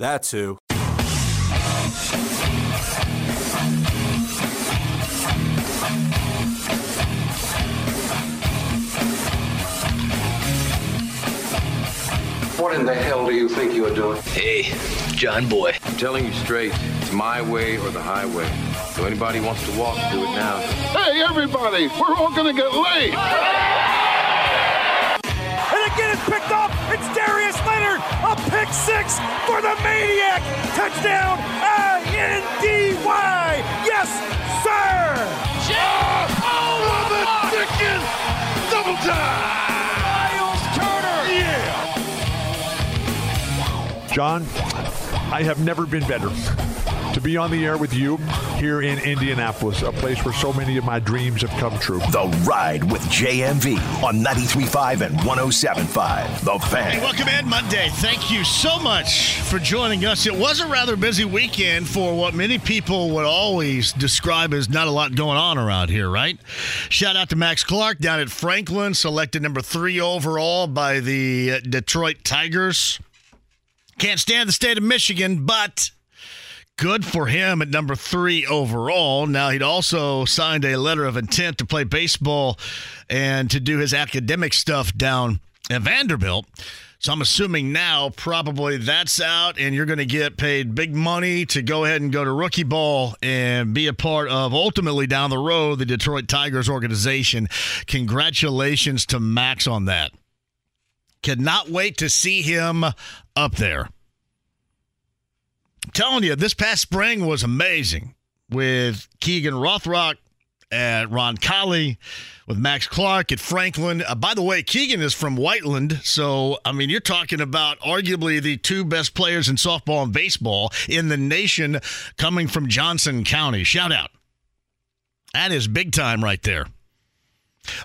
That's who. What in the hell do you think you are doing? Hey, John Boy. I'm telling you straight, it's my way or the highway. So anybody wants to walk, do it now. Hey, everybody, we're all gonna get laid. And again, it's picked up. It's Darius Leonard, a pick six for the Maniac. Touchdown, I-N-D-Y. Yes, sir. Oh, the chicken! Double time! Miles Turner. Yeah! John, I have never been better to be on the air with you here in Indianapolis, a place where so many of my dreams have come true. The Ride with JMV on 93.5 and 107.5. The Fan. Hey, welcome in Monday. Thank you so much for joining us. It was a rather busy weekend for what many people would always describe as not a lot going on around here, right? Shout out to Max Clark down at Franklin, selected number three overall by the uh, Detroit Tigers. Can't stand the state of Michigan, but good for him at number three overall. Now, he'd also signed a letter of intent to play baseball and to do his academic stuff down at Vanderbilt. So I'm assuming now probably that's out, and you're going to get paid big money to go ahead and go to rookie ball and be a part of ultimately down the road the Detroit Tigers organization. Congratulations to Max on that. Cannot wait to see him up there. I'm telling you, this past spring was amazing with Keegan Rothrock at Roncalli, with Max Clark at Franklin. Uh, by the way, Keegan is from Whiteland, so I mean, you're talking about arguably the two best players in softball and baseball in the nation coming from Johnson County. Shout out. That is big time right there.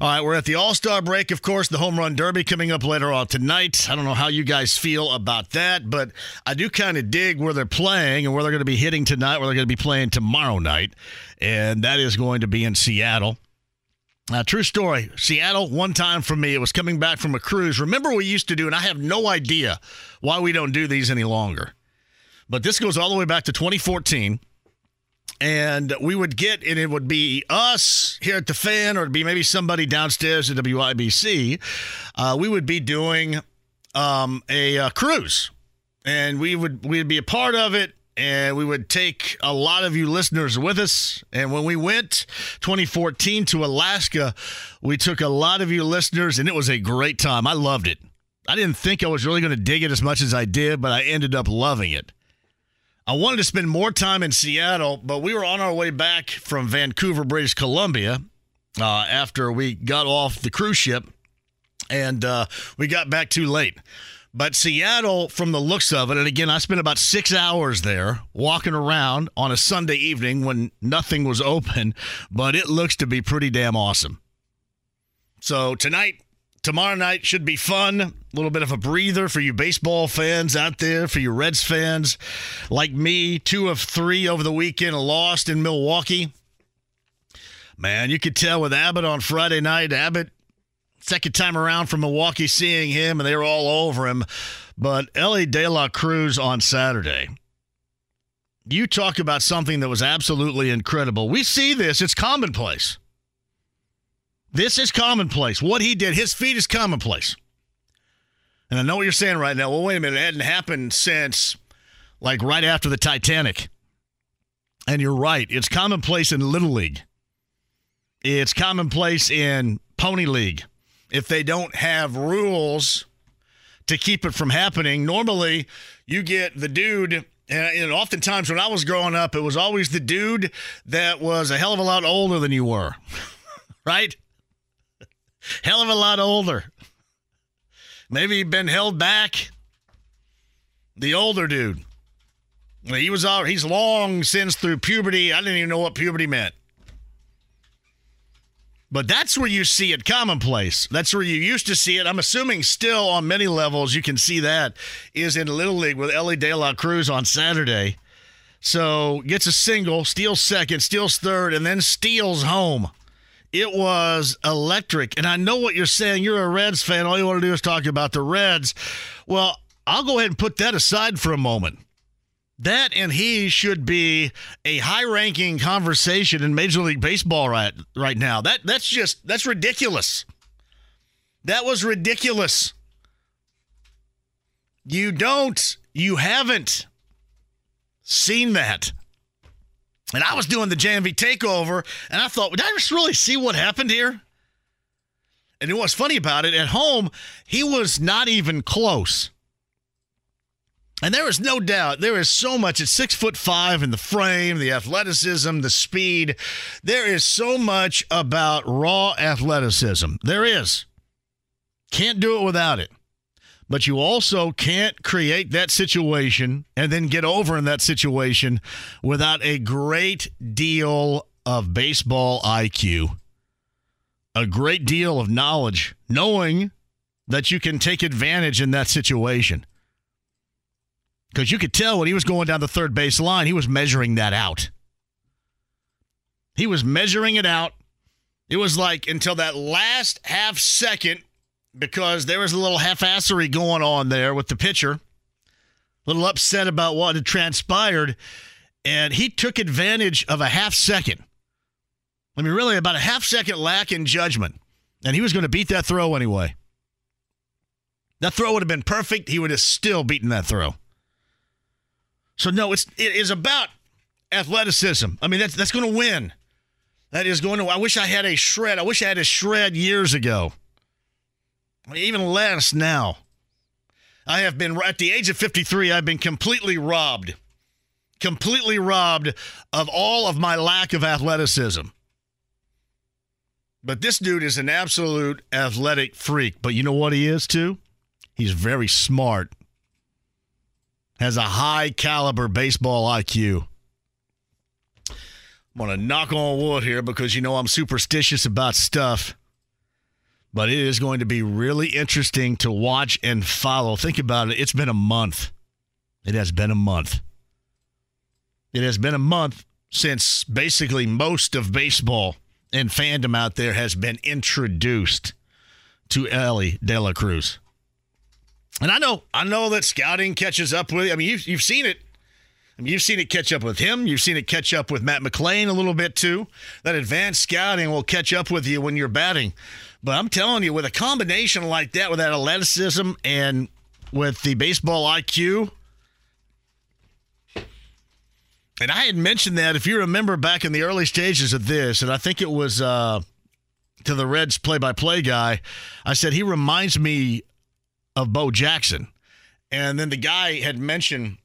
All right, we're at the All Star break. Of course, the Home Run Derby coming up later on tonight. I don't know how you guys feel about that, but I do kind of dig where they're playing and where they're going to be hitting tonight, where they're going to be playing tomorrow night. And that is going to be in Seattle. Uh, true story. Seattle, one time for me, it was coming back from a cruise. Remember, we used to do, and I have no idea why we don't do these any longer. But this goes all the way back to 2014 and we would get and it would be us here at the fan or it'd be maybe somebody downstairs at wibc uh, we would be doing um, a, uh cruise. And we would we'd be a part of it and we would take a lot of you listeners with us. And when we went 2014 to alaska we took a lot of you listeners and it was a great time. I loved it. I didn't think i was really going to dig it as much as i did but i ended up loving it I wanted to spend more time in Seattle, but we were on our way back from Vancouver, British Columbia, uh, after we got off the cruise ship, and uh, we got back too late. But Seattle, from the looks of it, and again, I spent about six hours there walking around on a Sunday evening when nothing was open, but it looks to be pretty damn awesome. So tonight, tomorrow night should be fun. Little bit of a breather for you baseball fans out there, for you Reds fans like me. Two of three over the weekend lost in Milwaukee. Man, you could tell with Abbott on Friday night. Abbott, second time around from Milwaukee, seeing him, and they were all over him. But Elly De La Cruz on Saturday. You talk about something that was absolutely incredible. We see this, it's commonplace. This is commonplace. What he did, his feat is commonplace. And I know what you're saying right now. Well, wait a minute. It hadn't happened since like right after the Titanic. And you're right, it's commonplace in Little League. It's commonplace in Pony League. If they don't have rules to keep it from happening, normally you get the dude and, oftentimes when I was growing up, it was always the dude that was a hell of a lot older than you were, right? hell of a lot older. Maybe he'd been held back. The older dude. He was all, he's long since through puberty. I didn't even know what puberty meant. But that's where you see it commonplace. That's where you used to see it. I'm assuming still on many levels you can see that is in Little League with Elly De La Cruz on Saturday. So gets a single, steals second, steals third, and then steals home. It was electric. And I know what you're saying. You're a Reds fan. All you want to do is talk about the Reds. Well, I'll go ahead and put that aside for a moment. That and he should be a high-ranking conversation in Major League Baseball right right now. That that's just that's ridiculous. That was ridiculous. You don't, you haven't seen that. And I was doing the JMV takeover, and I thought, did I just really see what happened here? And what's funny about it, at home, he was not even close. And there is no doubt there is so much at six foot five in the frame, the athleticism, the speed. There is so much about raw athleticism. There is. Can't do it without it. But you also can't create that situation and then get over in that situation without a great deal of baseball IQ, a great deal of knowledge, knowing that you can take advantage in that situation because you could tell when he was going down the third base line, he was measuring that out. He was measuring it out. It was like until that last half second, because there was a little half assery going on there with the pitcher, a little upset about what had transpired, and he took advantage of a half second. I mean, really, about a half second lack in judgment, and he was going to beat that throw anyway. That throw would have been perfect. He would have still beaten that throw. So no, it's it is about athleticism. I mean, that's that's going to win. That is going to. I wish I had a shred. I wish I had a shred years ago. Even less now. I have been at the age of 53. I've been completely robbed, completely robbed of all of my lack of athleticism. But this dude is an absolute athletic freak. But you know what he is too? He's very smart has a high caliber baseball IQ. I'm going to knock on wood here because you know I'm superstitious about stuff. But it is going to be really interesting to watch and follow. Think about it. It's been a month. It has been a month. It has been a month since basically most of baseball and fandom out there has been introduced to Elly De La Cruz. And I know, I know that scouting catches up with. I mean, you've you've seen it. I mean, you've seen it catch up with him. You've seen it catch up with Matt McLain a little bit too. That advanced scouting will catch up with you when you're batting. But I'm telling you, with a combination like that, with that athleticism and with the baseball IQ, and I had mentioned that if you remember back in the early stages of this, and I think it was uh, to the Reds play-by-play guy, I said he reminds me of Bo Jackson. And then the guy had mentioned,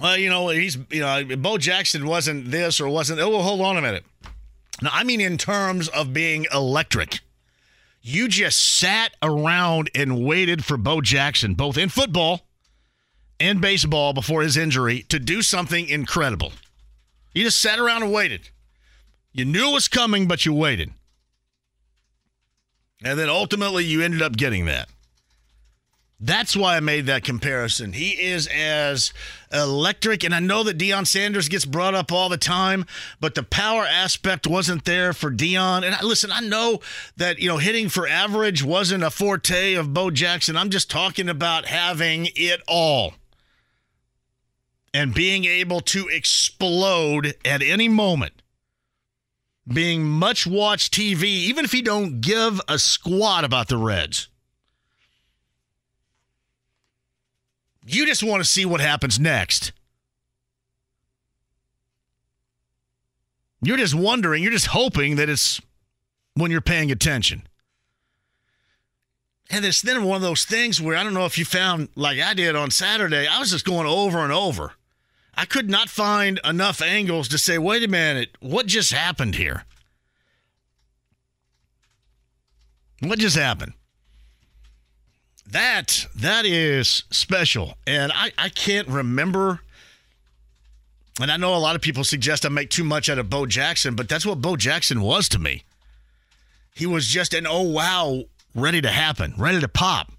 well, you know, he's, you know, Bo Jackson wasn't this or wasn't, oh, hold on a minute. Now, I mean, in terms of being electric, you just sat around and waited for Bo Jackson, both in football and baseball before his injury, to do something incredible. You just sat around and waited. You knew it was coming, but you waited. And then ultimately, you ended up getting that. That's why I made that comparison. He is as electric, and I know that Deion Sanders gets brought up all the time, but the power aspect wasn't there for Deion. And I, listen, I know that you know hitting for average wasn't a forte of Bo Jackson. I'm just talking about having it all and being able to explode at any moment. Being much watched TV, even if you don't give a squat about the Reds You just want to see what happens next. You're just wondering, you're just hoping that it's when you're paying attention. And it's then one of those things where I don't know if you found, like I did on Saturday, I was just going over and over. I could not find enough angles to say, wait a minute, what just happened here? What just happened? That that is special. And I, I can't remember. And I know a lot of people suggest I make too much out of Bo Jackson, but that's what Bo Jackson was to me. He was just an oh wow, ready to happen, ready to pop.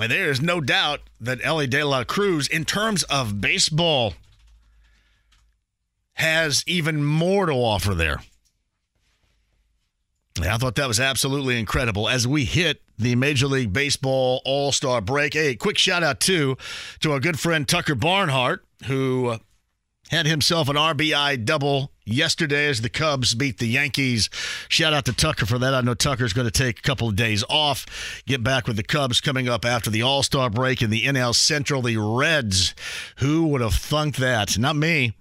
And there is no doubt that Elly De La Cruz, in terms of baseball, has even more to offer there. I thought that was absolutely incredible as we hit the Major League Baseball All Star break. Hey, quick shout out too to our good friend Tucker Barnhart, who uh, had himself an RBI double yesterday as the Cubs beat the Yankees. Shout out to Tucker for that. I know Tucker's going to take a couple of days off, get back with the Cubs coming up after the All Star break in the NL Central. The Reds, who would have thunk that? Not me.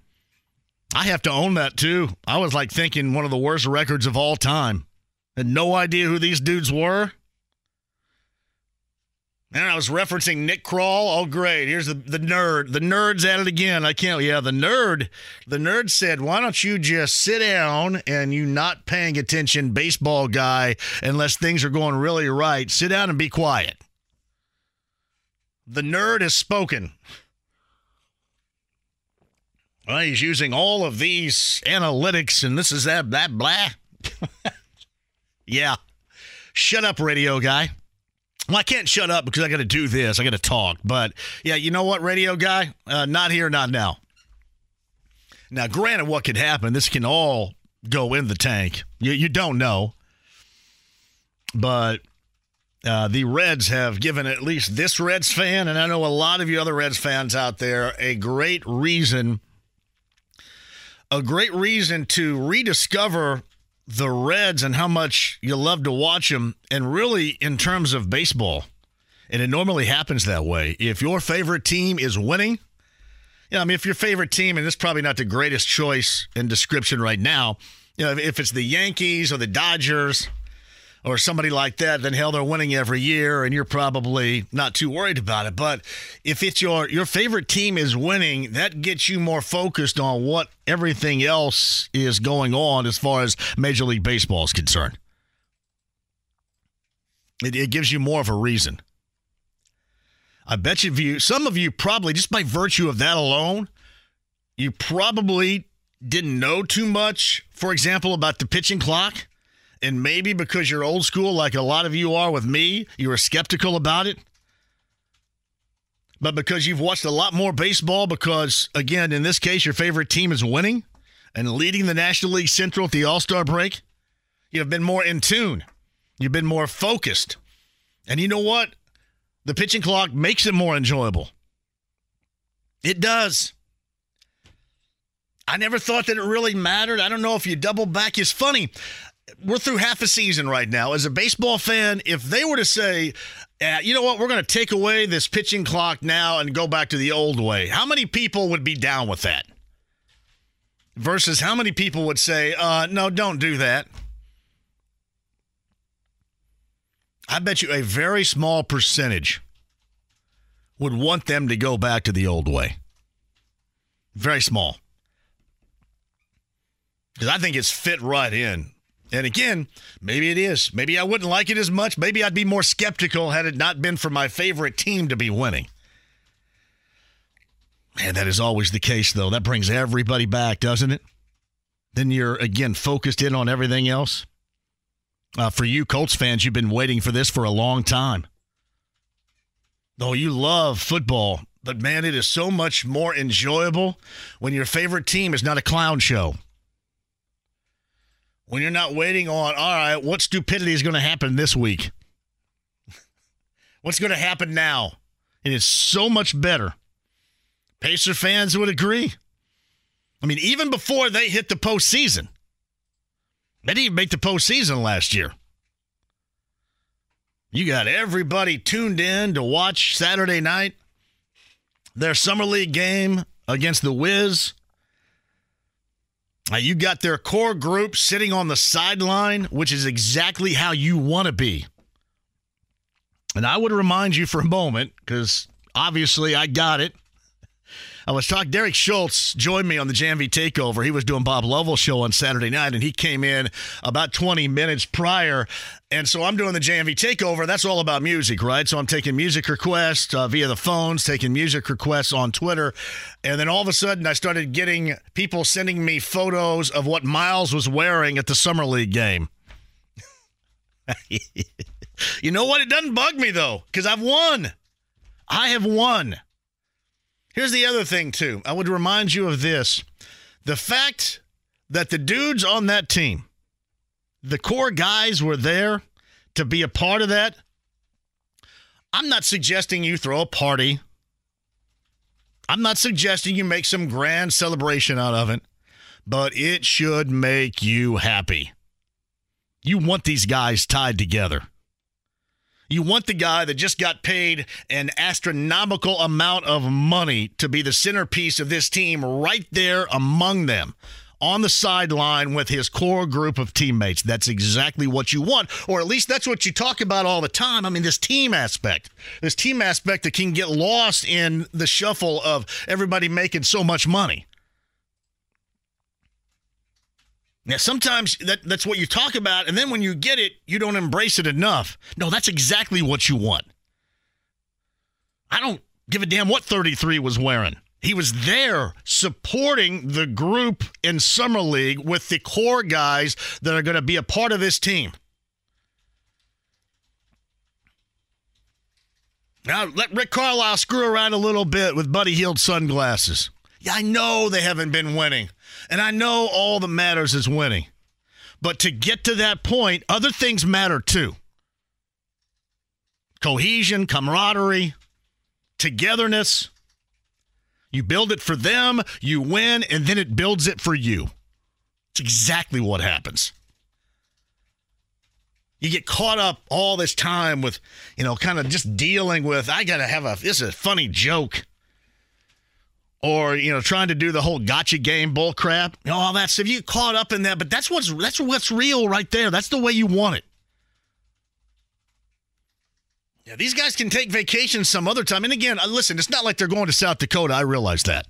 I have to own that too. I was like thinking one of the worst records of all time. Had no idea who these dudes were. And I was referencing Nick Krall. Oh, great. Here's the, the nerd. The nerd's at it again. I can't. Yeah, the nerd. The nerd said, why don't you just sit down and you not paying attention, baseball guy, unless things are going really right. Sit down and be quiet. The nerd has spoken. Well, he's using all of these analytics and this is that, that, blah. Yeah. Shut up, radio guy. Well, I can't shut up because I got to do this. I got to talk. But yeah, you know what, radio guy? Uh, not here, not now. Now, granted, what could happen? This can all go in the tank. You, you don't know. But uh, the Reds have given at least this Reds fan, and I know a lot of you other Reds fans out there, a great reason. A great reason to rediscover the Reds and how much you love to watch them, and really in terms of baseball. And it normally happens that way. If your favorite team is winning, you know, I mean, if your favorite team, and this is probably not the greatest choice in description right now, you know, if it's the Yankees or the Dodgers, or somebody like that, then hell, they're winning every year, and you're probably not too worried about it. But if it's your your favorite team is winning, that gets you more focused on what everything else is going on as far as Major League Baseball is concerned. It, it gives you more of a reason. I bet you, you, some of you probably just by virtue of that alone, you probably didn't know too much. For example, about the pitching clock and maybe because you're old school, like a lot of you are with me, you were skeptical about it. But because you've watched a lot more baseball, because again, in this case, your favorite team is winning and leading the National League Central at the All Star break, you've been more in tune. You've been more focused. And you know what? The pitching clock makes it more enjoyable. It does. I never thought that it really mattered. I don't know if you double back. is funny we're through half a season right now. As a baseball fan, if they were to say, uh, you know what, we're going to take away this pitching clock now and go back to the old way, how many people would be down with that? Versus how many people would say, uh, no, don't do that. I bet you a very small percentage would want them to go back to the old way. Very small. Because I think it's fit right in and again, maybe it is. Maybe I wouldn't like it as much. Maybe I'd be more skeptical had it not been for my favorite team to be winning. Man, that is always the case, though. That brings everybody back, doesn't it? Then you're, again, focused in on everything else. Uh, for you Colts fans, you've been waiting for this for a long time. Though you love football, but man, it is so much more enjoyable when your favorite team is not a clown show when you're not waiting on, all right, what stupidity is going to happen this week? What's going to happen now? It is so much better. Pacer fans would agree. I mean, even before they hit the postseason, they didn't even make the postseason last year. You got everybody tuned in to watch Saturday night, their summer league game against the Wiz Uh, you got their core group sitting on the sideline, which is exactly how you want to be. And I would remind you for a moment, because obviously I got it. I was talking. Derek Schultz joined me on the JMV Takeover. He was doing Bob Lovell show on Saturday night, and he came in about 20 minutes prior. And so I'm doing the JMV Takeover. That's all about music, right? So I'm taking music requests uh, via the phones, taking music requests on Twitter, and then all of a sudden I started getting people sending me photos of what Miles was wearing at the summer league game. you know what? It doesn't bug me though, because I've won. I have won. Here's the other thing, too. I would remind you of this the fact that the dudes on that team, the core guys were there to be a part of that. I'm not suggesting you throw a party. I'm not suggesting you make some grand celebration out of it, but it should make you happy. You want these guys tied together. You want the guy that just got paid an astronomical amount of money to be the centerpiece of this team right there among them on the sideline with his core group of teammates. That's exactly what you want, or at least that's what you talk about all the time. I mean, this team aspect, this team aspect that can get lost in the shuffle of everybody making so much money. Now, sometimes that, that's what you talk about, and then when you get it, you don't embrace it enough. No, that's exactly what you want. I don't give a damn what 33 was wearing. He was there supporting the group in Summer League with the core guys that are going to be a part of this team. Now, let Rick Carlisle screw around a little bit with Buddy Hield sunglasses. Yeah, I know they haven't been winning. And I know all that matters is winning. But to get to that point, other things matter too cohesion, camaraderie, togetherness. You build it for them, you win, and then it builds it for you. It's exactly what happens. You get caught up all this time with, you know, kind of just dealing with, I got to have a, this is a funny joke or you know trying to do the whole gotcha game bull crap you know, all that stuff. You caught up in that but that's what's that's what's real right there. That's the way you want it. Yeah these guys can take vacations some other time. And again uh, listen it's not like they're going to south dakota. I realize that.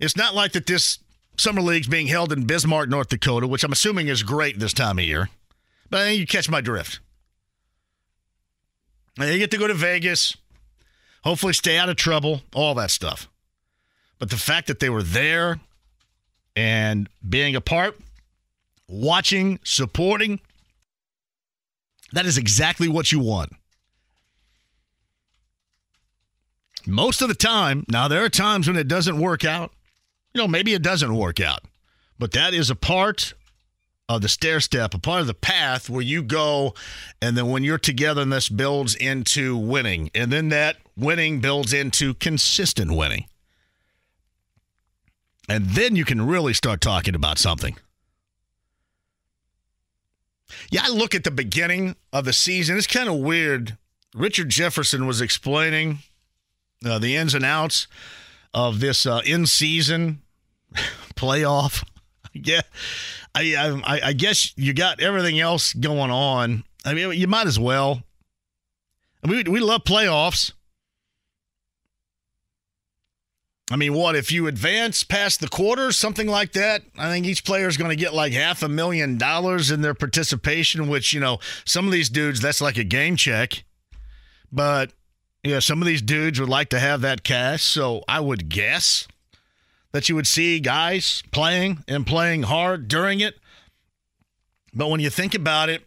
It's not like that this summer league's being held in bismarck north dakota which i'm assuming is great this time of year. But i think you catch my drift. And you get to go to vegas. Hopefully stay out of trouble all that stuff but the fact that they were there and being a part, watching, supporting, that is exactly what you want. Most of the time, now there are times when it doesn't work out. You know, maybe it doesn't work out, but that is a part of the stair step, a part of the path where you go, and then when you're together, and this builds into winning, and then that winning builds into consistent winning. And then you can really start talking about something. Yeah, I look at the beginning of the season. It's kind of weird. Richard Jefferson was explaining uh, the ins and outs of this uh, in season playoff. yeah, I, I, I guess you got everything else going on. I mean, you might as well. We we love playoffs. I mean, what if you advance past the quarters, something like that? I think each player is going to get like half a million dollars in their participation, which, you know, some of these dudes, that's like a game check. But, yeah, some of these dudes would like to have that cash. So I would guess that you would see guys playing and playing hard during it. But when you think about it,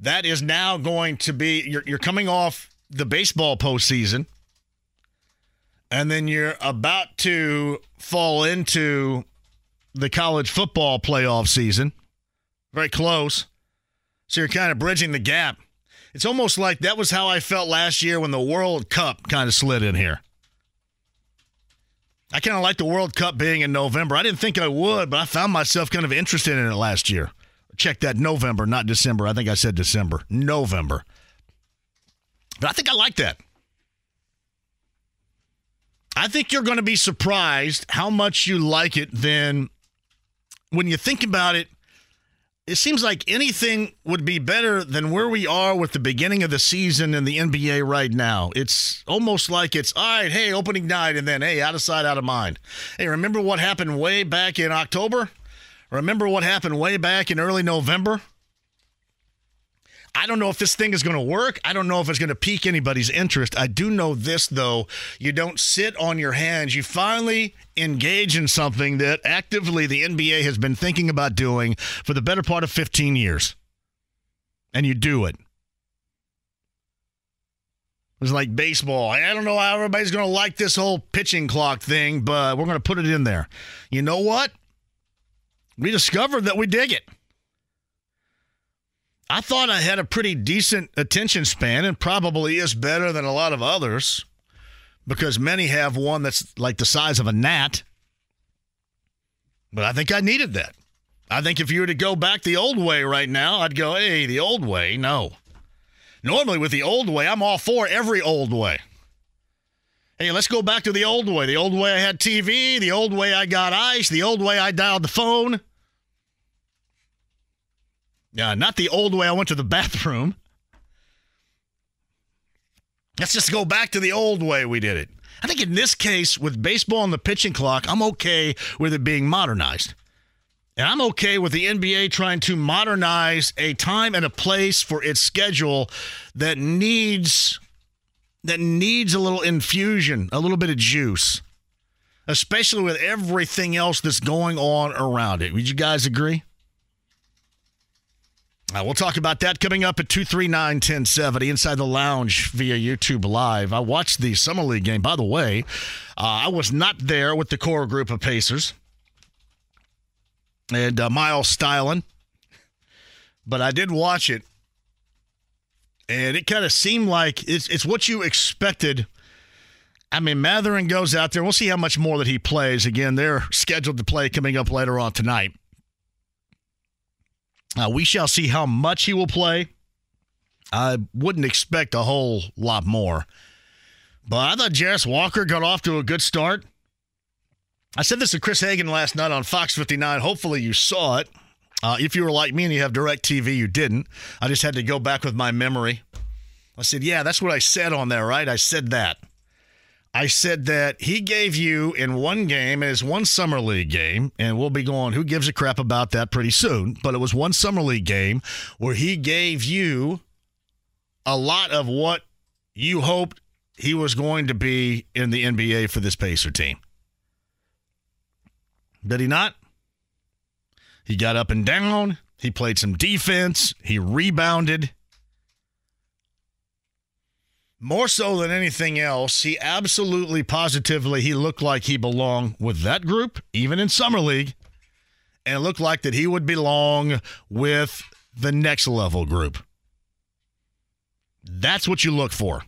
that is now going to be, you're, you're coming off the baseball postseason and then you're about to fall into the college football playoff season. Very close. So you're kind of bridging the gap. It's almost like that was how I felt last year when the World Cup kind of slid in here. I kind of like the World Cup being in November. I didn't think I would, but I found myself kind of interested in it last year. Check that November, not December. I think I said December. November. But I think I like that. I think you're going to be surprised how much you like it then when you think about it, it seems like anything would be better than where we are with the beginning of the season in the NBA right now. It's almost like it's all right, hey, opening night, and then hey, out of sight, out of mind. Hey, remember what happened way back in October? Remember what happened way back in early November? I don't know if this thing is going to work. I don't know if it's going to pique anybody's interest. I do know this, though. You don't sit on your hands. You finally engage in something that actively the NBA has been thinking about doing for the better part of 15 years. And you do it. It's like baseball. I don't know how everybody's going to like this whole pitching clock thing, but we're going to put it in there. You know what? We discovered that we dig it. I thought I had a pretty decent attention span and probably is better than a lot of others because many have one that's like the size of a gnat. But I think I needed that. I think if you were to go back the old way right now, I'd go, hey, the old way. No. Normally, with the old way, I'm all for every old way. Hey, let's go back to the old way. The old way I had TV, the old way I got ice, the old way I dialed the phone. Yeah, not the old way I went to the bathroom. Let's just go back to the old way we did it. I think in this case, with baseball and the pitching clock, I'm okay with it being modernized. And I'm okay with the NBA trying to modernize a time and a place for its schedule that needs that needs a little infusion, a little bit of juice, especially with everything else that's going on around it. Would you guys agree? Uh, we'll talk about that coming up at 239 1070 inside the lounge via YouTube Live. I watched the Summer League game. By the way, uh, I was not there with the core group of Pacers and uh, Miles Styling, but I did watch it. And it kind of seemed like it's, it's what you expected. I mean, Mathurin goes out there. We'll see how much more that he plays. Again, they're scheduled to play coming up later on tonight. Uh, we shall see how much he will play. I wouldn't expect a whole lot more. But I thought Jarace Walker got off to a good start. I said this to Chris Hagan last night on Fox 59. Hopefully you saw it. Uh, if you were like me and you have DirecTV, you didn't. I just had to go back with my memory. I said, yeah, that's what I said on there, right? I said that. I said that he gave you in one game, as one summer league game, and we'll be going, who gives a crap about that pretty soon, but it was one summer league game where he gave you a lot of what you hoped he was going to be in the NBA for this Pacer team. Did he not? He got up and down. He played some defense. He rebounded. More so than anything else, he absolutely positively he looked like he belonged with that group, even in summer league, and it looked like that he would belong with the next level group. That's what you look for.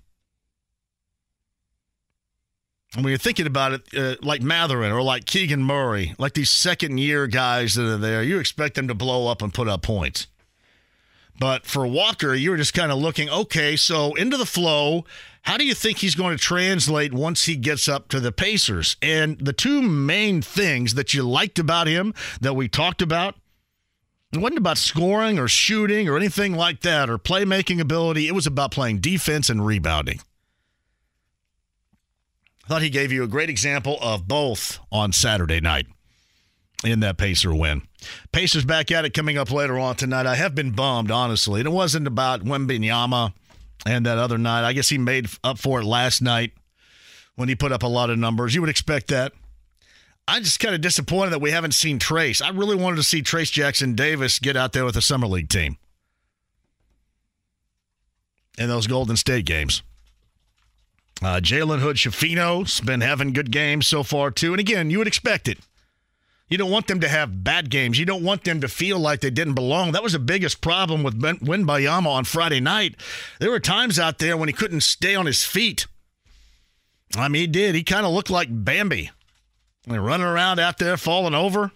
And when you're thinking about it, uh, like Mathurin or like Keegan Murray, like these second year guys that are there, you expect them to blow up and put up points. But for Walker, you were just kind of looking, okay, so into the flow. How do you think he's going to translate once he gets up to the Pacers? And the two main things that you liked about him that we talked about, it wasn't about scoring or shooting or anything like that or playmaking ability. It was about playing defense and rebounding. I thought he gave you a great example of both on Saturday night in that Pacer win. Pacers back at it coming up later on tonight. I have been bummed, honestly. And it wasn't about Wembanyama and that other night. I guess he made up for it last night when he put up a lot of numbers. You would expect that. I'm just kind of disappointed that we haven't seen Trayce. I really wanted to see Trayce Jackson Davis get out there with a summer league team in those Golden State games. Uh, Jalen Hood Schifino's been having good games so far, too. And again, you would expect it. You don't want them to have bad games. You don't want them to feel like they didn't belong. That was the biggest problem with ben, Wembanyama on Friday night. There were times out there when he couldn't stay on his feet. I mean, he did. He kind of looked like Bambi. Like running around out there falling over.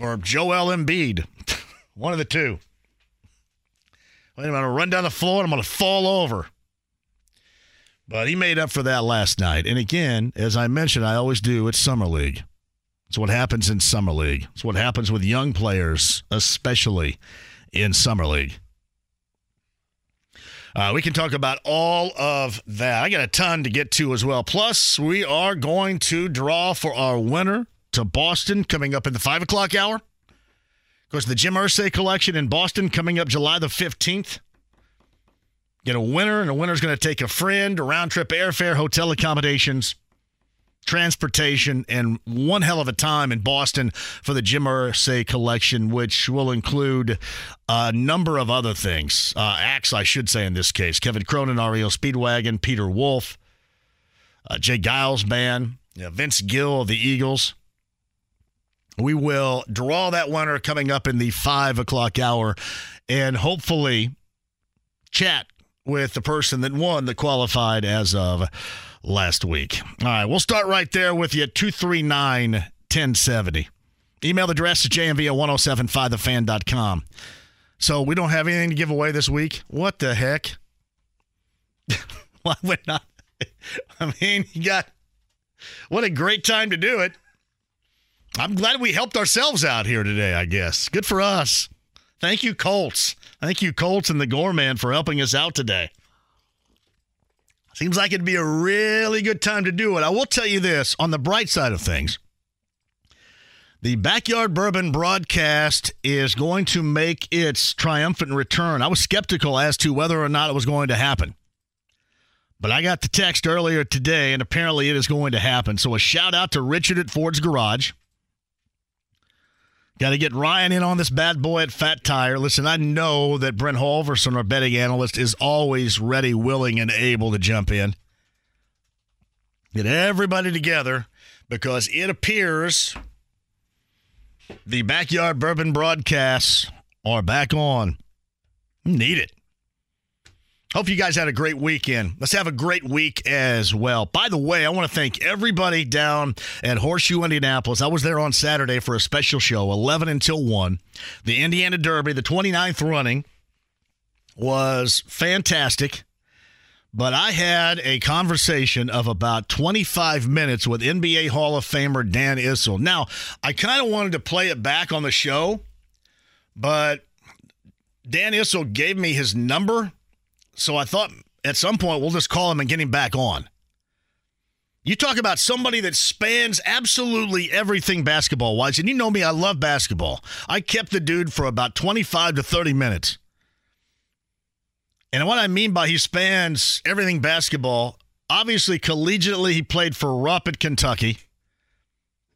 Or Joel Embiid. One of the two. I'm going to run down the floor and I'm going to fall over. But he made up for that last night. And again, as I mentioned, I always do, it's Summer League. It's what happens in Summer League. It's what happens with young players, especially in Summer League. Uh, we can talk about all of that. I got a ton to get to as well. Plus, we are going to draw for our winner to Boston coming up in the 5 o'clock hour. Of course, the Jim Irsay collection in Boston coming up July the 15th. Get a winner, and a winner's going to take a friend, a round trip airfare, hotel accommodations, transportation, and one hell of a time in Boston for the Jim Irsay collection, which will include a number of other things. Uh, acts, I should say, in this case Kevin Cronin, REO Speedwagon, Peter Wolf, uh, J. Geils Band, Vince Gill of the Eagles. We will draw that winner coming up in the five o'clock hour and hopefully chat with the person that won that qualified as of last week. All right, we'll start right there with you 239 1070. Email address is jmv at 1075thefan.com. So we don't have anything to give away this week. What the heck? Why would not? I mean, you got what a great time to do it. I'm glad we helped ourselves out here today, I guess. Good for us. Thank you, Colts. Thank you, Colts and the Gorman, for helping us out today. Seems like it'd be a really good time to do it. I will tell you this on the bright side of things. The Backyard Bourbon broadcast is going to make its triumphant return. I was skeptical as to whether or not it was going to happen. But I got the text earlier today, and apparently it is going to happen. So a shout out to Richard at Ford's Garage. Got to get Ryan in on this bad boy at Fat Tire. Listen, I know that Brent Holverson, our betting analyst, is always ready, willing, and able to jump in. Get everybody together because it appears the Backyard Bourbon broadcasts are back on. Need it. Hope you guys had a great weekend. Let's have a great week as well. By the way, I want to thank everybody down at Horseshoe Indianapolis. I was there on Saturday for a special show, 11 until 1. The Indiana Derby, the 29th running, was fantastic. But I had a conversation of about 25 minutes with NBA Hall of Famer Dan Issel. Now, I kind of wanted to play it back on the show, but Dan Issel gave me his number so I thought at some point we'll just call him and get him back on. You talk about somebody that spans absolutely everything basketball wise, and you know me, I love basketball. I kept the dude for about 25 to 30 minutes. And what I mean by he spans everything basketball, obviously collegiately, he played for Rupp at Kentucky.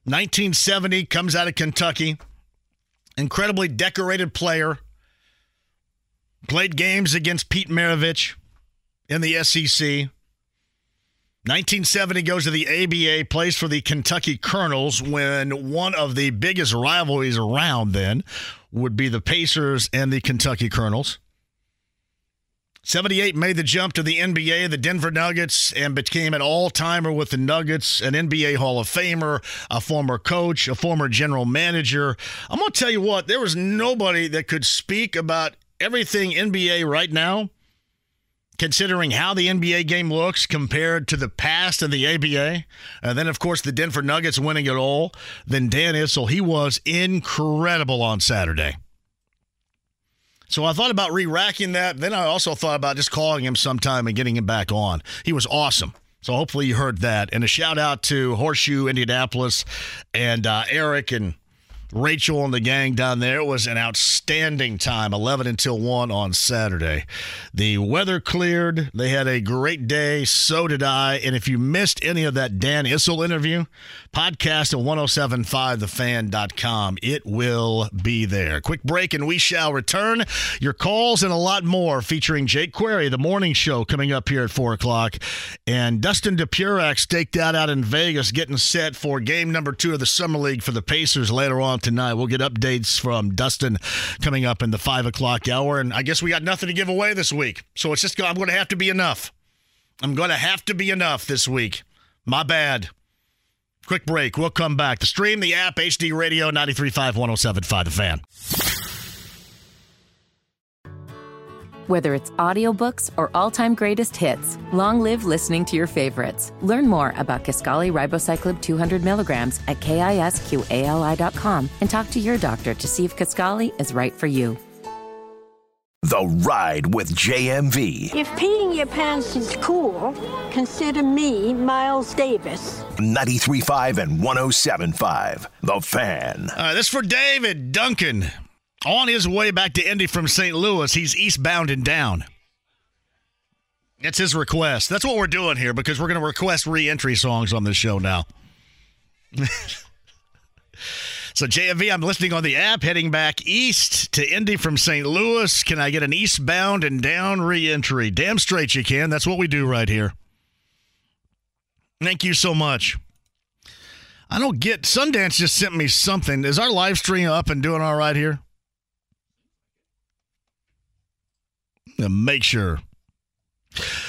1970 comes out of Kentucky. Incredibly decorated player Played games against Pete Maravich in the SEC. 1970 goes to the ABA, plays for the Kentucky Colonels when one of the biggest rivalries around then would be the Pacers and the Kentucky Colonels. 78 made the jump to the NBA, the Denver Nuggets, and became an all timer with the Nuggets, an NBA Hall of Famer, a former coach, a former general manager. I'm going to tell you what, there was nobody that could speak about everything NBA right now, considering how the NBA game looks compared to the past and the ABA, and then, of course, the Denver Nuggets winning it all, then Dan Issel, he was incredible on Saturday. So I thought about re racking that. Then I also thought about just calling him sometime and getting him back on. He was awesome. So hopefully you heard that. And a shout out to Horseshoe Indianapolis and uh, Eric and Rachel and the gang down there. Was an outstanding time, 11 until 1 on Saturday. The weather cleared. They had a great day. So did I. And if you missed any of that Dan Issel interview, podcast at 1075thefan.com. It will be there. Quick break and we shall return. Your calls and a lot more featuring Jake Query, the morning show coming up here at 4 o'clock. And Dustin Dopirak staked out out in Vegas getting set for game number two of the Summer League for the Pacers later on tonight. We'll get updates from Dustin coming up in the 5 o'clock hour. And I guess we got nothing to give away this week. So it's just, I'm going to have to be enough. I'm going to have to be enough this week. My bad. Quick break. We'll come back. The stream, the app, HD Radio, 93.5, 107.5, The Fan. Whether it's audiobooks or all-time greatest hits, long live listening to your favorites. Learn more about Kisqali Ribociclib 200 milligrams at kisqali.com and talk to your doctor to see if Kisqali is right for you. The Ride with JMV. If peeing your pants is cool, consider me Miles Davis. 93.5 and 107.5. The Fan. All right, this for David Duncan. On his way back to Indy from St. Louis, he's eastbound and down. That's his request. That's what we're doing here because we're going to request re entry songs on this show now. so, JMV, I'm listening on the app, heading back east to Indy from St. Louis. Can I get an eastbound and down reentry? Damn straight you can. That's what we do right here. Thank you so much. I don't get Sundance just sent me something. Is our live stream up and doing all right here? make sure.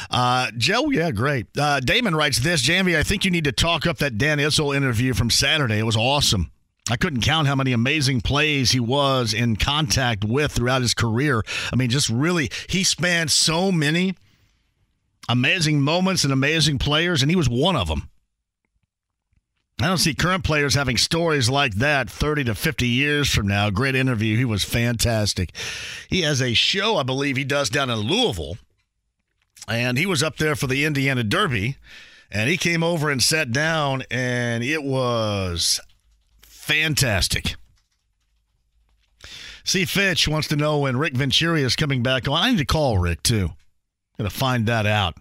Uh, Joe, yeah, great. Uh, Damon writes this Jamie, I think you need to talk up that Dan Issel interview from Saturday. It was awesome. I couldn't count how many amazing plays he was in contact with throughout his career. I mean, just really, he spanned so many amazing moments and amazing players, and he was one of them. I don't see current players having stories like that 30 to 50 years from now. Great interview. He was fantastic. He has a show, I believe, he does down in Louisville. And he was up there for the Indiana Derby. And he came over and sat down, and it was fantastic. See, Fitch wants to know when Rick Venturi is coming back on. I need to call Rick, too. Going to find that out.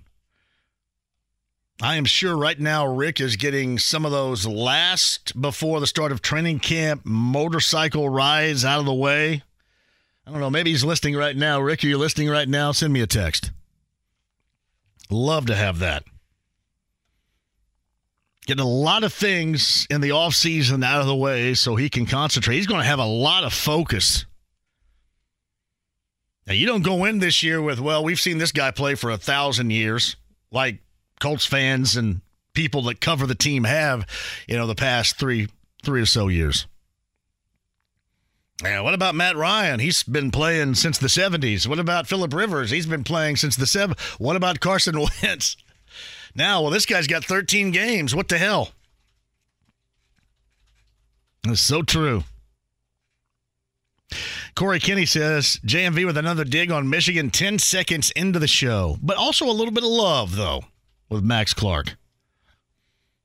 I am sure right now Rick is getting some of those last before the start of training camp motorcycle rides out of the way. I don't know. Maybe he's listening right now. Rick, are you listening right now? Send me a text. Love to have that. Getting a lot of things in the offseason out of the way so he can concentrate. He's going to have a lot of focus. Now, you don't go in this year with, well, we've seen this guy play for a thousand years, like Colts fans and people that cover the team have, you know, the past three three or so years. Yeah, what about Matt Ryan? He's been playing since the 70s. What about Philip Rivers? He's been playing since the 7 What about Carson Wentz? Now, well, this guy's got 13 games. What the hell? It's so true. Corey Kinney says JMV with another dig on Michigan 10 seconds into the show, but also a little bit of love, though with Max Clark.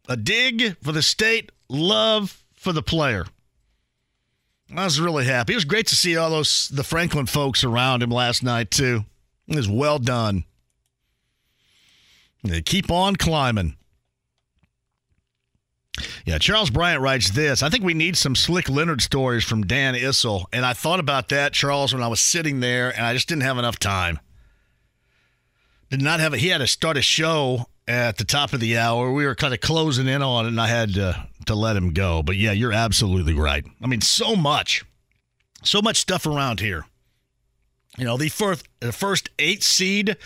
A dig for the state, love for the player. I was really happy. It was great to see all those the Franklin folks around him last night too. It was well done. They keep on climbing. Yeah, Charles Bryant writes this. I think we need some Slick Leonard stories from Dan Issel. And I thought about that, Charles, when I was sitting there, and I just didn't have enough time. Did not have a, he had to start a show at the top of the hour. We were kind of closing in on it, and I had to, to let him go. But yeah, you're absolutely right. I mean, so much, so much stuff around here. You know, the first, the first eight seed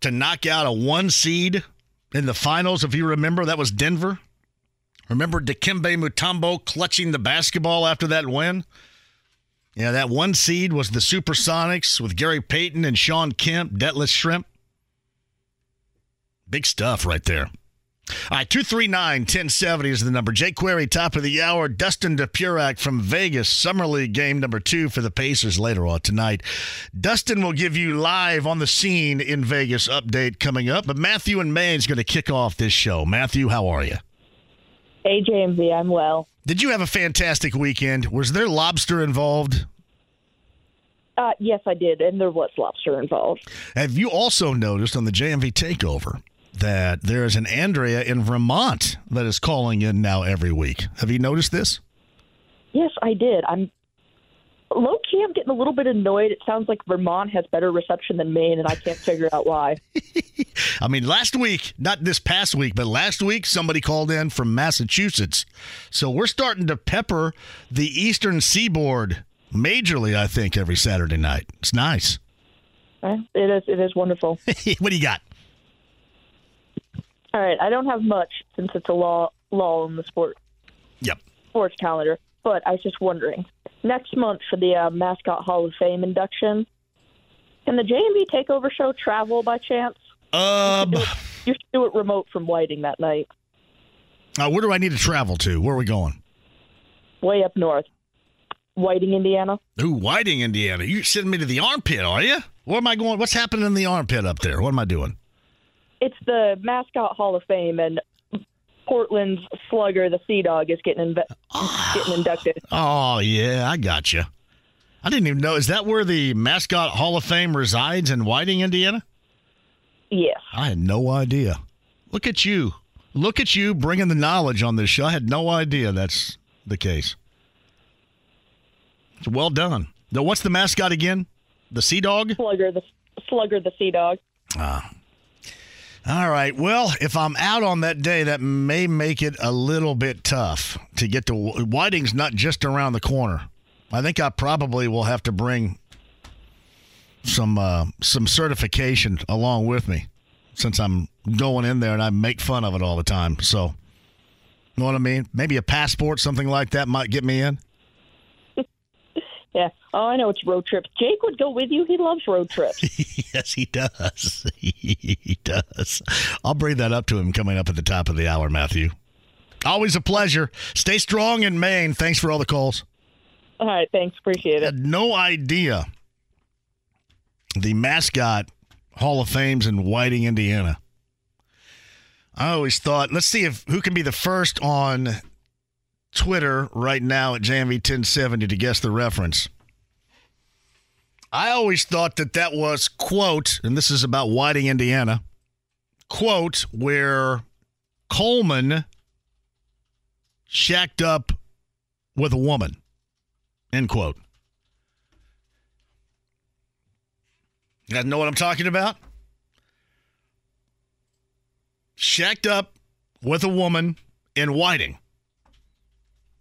to knock out a one seed in the finals, if you remember, that was Denver. Remember Dikembe Mutombo clutching the basketball after that win? Yeah, that one seed was the Supersonics with Gary Payton and Shawn Kemp, Detlef Schrempf. Big stuff right there. All right, 239 1070 is the number. Jay Query, top of the hour. Dustin Dopirak from Vegas, Summer League game number two for the Pacers later on tonight. Dustin will give you live on the scene in Vegas update coming up, but Matthew and Maine's going to kick off this show. Matthew, how are you? Hey, JMV, I'm well. Did you have a fantastic weekend? Was there lobster involved? Uh, yes, I did, and there was lobster involved. Have you also noticed on the JMV takeover that there is an Andrea in Vermont that is calling in now every week. Have you noticed this? Yes, I did. I'm low key. I'm getting a little bit annoyed. It sounds like Vermont has better reception than Maine, and I can't figure out why. I mean, last week, not this past week, but last week, somebody called in from Massachusetts. So we're starting to pepper the eastern seaboard majorly, I think, every Saturday night. It's nice. It is. It is wonderful. what do you got? All right, I don't have much since it's a law law in the sport. Yep. Sports calendar, but I was just wondering. Next month for the uh, mascot Hall of Fame induction, Can the JMV Takeover show travel by chance? Um, You should do it remote from Whiting that night, uh, where do I need to travel to? Where are we going? way up north. Whiting, Indiana. Ooh, Whiting, Indiana. You're sending me to the armpit, are you? Where am I going? What's happening in the armpit up there? What am I doing? It's the Mascot Hall of Fame, and Portland's slugger, the Sea Dog, is getting inve- getting inducted. Oh yeah, I got you. I didn't even know. Is that where the mascot Hall of Fame resides in Whiting, Indiana? Yes. I had no idea. Look at you. Look at you bringing the knowledge on this show. I had no idea that's the case. It's well done. Now, what's the mascot again? The Sea Dog? Slugger, the Slugger, the Sea Dog. Ah. All right. Well, if I'm out on that day, that may make it a little bit tough to get to Whiting's not just around the corner. I think I probably will have to bring some uh, some certification along with me since I'm going in there and I make fun of it all the time. So, you know what I mean? Maybe a passport, something like that, might get me in. Yeah. Oh, I know it's road trips. Jake would go with you. He loves road trips. yes, he does. he does. I'll bring that up to him coming up at the top of the hour, Matthew. Always a pleasure. Stay strong in Maine. Thanks for all the calls. All right. Thanks. Appreciate it. Had no idea the mascot Hall of Fame's in Whiting, Indiana. I always thought, let's see if who can be the first on Twitter right now at JMV 1070 to guess the reference. I always thought that that was quote, and this is about Whiting, Indiana, quote where Coleman shacked up with a woman. End quote. You guys know what I'm talking about? Shacked up with a woman in Whiting.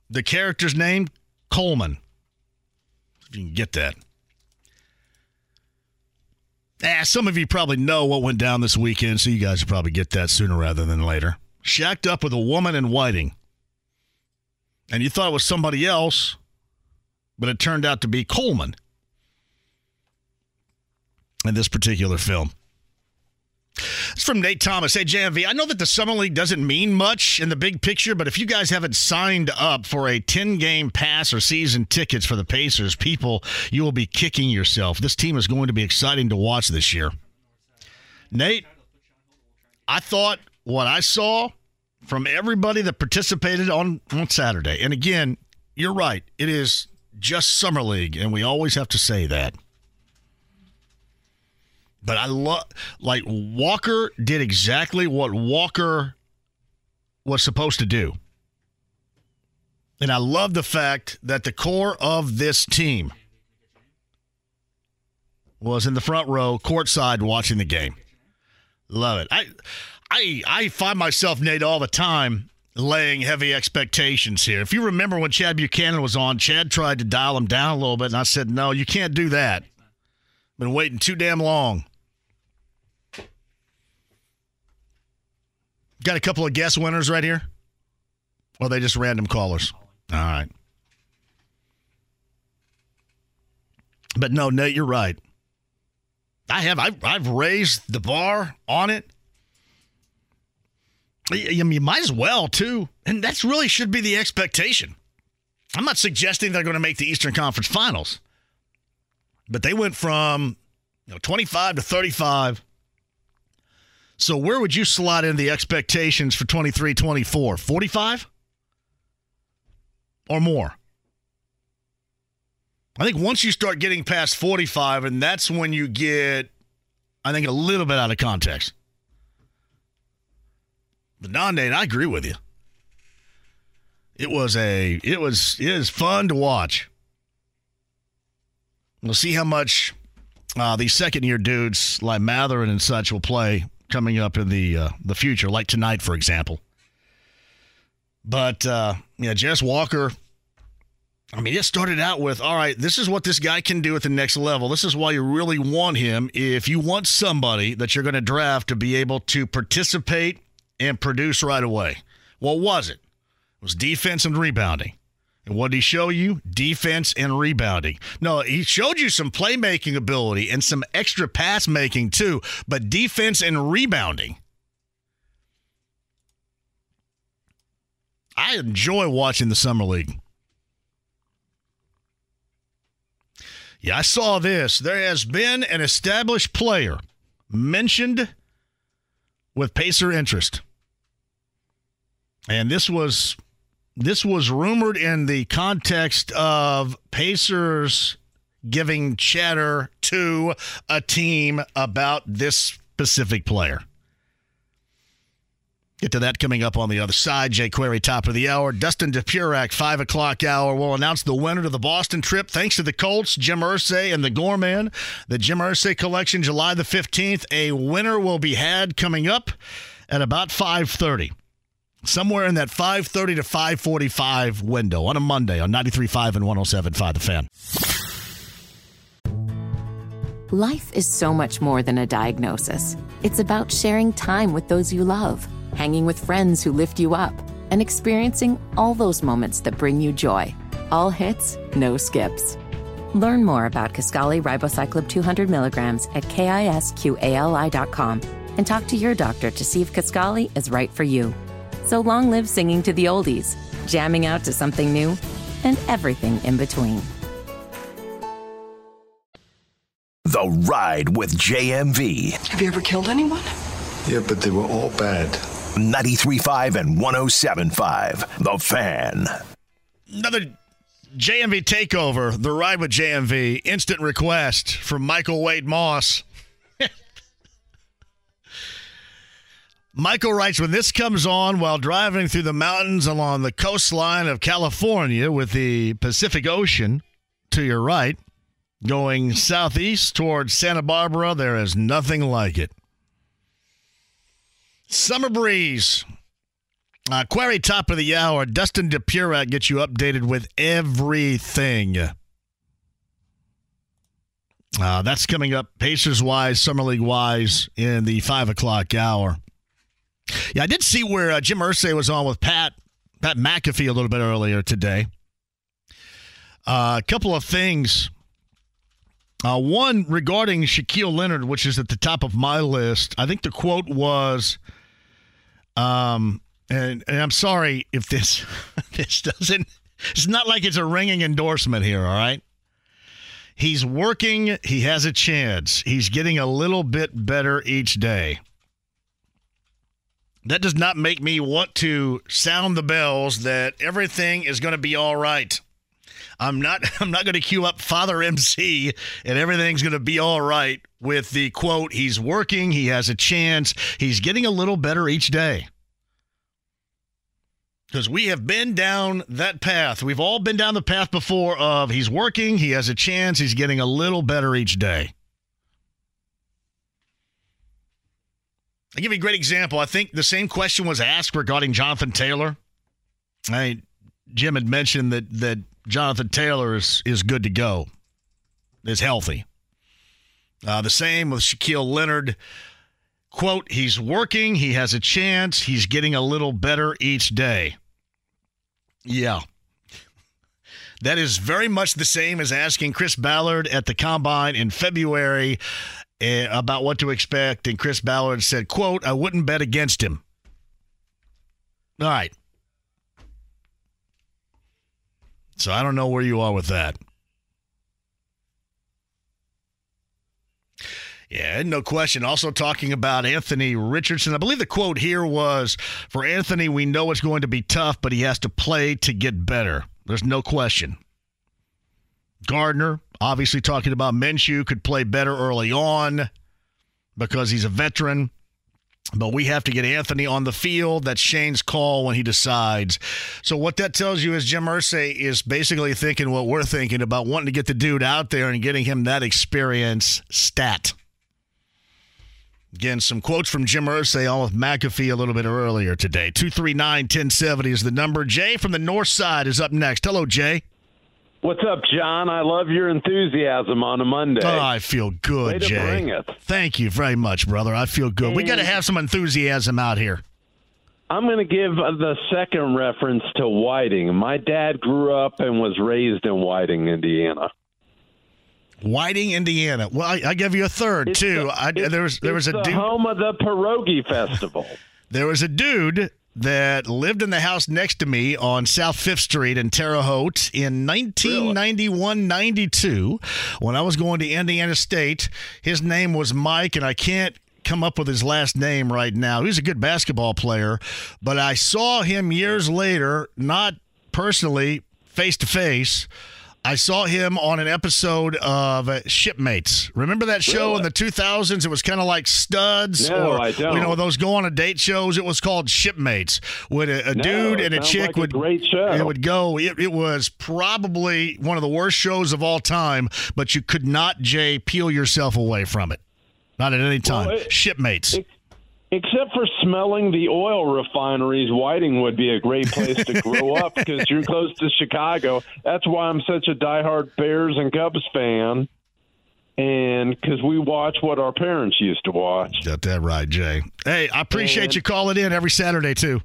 The character's name, Coleman. If you can get that. Ah, some of you probably know what went down this weekend, so you guys will probably get that sooner rather than later. Shacked up with a woman in Whiting. And you thought it was somebody else, but it turned out to be Coleman in this particular film. It's from Nate Thomas. Hey, JMV, I know that the Summer League doesn't mean much in the big picture, but if you guys haven't signed up for a 10 game pass or season tickets for the Pacers, people, you will be kicking yourself. This team is going to be exciting to watch this year. Nate, I thought what I saw from everybody that participated on, on Saturday, and again, you're right, it is just Summer League, and we always have to say that. But I love, like, Walker did exactly what Walker was supposed to do. And I love the fact that the core of this team was in the front row, courtside, watching the game. Love it. I, I, I find myself, Nate, all the time laying heavy expectations here. If you remember when Chad Buchanan was on, Chad tried to dial him down a little bit, and I said, no, you can't do that. Been waiting too damn long. Got a couple of guess winners right here? Or they just random callers? All right. But no, Nate, you're right. I have. I've, I've raised the bar on it. You, you might as well, too. And that's really should be the expectation. I'm not suggesting they're going to make the Eastern Conference Finals, but they went from you know, 25 to 35. So where would you slot in the expectations for 23 24? 45 or more? I think once you start getting past 45, and that's when you get, I think, a little bit out of context. But non I agree with you. It was a it was it is fun to watch. We'll see how much uh, these second year dudes like Mathurin and such will play coming up in the uh, the future, like tonight, for example. But uh, yeah, Jarace Walker. I mean, it started out with all right. This is what this guy can do at the next level. This is why you really want him. If you want somebody that you're going to draft to be able to participate and produce right away, what was it? It was defense and rebounding. And what did he show you? Defense and rebounding. No, he showed you some playmaking ability and some extra pass making too, but defense and rebounding. I enjoy watching the Summer League. Yeah, I saw this. There has been an established player mentioned with Pacer interest. And this was this was rumored in the context of Pacers giving chatter to a team about this specific player. Get to that coming up on the other side. Jay Query, top of the hour. Dustin Dopirak, 5 o'clock hour, will announce the winner to the Boston trip. Thanks to the Colts, Jim Irsay, and the Gorman. The Jim Irsay collection, July the 15th. A winner will be had coming up at about 5.30. Somewhere in that 5.30 to 5.45 window on a Monday on 93.5 and 107.5 The Fan. Life is so much more than a diagnosis. It's about sharing time with those you love, hanging with friends who lift you up, and experiencing all those moments that bring you joy. All hits, no skips. Learn more about Kisqali Ribociclib 200 milligrams at kisqali.com and talk to your doctor to see if Kisqali is right for you. So long live singing to the oldies, jamming out to something new, and everything in between. The Ride with JMV. Have you ever killed anyone? Yeah, but they were all bad. 93.5 and 107.5. The Fan. Another JMV takeover. The Ride with JMV. Instant request from Michael Wade Moss. Michael writes When this comes on while driving through the mountains along the coastline of California with the Pacific Ocean to your right, going southeast towards Santa Barbara, there is nothing like it. Summer breeze. Uh, query top of the hour. Dustin Dopirak gets you updated with everything. Uh, that's coming up Pacers wise, Summer League wise in the five o'clock hour. Yeah, I did see where uh, Jim Irsay was on with Pat Pat McAfee a little bit earlier today. Uh, a couple of things. Uh, one regarding Shaquille Leonard, which is at the top of my list. I think the quote was, um, and, and I'm sorry if this this doesn't. It's not like it's a ringing endorsement here. All right. He's working. He has a chance. He's getting a little bit better each day. That does not make me want to sound the bells that everything is going to be all right. I'm not I'm not going to cue up Father MC and everything's going to be all right with the quote he's working, he has a chance, he's getting a little better each day. Cuz we have been down that path. We've all been down the path before of he's working, he has a chance, he's getting a little better each day. I'll give you a great example. I think the same question was asked regarding Jonathan Taylor. I, Jim had mentioned that that Jonathan Taylor is, is good to go, is healthy. Uh, the same with Shaquille Leonard. Quote, he's working, he has a chance, he's getting a little better each day. Yeah. That is very much the same as asking Chris Ballard at the combine in February Eh, about what to expect. And Chris Ballard said, quote, I wouldn't bet against him. All right. So I don't know where you are with that. Yeah, no question. Also talking about Anthony Richardson. I believe the quote here was for Anthony, we know it's going to be tough, but he has to play to get better. There's no question. Gardner, obviously talking about Minshew, could play better early on because he's a veteran. But we have to get Anthony on the field. That's Shane's call when he decides. So what that tells you is Jim Irsay is basically thinking what we're thinking about wanting to get the dude out there and getting him that experience stat. Again, some quotes from Jim Irsay on with McAfee a little bit earlier today. 239 1070 is the number. Jay from the north side is up next. Hello, Jay. What's up, John? I love your enthusiasm on a Monday. Oh, I feel good, Way Jay. Thank you very much, brother. I feel good. We got to have some enthusiasm out here. I'm going to give the second reference to Whiting. My dad grew up and was raised in Whiting, Indiana. Whiting, Indiana. Well, I, I give you a third It's too. the- I, there was there was a dude. home of the pierogi festival. There was a dude that lived in the house next to me on South Fifth Street in Terre Haute in 1991 92 when I was going to Indiana State. His name was Mike, and I can't come up with his last name right now. He was a good basketball player, but I saw him years later, not personally, face to face. I saw him on an episode of Shipmates. Remember that show in the 2000s? It was kind of like Studs, No, or I don't. you know those go on a date shows. It was called Shipmates. With a, a No, dude and a chick like a would great show. It would go. It, it was probably one of the worst shows of all time. But you could not, Jay, peel yourself away from it. Not at any time. Well, it- Shipmates. Except for smelling the oil refineries, Whiting would be a great place to grow up because you're close to Chicago. That's why I'm such a diehard Bears and Cubs fan. And because we watch what our parents used to watch. Got that right, Jay. Hey, I appreciate And- you calling in every Saturday too.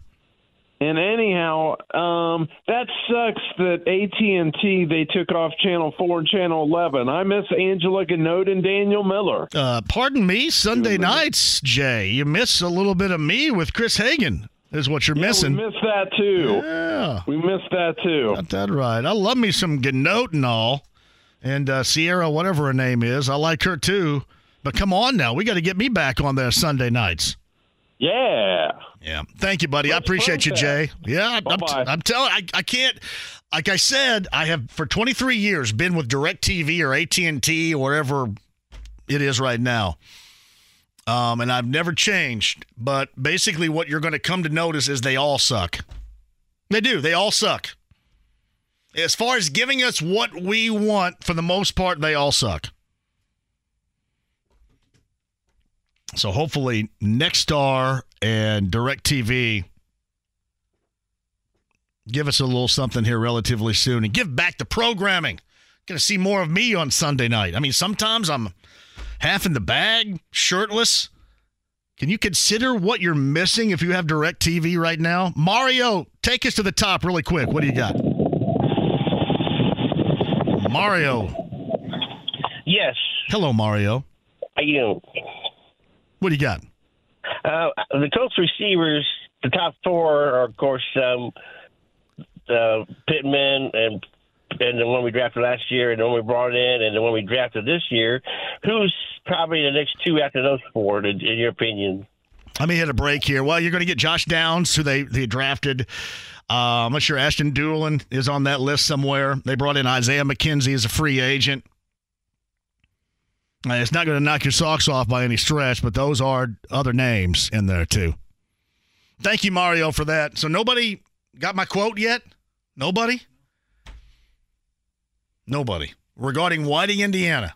And anyhow, um, that sucks that AT and T they took off Channel Four and Channel Eleven. I miss Angela Ganote and Daniel Miller. Uh, pardon me, Sunday nights, Jay. You miss a little bit of me with Chris Hagan. Is what you're missing. We missed that too. Yeah. We missed that too. Got that right. I love me some Ganote and all. And uh, Sierra, whatever her name is, I like her too. But come on now, we got to get me back on there Sunday nights. Yeah. Yeah. Thank you, buddy. I appreciate you, Jay. Yeah, I'm, I'm, Bye-bye. I'm telling. I, I can't. Like I said, I have for 23 years been with DirecTV or AT and T or whatever it is right now. Um, and I've never changed. But basically, what you're going to come to notice is they all suck. They do. They all suck. As far as giving us what we want, for the most part, they all suck. So hopefully, Nexstar and DirecTV give us a little something here relatively soon and give back the programming. Going to see more of me on Sunday night. I mean, sometimes I'm half in the bag, shirtless. Can you consider what you're missing if you have DirecTV right now? Mario, take us to the top really quick. What do you got? Mario. Yes. Hello, Mario. How you doing? What do you got? Uh, the Colts receivers, the top four are, of course, um, uh, Pittman and and the one we drafted last year, and the one we brought in, and the one we drafted this year. Who's probably the next two after those four, in, in your opinion? Let me hit a break here. Well, you're going to get Josh Downs, who they, they drafted. Uh, I'm not sure Ashton Dulin is on that list somewhere. They brought in Isaiah McKenzie as a free agent. Uh, It's not going to knock your socks off by any stretch, but those are other names in there too. Thank you, Mario, for that. So nobody got my quote yet? Nobody? Nobody. Regarding Whiting, Indiana.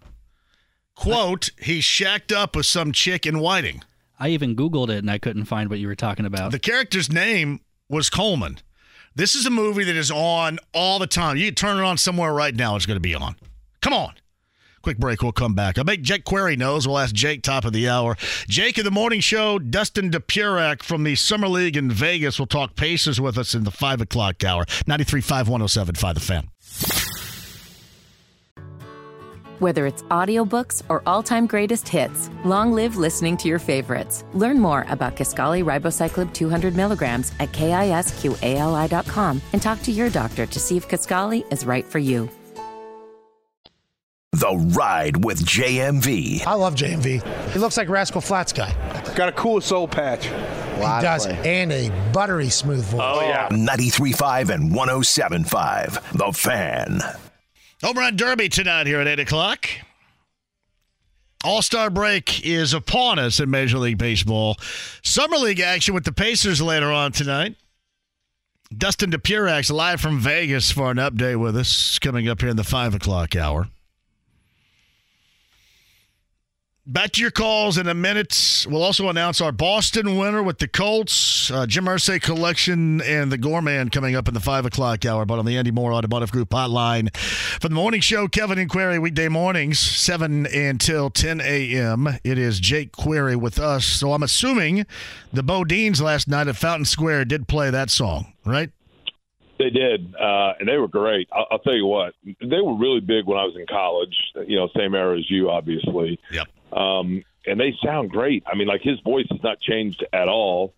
Quote, he shacked up with some chick in Whiting. I even Googled it and I couldn't find what you were talking about. The character's name was Coleman. This is a movie that is on all the time. You can turn it on somewhere right now, it's going to be on. Come on. Quick break, we'll come back. I bet Jake Query knows. We'll ask Jake top of the hour. Jake in the morning show, Dustin Dopirak from the Summer League in Vegas will talk Pacers with us in the 5 o'clock hour. 93.5, 107.5 The Fan. Whether it's audiobooks or all-time greatest hits, long live listening to your favorites. Learn more about Kisqali Ribociclib 200 milligrams at kisqali.com and talk to your doctor to see if Kisqali is right for you. The Ride with JMV. I love JMV. He looks like Rascal Flatts guy. Got a cool soul patch. He does, and a buttery smooth voice. Oh, yeah. 93.5 and 107.5. The Fan. Home Run Derby tonight here at 8 o'clock. All Star break is upon us in Major League Baseball. Summer League action with the Pacers later on tonight. Dustin Dopirak's live from Vegas for an update with us coming up here in the 5 o'clock hour. Back to your calls in a minute. We'll also announce our Boston winner with the Colts, uh, Jim Irsay Collection, and the Gorman coming up in the 5 o'clock hour. But on the Andy Moore Automotive Group hotline. For the morning show, Kevin and Query, weekday mornings, 7 until 10 a.m. It is Jake Query with us. So I'm assuming the BoDeans last night at Fountain Square did play that song, right? They did, uh, and they were great. I'll, I'll tell you what, they were really big when I was in college. You know, same era as you, obviously. Yep. Um, and they sound great. I mean, like his voice has not changed at all.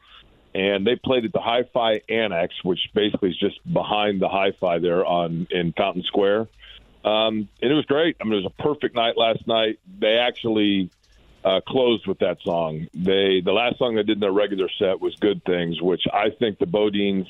And they played at the Hi-Fi Annex, which basically is just behind the Hi-Fi there on in Fountain Square. Um, and it was great. I mean, it was a perfect night last night. They actually uh, closed with that song. They the last song they did in their regular set was "Good Things," which I think the BoDeans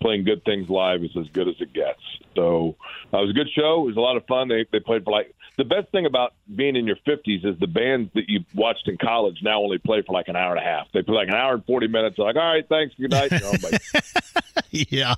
playing good things live is as good as it gets. So uh, it was a good show. It was a lot of fun. They they played for like the best thing about being in your fifties is the bands that you watched in college now only play for like an hour and a half. They play like an hour and forty minutes. They're like, all right, thanks, good night. You know, like, yeah.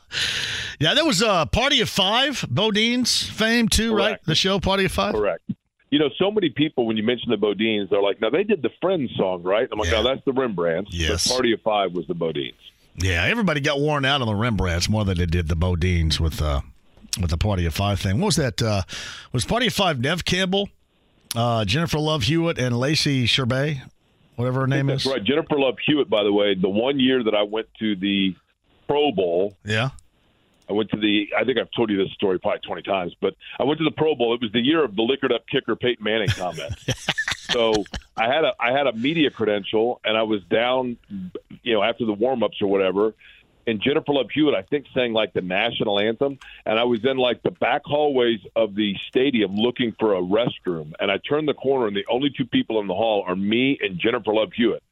Yeah, that was uh, Party of Five, BoDeans' fame too, right? The show Party of Five? Correct. You know, so many people when you mention the BoDeans, they're like, "Now they did the Friends song, right?" I'm like, "No, that's the Rembrandts." Yes. But Party of Five was the BoDeans. Yeah, everybody got worn out on the Rembrandts more than they did the BoDeans with uh, with the Party of Five thing. What was that? Uh, was Party of Five Neve Campbell, uh, Jennifer Love Hewitt, and Lacey Chabert, whatever her name That's is? right. Jennifer Love Hewitt, by the way, the one year that I went to the Pro Bowl, Yeah. I went to the. I think I've told you this story probably twenty times, but I went to the Pro Bowl. It was the year of the liquored up kicker Peyton Manning comment. so I had a I had a media credential, and I was down, you know, after the warm ups or whatever. And Jennifer Love Hewitt, I think, sang like the national anthem, and I was in like the back hallways of the stadium looking for a restroom. And I turned the corner, and the only two people in the hall are me and Jennifer Love Hewitt.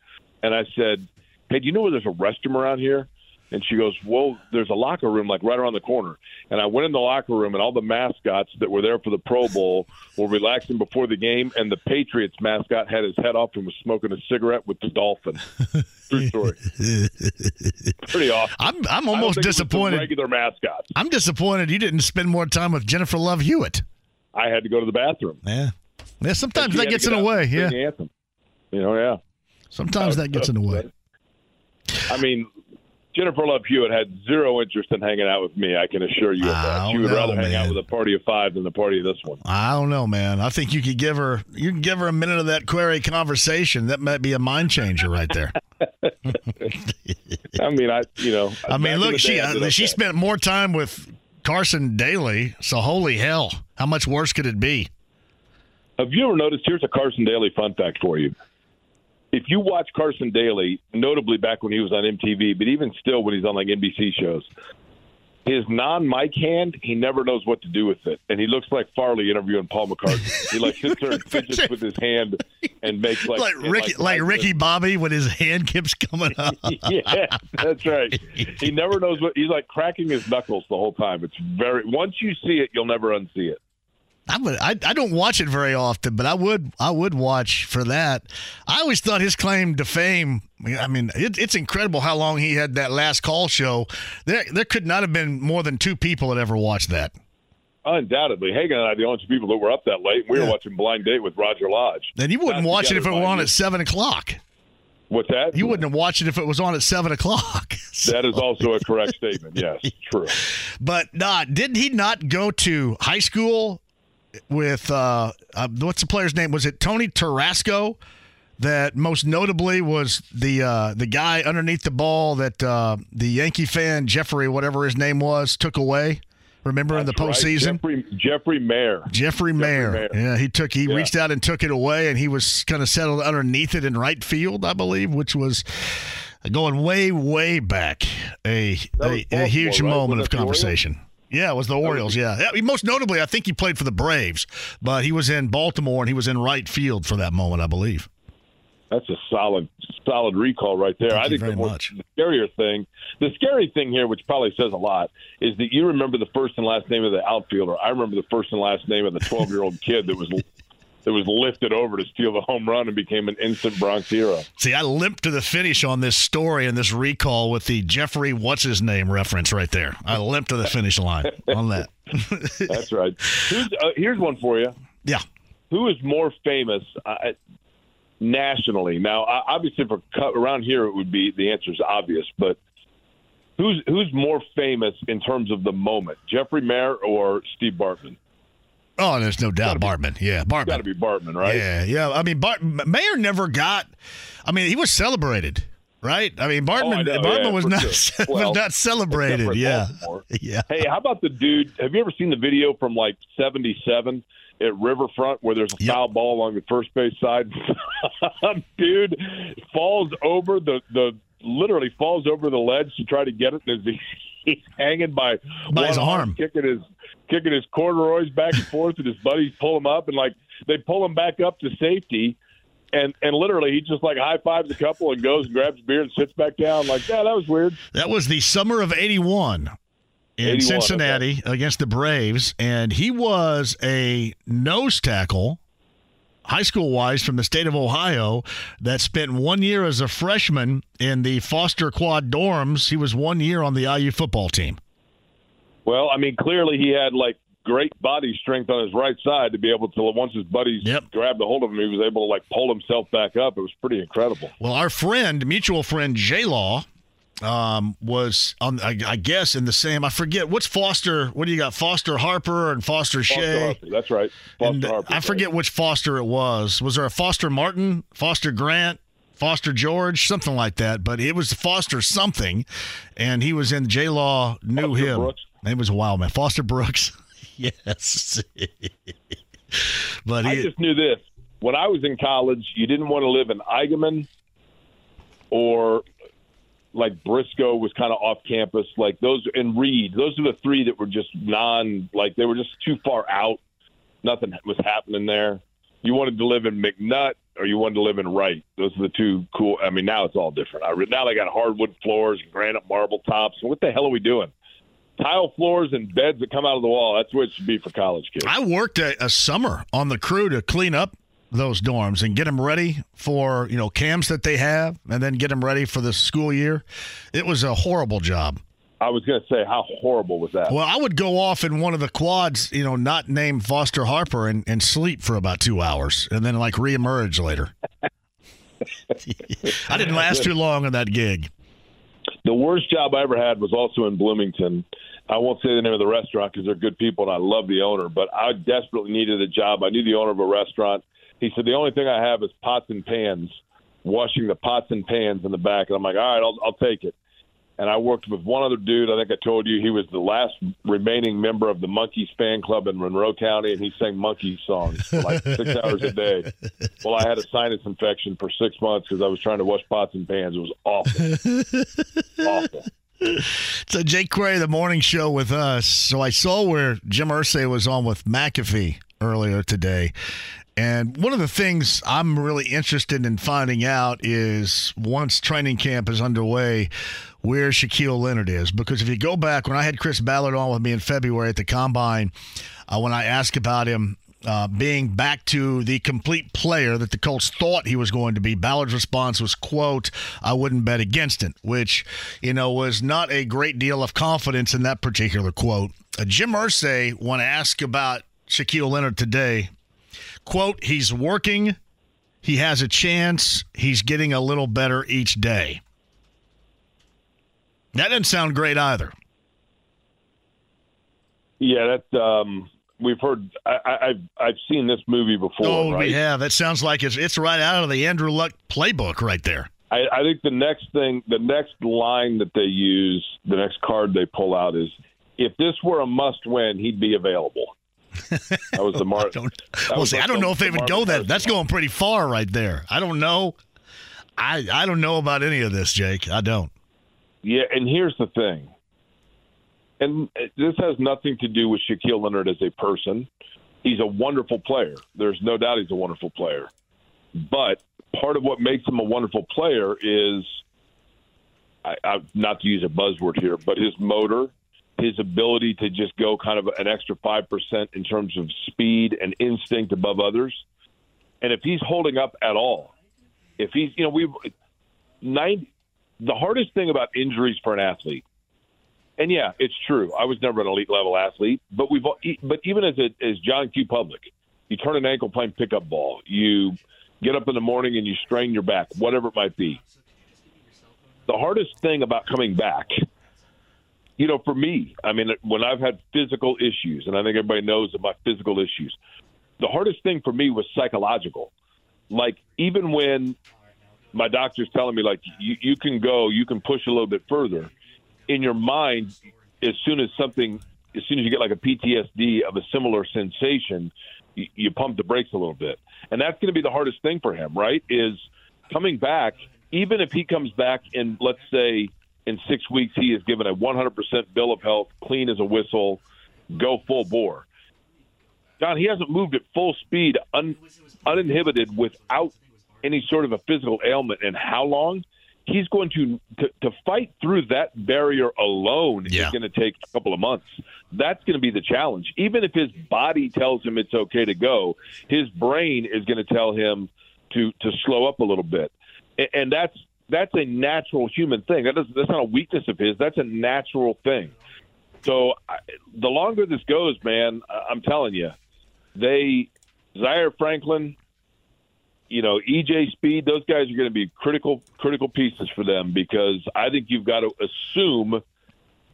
And I said, "Hey, do you know where there's a restroom around here?" And she goes, "Well, there's a locker room like right around the corner." And I went in the locker room, and all the mascots that were there for the Pro Bowl were relaxing before the game. And the Patriots mascot had his head off and was smoking a cigarette with the dolphin. True story. Pretty awesome. I'm I'm almost think it was the disappointed. regular mascots. I'm disappointed you didn't spend more time with Jennifer Love Hewitt. I had to go to the bathroom. Yeah. Yeah, sometimes that gets in the way. Yeah. the anthem. You know, yeah. Sometimes that gets in the way. I mean, Jennifer Love Hewitt had zero interest in hanging out with me. I can assure you of that. She would know, rather hang out with a party of five than the party of this one. I don't know, man. I think you could give her you can give her a minute of that query conversation. That might be a mind changer right there. I mean, I you know. I mean, look, she I uh, she spent more time with Carson Daly. So holy hell, how much worse could it be? Have you ever noticed? Here's a Carson Daly fun fact for you. If you watch Carson Daly, notably back when he was on MTV, but even still when he's on like NBC shows, his non-mic hand, he never knows what to do with it, and he looks like Farley interviewing Paul McCartney. he like sits there and fidgets with his hand and makes like Like Ricky, like Ricky Bobby when his hand keeps coming up. yeah, that's right. He never knows what he's like cracking his knuckles the whole time. It's very once you see it, you'll never unsee it. I would. I, I don't watch it very often, but I would. I would watch for that. I always thought his claim to fame. I mean, it, it's incredible how long he had that last call show. There, there could not have been more than two people that ever watched that. Undoubtedly, Hagan and I are the only two people that were up that late. We were watching Blind Date with Roger Lodge. And you wouldn't Not watch it if it were on at seven o'clock. What's that? You wouldn't have watched it if it was on at seven o'clock. That is also a correct statement. Yes, true. But nah, didn't he not go to high school with uh, uh what's the player's name? Was it Tony Tarasco? That most notably was the uh, the guy underneath the ball that uh, the Yankee fan Jeffrey, whatever his name was, took away. Remember in the That's right. postseason, Jeffrey, Jeffrey Maier. Jeffrey Maier. Maier. Yeah, he took he Yeah. reached out and took it away, and he was kind of settled underneath it in right field, I believe, which was going way way back a a, a huge right? moment of that the Orioles? conversation. Yeah, it was the Orioles. Yeah. yeah, most notably, I think he played for the Braves, but he was in Baltimore and he was in right field for that moment, I believe. That's a solid, solid recall right there. Thank I think very the, more, much. the scarier thing, the scary thing here, which probably says a lot, is that you remember the first and last name of the outfielder. I remember the first and last name of the 12 year old kid that was that was lifted over to steal the home run and became an instant Bronx hero. See, I limped to the finish on this story and this recall with the Jeffrey what's his name reference right there. I limped to the finish line on that. That's right. Who's, uh, here's one for you. Yeah. Who is more famous? I, nationally. Now, obviously, for around here, it would be the answer is obvious, but who's who's more famous in terms of the moment, Jeffrey Maier or Steve Bartman? Oh, there's no doubt, Bartman. Yeah, Bartman. Got to be Bartman, right? Yeah, yeah. I mean, Bart, Maier never got. I mean, he was celebrated, right? I mean, Bartman. Oh, I know, Bartman yeah, was not sure. was not celebrated. Yeah, Baltimore. yeah. Hey, how about the dude? Have you ever seen the video from like '77 at Riverfront where there's a foul ball along the first base side? dude falls over the the literally falls over the ledge to try to get it. He's hanging by By his arm. kicking his kicking his corduroys back and forth, and his buddies pull him up, and like they pull him back up to safety. And, and literally, he just like high fives a couple and goes and grabs a beer and sits back down. Like, yeah, that was weird. That was the summer of '81 in 81, Cincinnati against the Braves, and he was a nose tackle, high school wise, from the state of Ohio that spent one year as a freshman in the Foster Quad dorms. He was one year on the IU football team. Well, I mean, clearly he had like great body strength on his right side to be able to once his buddies grabbed a hold of him, he was able to like pull himself back up. It was pretty incredible. Well, our friend, mutual friend J Law, um, was on, I, I guess, in the same. I forget what's Foster. What do you got? Foster Harper and Foster Foster Shea. Harper, that's right. Foster And Harper. I forget which Foster it was. Was there a Foster Martin, Foster Grant, Foster George, something like that? But it was Foster something, and he was in J Law. Knew Foster him. Brooks. Name was a wild man. Foster Brooks. yes. but I he, just knew this. When I was in college, you didn't want to live in Eigenmann or like Briscoe was kind of off campus. Like those and Reed, those are the three that were just non, like they were just too far out. Nothing was happening there. You wanted to live in McNutt or you wanted to live in Wright. Those are the two cool. I mean, now it's all different. I, now they got hardwood floors granite marble tops. What the hell are we doing? Tile floors and beds that come out of the wall. That's what it should be for college kids. I worked a, a summer on the crew to clean up those dorms and get them ready for you know camps that they have, and then get them ready for the school year. It was a horrible job. I was going to say, how horrible was that? Well, I would go off in one of the quads, you know, not named Foster Harper, and, and sleep for about two hours, and then like reemerge later. I didn't last too long on that gig. The worst job I ever had was also in Bloomington. I won't say the name of the restaurant because they're good people and I love the owner, but I desperately needed a job. I knew the owner of a restaurant. He said, The only thing I have is pots and pans, washing the pots and pans in the back. And I'm like, All right, I'll, I'll take it. And I worked with one other dude. I think I told you he was the last remaining member of the Monkees fan club in Monroe County, and he sang Monkey songs for like six hours a day. Well, I had a sinus infection for six months because I was trying to wash pots and pans. It was awful. awful. So Jake Query, the morning show with us. So I saw where Jim Irsay was on with McAfee earlier today. And one of the things I'm really interested in finding out is once training camp is underway, where Shaquille Leonard is. Because if you go back, when I had Chris Ballard on with me in February at the Combine, uh, when I asked about him uh, being back to the complete player that the Colts thought he was going to be, Ballard's response was, quote, I wouldn't bet against it, which, you know, was not a great deal of confidence in that particular quote. Uh, Jim Irsay, when asked about Shaquille Leonard today, quote, he's working, he has a chance, he's getting a little better each day. That doesn't sound great either. Yeah, that um, we've heard. I, I, I've I've seen this movie before. Oh, right? we have. That sounds like it's it's right out of the Andrew Luck playbook right there. I, I think the next thing, the next line that they use, the next card they pull out is, if this were a must-win, he'd be available. That was the Mar- that Well, was see, I don't know if they the would go that. That's going pretty far right there. I don't know. I I don't know about any of this, Jake. I don't. Yeah, and here's the thing. And this has nothing to do with Shaquille Leonard as a person. He's a wonderful player. There's no doubt he's a wonderful player. But part of what makes him a wonderful player is, I, I, not to use a buzzword here, but his motor, his ability to just go kind of an extra 5% in terms of speed and instinct above others. And if he's holding up at all, if he's, you know, we've, 90, the hardest thing about injuries for an athlete, and yeah, it's true. I was never an elite level athlete, but we've, but even as a, as John Q. Public, you turn an ankle playing pickup ball, you get up in the morning and you strain your back, whatever it might be. The hardest thing about coming back, you know, for me, I mean, when I've had physical issues, and I think everybody knows about physical issues, the hardest thing for me was psychological. Like, even when my doctor's telling me, like, you, you can go, you can push a little bit further, in your mind, as soon as something, as soon as you get like a PTSD of a similar sensation, you, you pump the brakes a little bit. And that's going to be the hardest thing for him, right? Is coming back, even if he comes back in, let's say, in six weeks, he is given a 100% bill of health, clean as a whistle, go full bore. John, he hasn't moved at full speed, un, uninhibited, without any sort of a physical ailment And how long? He's going to, to to fight through that barrier alone Yeah. is going to take a couple of months. That's going to be the challenge. Even if his body tells him it's okay to go, his brain is going to tell him to to slow up a little bit, and, and that's that's a natural human thing. That is, that's not a weakness of his. That's a natural thing. So I, the longer this goes, man, I'm telling you, they Zaire Franklin, you know, EJ Speed, those guys are going to be critical critical pieces for them because I think you've got to assume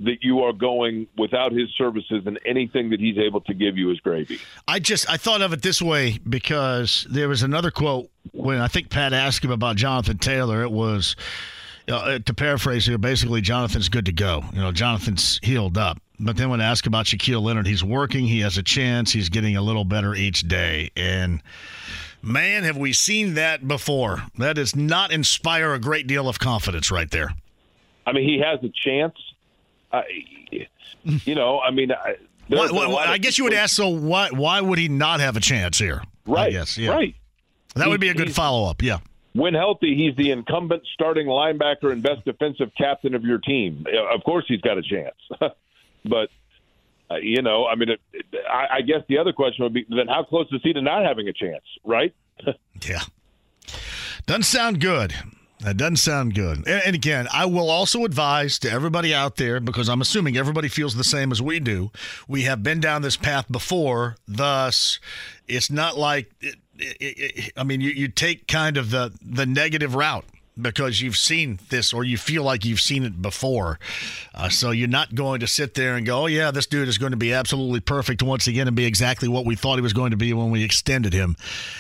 that you are going without his services and anything that he's able to give you is gravy. I just I thought of it this way because there was another quote when I think Pat asked him about Jonathan Taylor. It was uh, to paraphrase here, basically Jonathan's good to go. You know, Jonathan's healed up. But then when asked about Shaquille Leonard, he's working, he has a chance, he's getting a little better each day, and. Man, have we seen that before? That does not inspire a great deal of confidence right there. I mean, he has a chance. I, you know, I mean, I, there's a I guess you would ask, so why why would he not have a chance here? Right, Yes. yeah. right. That would be a good follow up. Yeah. When healthy, he's the incumbent starting linebacker and best defensive captain of your team. Of course, he's got a chance. but uh, you know, I mean, it, it, I, I guess the other question would be then how close is he to not having a chance? Right? Yeah. Doesn't sound good. That doesn't sound good. And, again, I will also advise to everybody out there because I'm assuming everybody feels the same as we do. We have been down this path before, thus, it's not like. It, it, it, I mean, you, you take kind of the the negative route because you've seen this or you feel like you've seen it before. Uh, so you're not going to sit there and go, oh, yeah, this dude is going to be absolutely perfect once again and be exactly what we thought he was going to be when we extended him.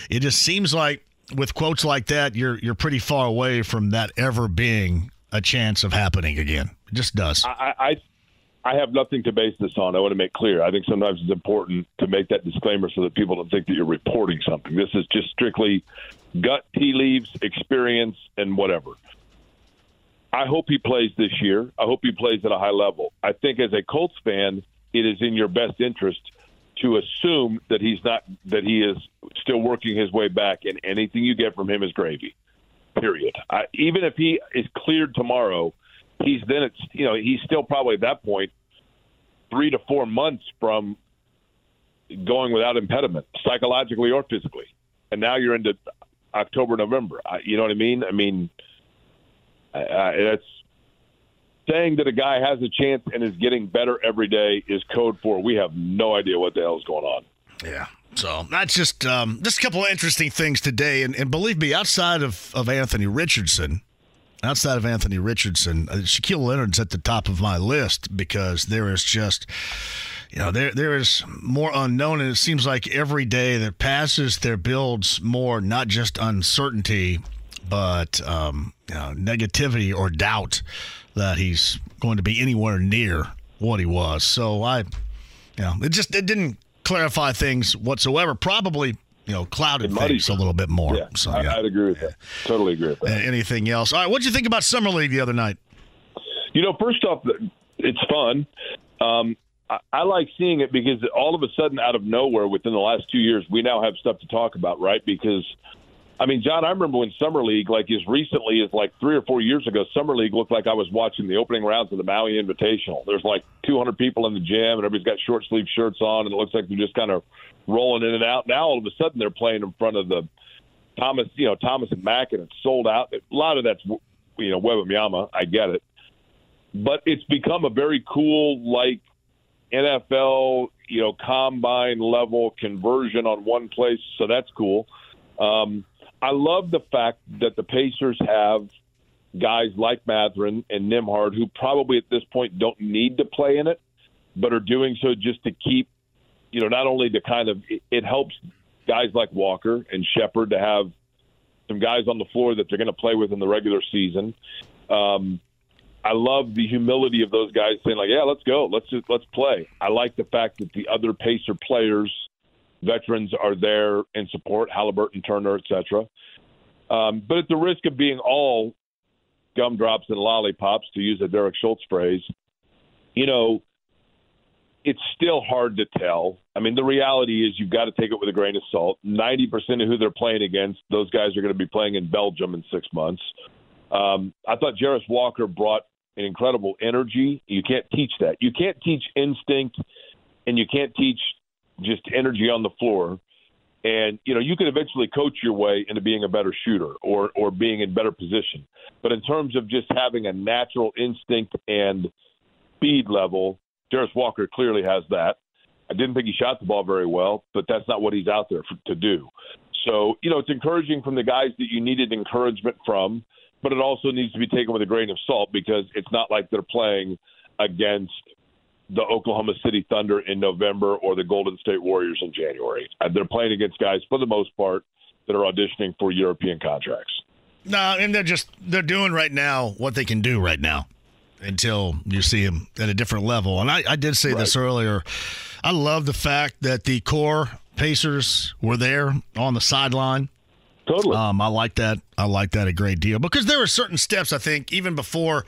It just seems like with quotes like that, you're you're pretty far away from that ever being a chance of happening again. It just does. I, I I have nothing to base this on. I want to make clear. I think sometimes it's important to make that disclaimer so that people don't think that you're reporting something. This is just strictly gut tea leaves, experience, and whatever. I hope he plays this year. I hope he plays at a high level. I think as a Colts fan, it is in your best interest to assume that he's not that he is still working his way back, and anything you get from him is gravy. Period. I, even if he is cleared tomorrow, he's then it's you know he's still probably at that point three to four months from going without impediment, psychologically or physically, and now you're into October, November. I, you know what I mean? I mean, I, I, that's saying that a guy has a chance and is getting better every day is code for we have no idea what the hell is going on. Yeah. So that's just um, just a couple of interesting things today, and, and believe me, outside of, of Anthony Richardson, outside of Anthony Richardson, uh, Shaquille Leonard's at the top of my list because there is just, you know, there there is more unknown, and it seems like every day that passes, there builds more, not just uncertainty, but um, you know, negativity or doubt that he's going to be anywhere near what he was. So I, you know, it just it didn't clarify things whatsoever. Probably, you know, clouded things a little bit more. Yeah, so I, yeah. I'd agree with that. Totally agree with Uh, that. anything else? All right, what did you think about summer league the other night? You know, first off, it's fun. Um, I, I like seeing it because all of a sudden, out of nowhere, within the last two years, we now have stuff to talk about, right? Because, I mean, John, I remember when summer league, like as recently as like three or four years ago, summer league looked like I was watching the opening rounds of the Maui Invitational. There's like 200 people in the gym, and everybody's got short sleeve shirts on, and it looks like they're just kind of rolling in and out. Now all of a sudden, they're playing in front of the Thomas, you know, Thomas and Mack, and it's sold out. A lot of that's you know Wembanyama. I get it but it's become a very cool like NFL, you know, combine level conversion on one place, so that's cool. Um, I love the fact that the Pacers have guys like Mathurin and Nembhard who probably at this point don't need to play in it, but are doing so just to keep, you know, not only to kind of it, it helps guys like Walker and Shepard to have some guys on the floor that they're going to play with in the regular season. Um, I love the humility of those guys saying like, "Yeah, let's go, let's just let's play." I like the fact that the other Pacer players, veterans, are there in support, Halliburton, Turner, etc. Um, but at the risk of being all gumdrops and lollipops, to use a Derek Schultz phrase, you know, it's still hard to tell. I mean, the reality is you've got to take it with a grain of salt. 90% of who they're playing against, those guys are going to be playing in Belgium in six months. Um, I thought Jarace Walker brought an incredible energy. You can't teach that. You can't teach instinct, and you can't teach just energy on the floor. And you know, you can eventually coach your way into being a better shooter or or being in better position. But in terms of just having a natural instinct and speed level, Jarace Walker clearly has that. I didn't think he shot the ball very well, but that's not what he's out there for, to do. So, you know, it's encouraging from the guys that you needed encouragement from, but it also needs to be taken with a grain of salt because it's not like they're playing against the Oklahoma City Thunder in November or the Golden State Warriors in January. Uh, They're playing against guys, for the most part, that are auditioning for European contracts. No, and they're just they're doing right now what they can do right now until you see them at a different level. And I, I did say this earlier. I love the fact that the core Pacers were there on the sideline. Totally. Um, I like that. I like that a great deal because there were certain steps I think even before.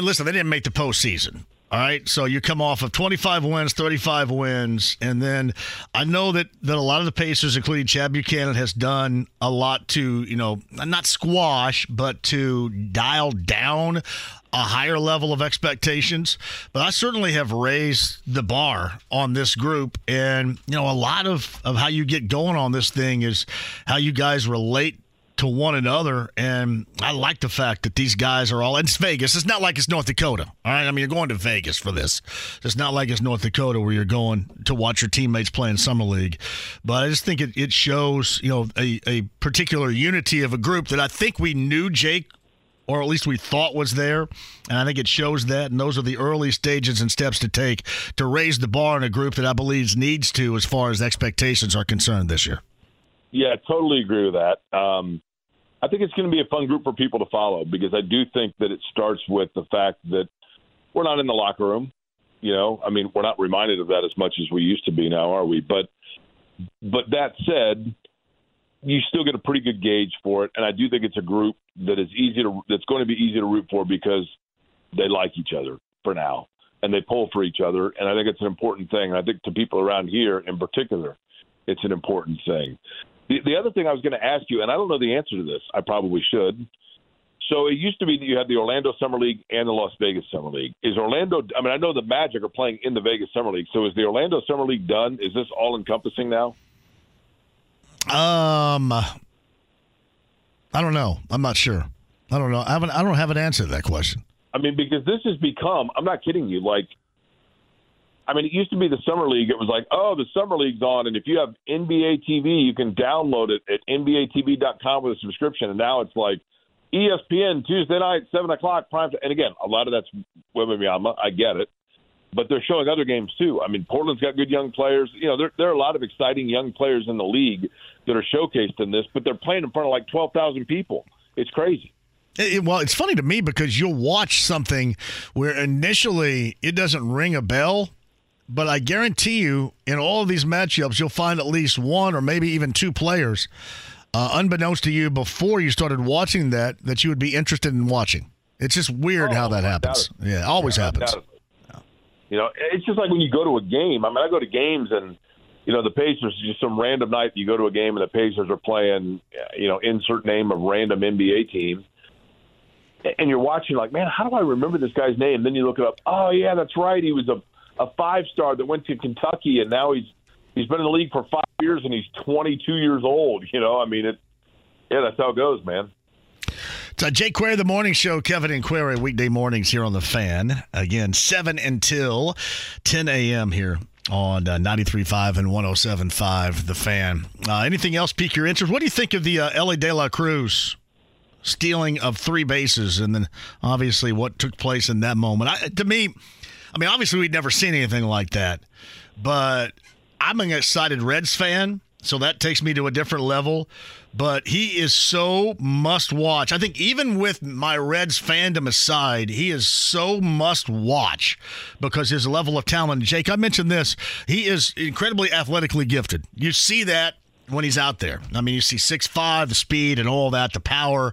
Listen, they didn't make the postseason. All right, so you come off of 25 wins, 35 wins, and then I know that that a lot of the Pacers, including Chad Buchanan, has done a lot to you know not squash, but to dial down a higher level of expectations. But I certainly have raised the bar on this group, and you know a lot of of how you get going on this thing is how you guys relate to one another. And I like the fact that these guys are all, it's Vegas. It's not like it's North Dakota. All right. I mean, you're going to Vegas for this. It's not like it's North Dakota where you're going to watch your teammates play in Summer League. But I just think it, it shows, you know, a, a particular unity of a group that I think we knew Jake or at least we thought was there. And I think it shows that. And those are the early stages and steps to take to raise the bar in a group that I believe needs to as far as expectations are concerned this year. Yeah, totally agree with that. Um, I think it's going to be a fun group for people to follow because I do think that it starts with the fact that we're not in the locker room. You know, I mean, we're not reminded of that as much as we used to be now, are we? But but that said, you still get a pretty good gauge for it, and I do think it's a group that is easy to that's going to be easy to root for because they like each other for now and they pull for each other, and I think it's an important thing. And I think to people around here in particular, it's an important thing. The, the other thing I was going to ask you, and I don't know the answer to this, I probably should. So it used to be that you had the Orlando Summer League and the Las Vegas Summer League. Is Orlando? I mean, I know the Magic are playing in the Vegas Summer League. So is the Orlando Summer League done? Is this all encompassing now? Um, I don't know. I'm not sure. I don't know. I haven't. I don't have an answer to that question. I mean, because this has become, I'm not kidding you, like, I mean, it used to be the Summer League. It was like, oh, the Summer League's on, and if you have NBA TV, you can download it at NBATV.com with a subscription. And now it's like ESPN Tuesday night, 7 o'clock, prime time. And again, a lot of that's Wembanyama. I I get it. But they're showing other games, too. I mean, Portland's got good young players. You know, there, there are a lot of exciting young players in the league that are showcased in this, but they're playing in front of like 12,000 people. It's crazy. It- well, it's funny to me because you'll watch something where initially it doesn't ring a bell, but I guarantee you, in all of these matchups, you'll find at least one or maybe even two players, uh, unbeknownst to you before you started watching that, that you would be interested in watching. It's just weird how that happens. Yeah, it always happens. Undoubtedly. You know, it's just like when you go to a game. I mean, I go to games and, you know, the Pacers, just some random night you go to a game and the Pacers are playing, you know, insert name of random NBA team. And you're watching like, man, how do I remember this guy's name? Then you look it up. Oh, yeah, that's right. He was a, a five star that went to Kentucky and now he's he's been in the league for five years and he's 22 years old. You know, I mean, it, yeah, that's how it goes, man. It's uh, Jake Query, the morning show. Kevin and Query, weekday mornings here on The Fan. Again, 7 until 10 a.m. here on uh, 93.5 and 107.5, The Fan. Uh, anything else pique your interest? What do you think of the uh, Elly De La Cruz stealing of three bases and then obviously what took place in that moment? I, to me, I mean, obviously we'd never seen anything like that, but I'm an excited Reds fan, so that takes me to a different level but he is so must watch. I think even with my Reds fandom aside, he is so must watch because his level of talent. Jake, I mentioned this. He is incredibly athletically gifted. You see that when he's out there. I mean, you see six five, the speed and all that, the power.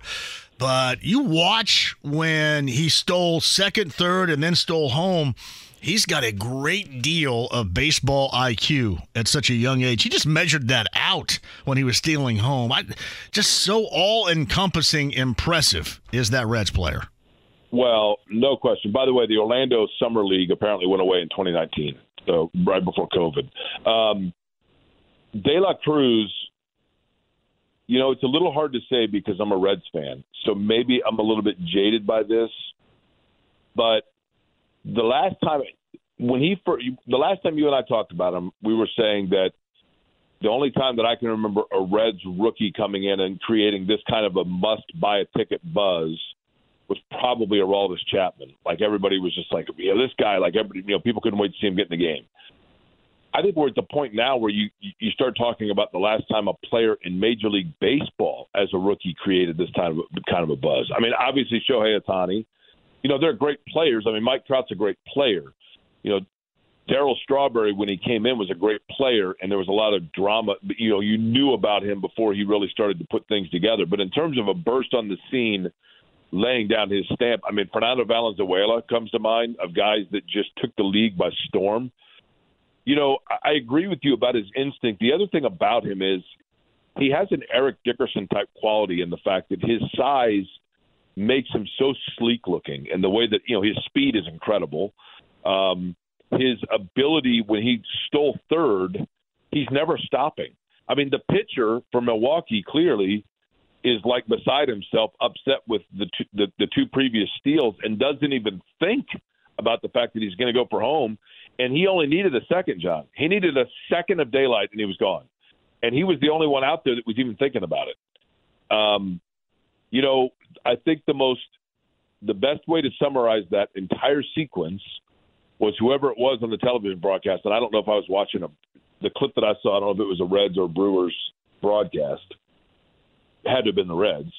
But you watch when he stole second, third, and then stole home he's got a great deal of baseball IQ at such a young age. He just measured that out when he was stealing home. I, just so all encompassing impressive is that Reds player. Well, no question. By the way, the Orlando Summer League apparently went away in 2019, so right before COVID. Um, De La Cruz, you know, it's a little hard to say because I'm a Reds fan, so maybe I'm a little bit jaded by this, but the last time when he first, the last time you and I talked about him, we were saying that the only time that I can remember a Reds rookie coming in and creating this kind of a must buy a ticket buzz was probably Aroldis Chapman. Like everybody was just like, yeah, this guy, like everybody, you know, people couldn't wait to see him get in the game. I think we're at the point now where you you start talking about the last time a player in Major League Baseball as a rookie created this kind of kind of a buzz. I mean, obviously Shohei Ohtani, you know, they're great players. I mean, Mike Trout's a great player. You know, Darryl Strawberry, when he came in, was a great player, and there was a lot of drama. You know, you knew about him before he really started to put things together. But in terms of a burst on the scene, laying down his stamp, I mean, Fernando Valenzuela comes to mind of guys that just took the league by storm. You know, I agree with you about his instinct. The other thing about him is he has an Eric Dickerson type quality in the fact that his size – makes him so sleek looking, and the way that you know his speed is incredible. Um, his ability when he stole third, he's never stopping. I mean, the pitcher for Milwaukee clearly is like beside himself, upset with the two, the, the two previous steals, and doesn't even think about the fact that he's going to go for home. And he only needed a second, John. He needed a second of daylight, and he was gone. And he was the only one out there that was even thinking about it. Um, you know, I think the most, the best way to summarize that entire sequence was whoever it was on the television broadcast, and I don't know if I was watching a, the clip that I saw. I don't know if it was a Reds or Brewers broadcast. It had to have been the Reds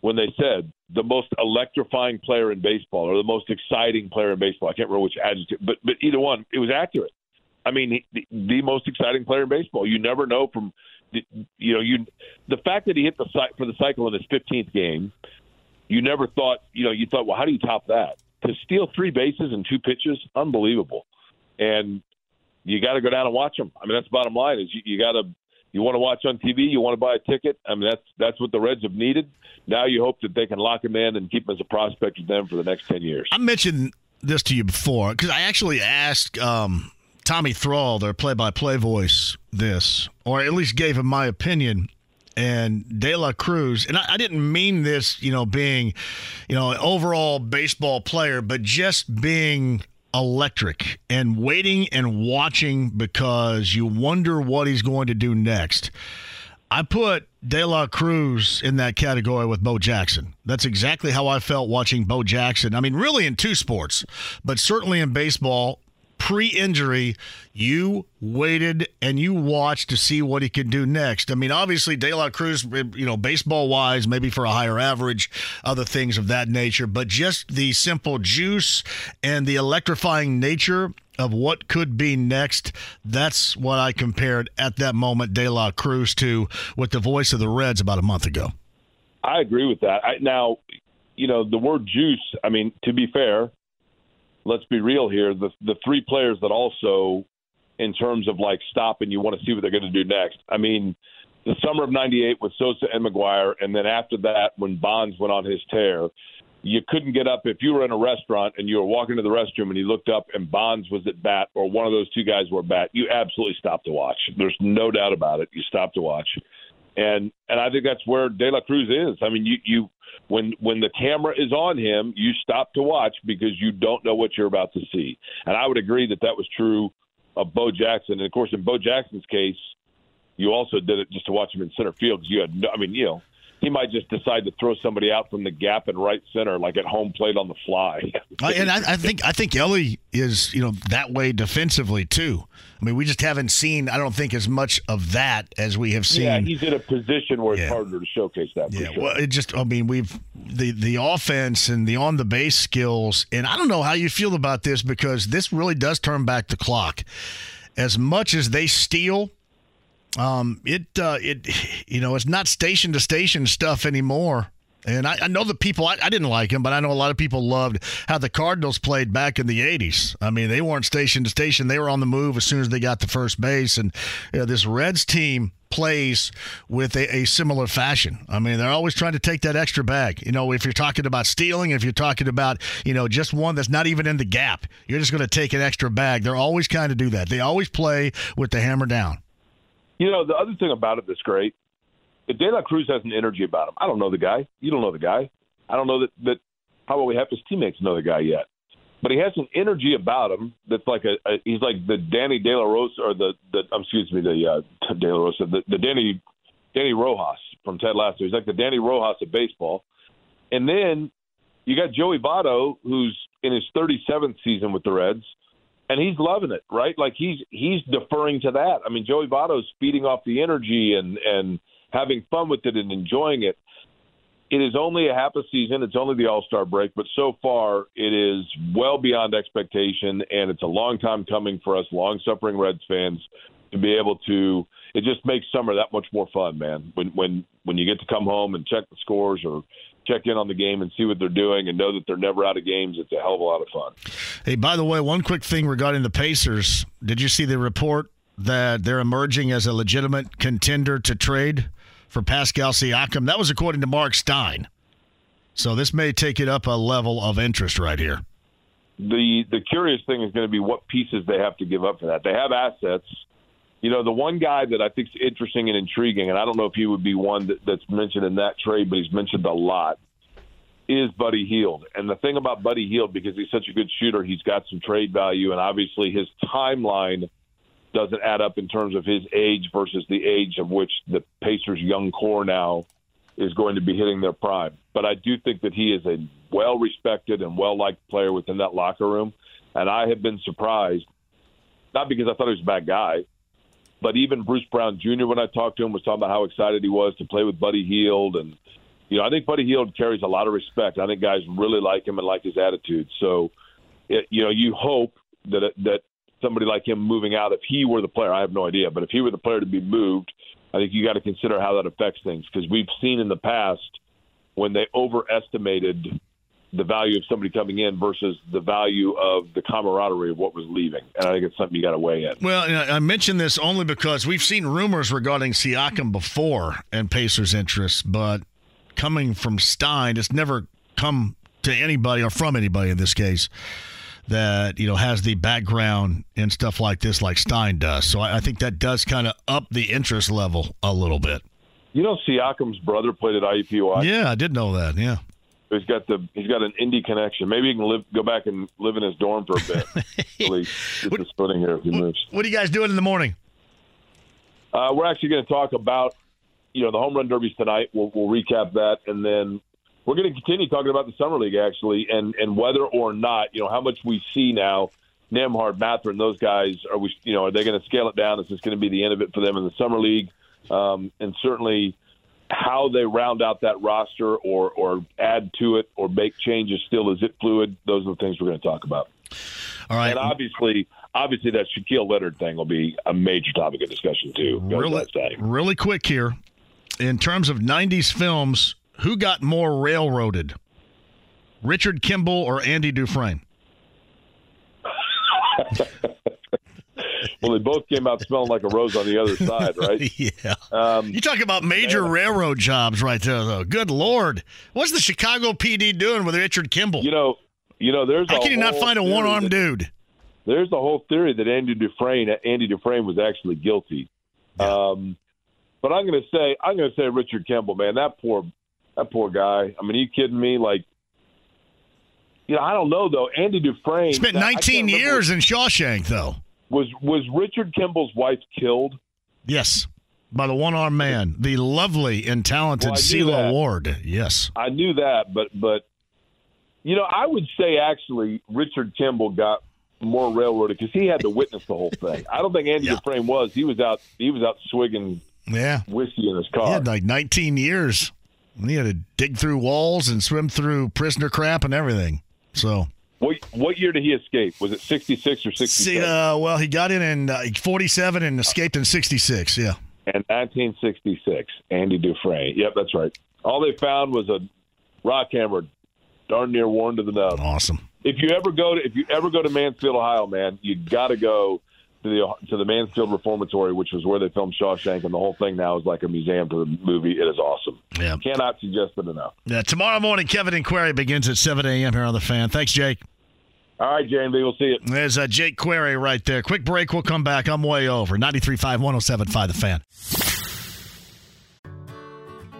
when they said the most electrifying player in baseball or the most exciting player in baseball. I can't remember which adjective, but but either one, it was accurate. I mean, the, the most exciting player in baseball. You never know from you know, you the fact that he hit the for the cycle in his 15th game, you never thought, you know, you thought, well, how do you top that? To steal three bases in two pitches, unbelievable. And you got to go down and watch him. I mean, that's the bottom line. Is you, you got to you want to watch on TV, you want to buy a ticket. I mean, that's that's what the Reds have needed. Now you hope that they can lock him in and keep him as a prospect with them for the next ten years. I mentioned this to you before because I actually asked um, Tommy Thrall, their play-by-play voice, this, or at least gave him my opinion. And De La Cruz, and I, I didn't mean this, you know, being, you know, an overall baseball player, but just being electric and waiting and watching because you wonder what he's going to do next. I put De La Cruz in that category with Bo Jackson. That's exactly how I felt watching Bo Jackson. I mean, really in two sports, but certainly in baseball pre-injury, you waited and you watched to see what he could do next. I mean, obviously, De La Cruz, you know, baseball-wise, maybe for a higher average, other things of that nature, but just the simple juice and the electrifying nature of what could be next. That's what I compared at that moment De La Cruz to with the voice of the Reds about a month ago. I agree with that. I, now, you know, the word juice, I mean, to be fair, let's be real here. The the three players that also, in terms of like stop and you want to see what they're going to do next. I mean, the summer of '98 with Sosa and McGwire, and then after that, when Bonds went on his tear, you couldn't get up if you were in a restaurant and you were walking to the restroom and you looked up and Bonds was at bat or one of those two guys were at bat. You absolutely stopped to watch. There's no doubt about it. You stopped to watch and and I think that's where De La Cruz is. I mean, you you when when the camera is on him, you stop to watch because you don't know what you're about to see. And I would agree that that was true of Bo Jackson. And of course, in Bo Jackson's case, you also did it just to watch him in center field because you had no, I mean, you know, he might just decide to throw somebody out from the gap in right center, like at home plate on the fly. Uh, and I, I think I think Ellie is you know that way defensively too. I mean, we just haven't seen I don't think as much of that as we have seen. Yeah, he's in a position where it's harder to showcase that. For Yeah, sure. well, it just I mean we've the the offense and the on the base skills, and I don't know how you feel about this because this really does turn back the clock. As much as they steal, um, it uh, it you know it's not station to station stuff anymore. And I, I know the people I, I didn't like him, but I know a lot of people loved how the Cardinals played back in the '80s. I mean, they weren't station to station; they were on the move as soon as they got to first base. And you know, this Reds team plays with a, a similar fashion. I mean, they're always trying to take that extra bag. You know, if you're talking about stealing, if you're talking about you know just one that's not even in the gap, you're just going to take an extra bag. They're always kind of do that. They always play with the hammer down. You know, the other thing about it that's great, if De La Cruz has an energy about him, I don't know the guy. You don't know the guy. I don't know that, that probably half his teammates know the guy yet. But he has an energy about him that's like a, a he's like the Danny De La Rosa or the the um, excuse me the uh, De La Rosa the, the Danny Danny Rojas from Ted Lasso. He's like the Danny Rojas of baseball. And then you got Joey Votto, who's in his 37th season with the Reds, and he's loving it, right? Like he's he's deferring to that. I mean, Joey Votto's feeding off the energy and and having fun with it and enjoying it. It is only a half a season. It's only the All Star break, but so far it is well beyond expectation, and it's a long time coming for us long suffering Reds fans to be able to. It just makes summer that much more fun, man. When when when you get to come home and check the scores or check in on the game and see what they're doing and know that they're never out of games, it's a hell of a lot of fun. Hey, by the way, one quick thing regarding the Pacers. Did you see the report that they're emerging as a legitimate contender to trade for Pascal Siakam? That was according to Mark Stein. So this may take it up a level of interest right here. the the curious thing is going to be what pieces they have to give up for that. They have assets. You know, the one guy that I think is interesting and intriguing, and I don't know if he would be one that, that's mentioned in that trade, but he's mentioned a lot, is Buddy Hield. And the thing about Buddy Hield, because he's such a good shooter, he's got some trade value, and obviously his timeline doesn't add up in terms of his age versus the age of which the Pacers' young core now is going to be hitting their prime. But I do think that he is a well respected and well liked player within that locker room. And I have been surprised, not because I thought he was a bad guy, but even Bruce Brown Jr. when I talked to him was talking about how excited he was to play with Buddy Hield and you know, I think Buddy Hield carries a lot of respect. I think guys really like him and like his attitude. So, it, you know, you hope that that somebody like him moving out, if he were the player, I have no idea, but if he were the player to be moved, I think you got to consider how that affects things because we've seen in the past when they overestimated the value of somebody coming in versus the value of the camaraderie of what was leaving. And I think it's something you got to weigh in. Well, I mention this only because we've seen rumors regarding Siakam before and Pacers' interests, but coming from Stein, it's never come to anybody or from anybody in this case that you know has the background and stuff like this like Stein does. So I, I think that does kind of up the interest level a little bit. You know, Siakam's brother played at IUPUI. Yeah, I did know that. Yeah. He's got the he's got an indie connection. Maybe he can live go back and live in his dorm for a bit. Until he gets his footing here if he moves. What are you guys doing in the morning? Uh, we're actually going to talk about you know the home run derbies tonight. We'll, we'll recap that, and then we're going to continue talking about the summer league actually, and and whether or not you know how much we see now. Nembhard, Mathurin, those guys are we you know are they going to scale it down? Is this going to be the end of it for them in the summer league? Um, and certainly how they round out that roster or or add to it or make changes still is it fluid? Those are the things we're going to talk about. All right. And obviously, obviously that Shaquille Leonard thing will be a major topic of discussion too. Really, really quick here. In terms of 90s films, who got more railroaded? Richard Kimball or Andy Dufresne? well, they both came out smelling like a rose on the other side, right? yeah. Um, You talk about major railroad jobs right there, though. Good Lord. What's the Chicago PD doing with Richard Kimball? You know, you know, there's How can you not find a one armed that- dude? There's the whole theory that Andy Dufresne, Andy Dufresne was actually guilty. Um, but I'm going to say, I'm going to say Richard Kimball, man, that poor, that poor guy. I mean, are you kidding me? Like, you know, I don't know though. Andy Dufresne Spent 19 remember- years in Shawshank, though. Was was Richard Kimball's wife killed? Yes, by the one armed man, the lovely and talented Well, Sela. Ward. Yes. I knew that, but but you know, I would say actually Richard Kimball got more railroaded because he had to witness the whole thing. I don't think Andy Dufresne was. He was out. He was out swigging Yeah. whiskey in his car. He had like 19 years. And He had to dig through walls and swim through prisoner crap and everything. So, What what year did he escape? Was it sixty six or sixty see, uh, well, he got in in uh, 47 and escaped in 66. Yeah. and 1966, Andy Dufresne. Yep, that's right. All they found was a rock hammer, darn near worn to the nub. Awesome. If you ever go to if you ever go to Mansfield, Ohio, man, you got to go to the to the Mansfield Reformatory, which was where they filmed Shawshank, and the whole thing now is like a museum to the movie. It is awesome. Yeah. Cannot suggest it enough. Yeah. Tomorrow morning, Kevin and Query begins at 7 a.m. here on The Fan. Thanks, Jake. All right, JMV, we'll see you. There's uh, Jake Query right there. Quick break. We'll come back. I'm way over. 93.5, 107.5 The Fan.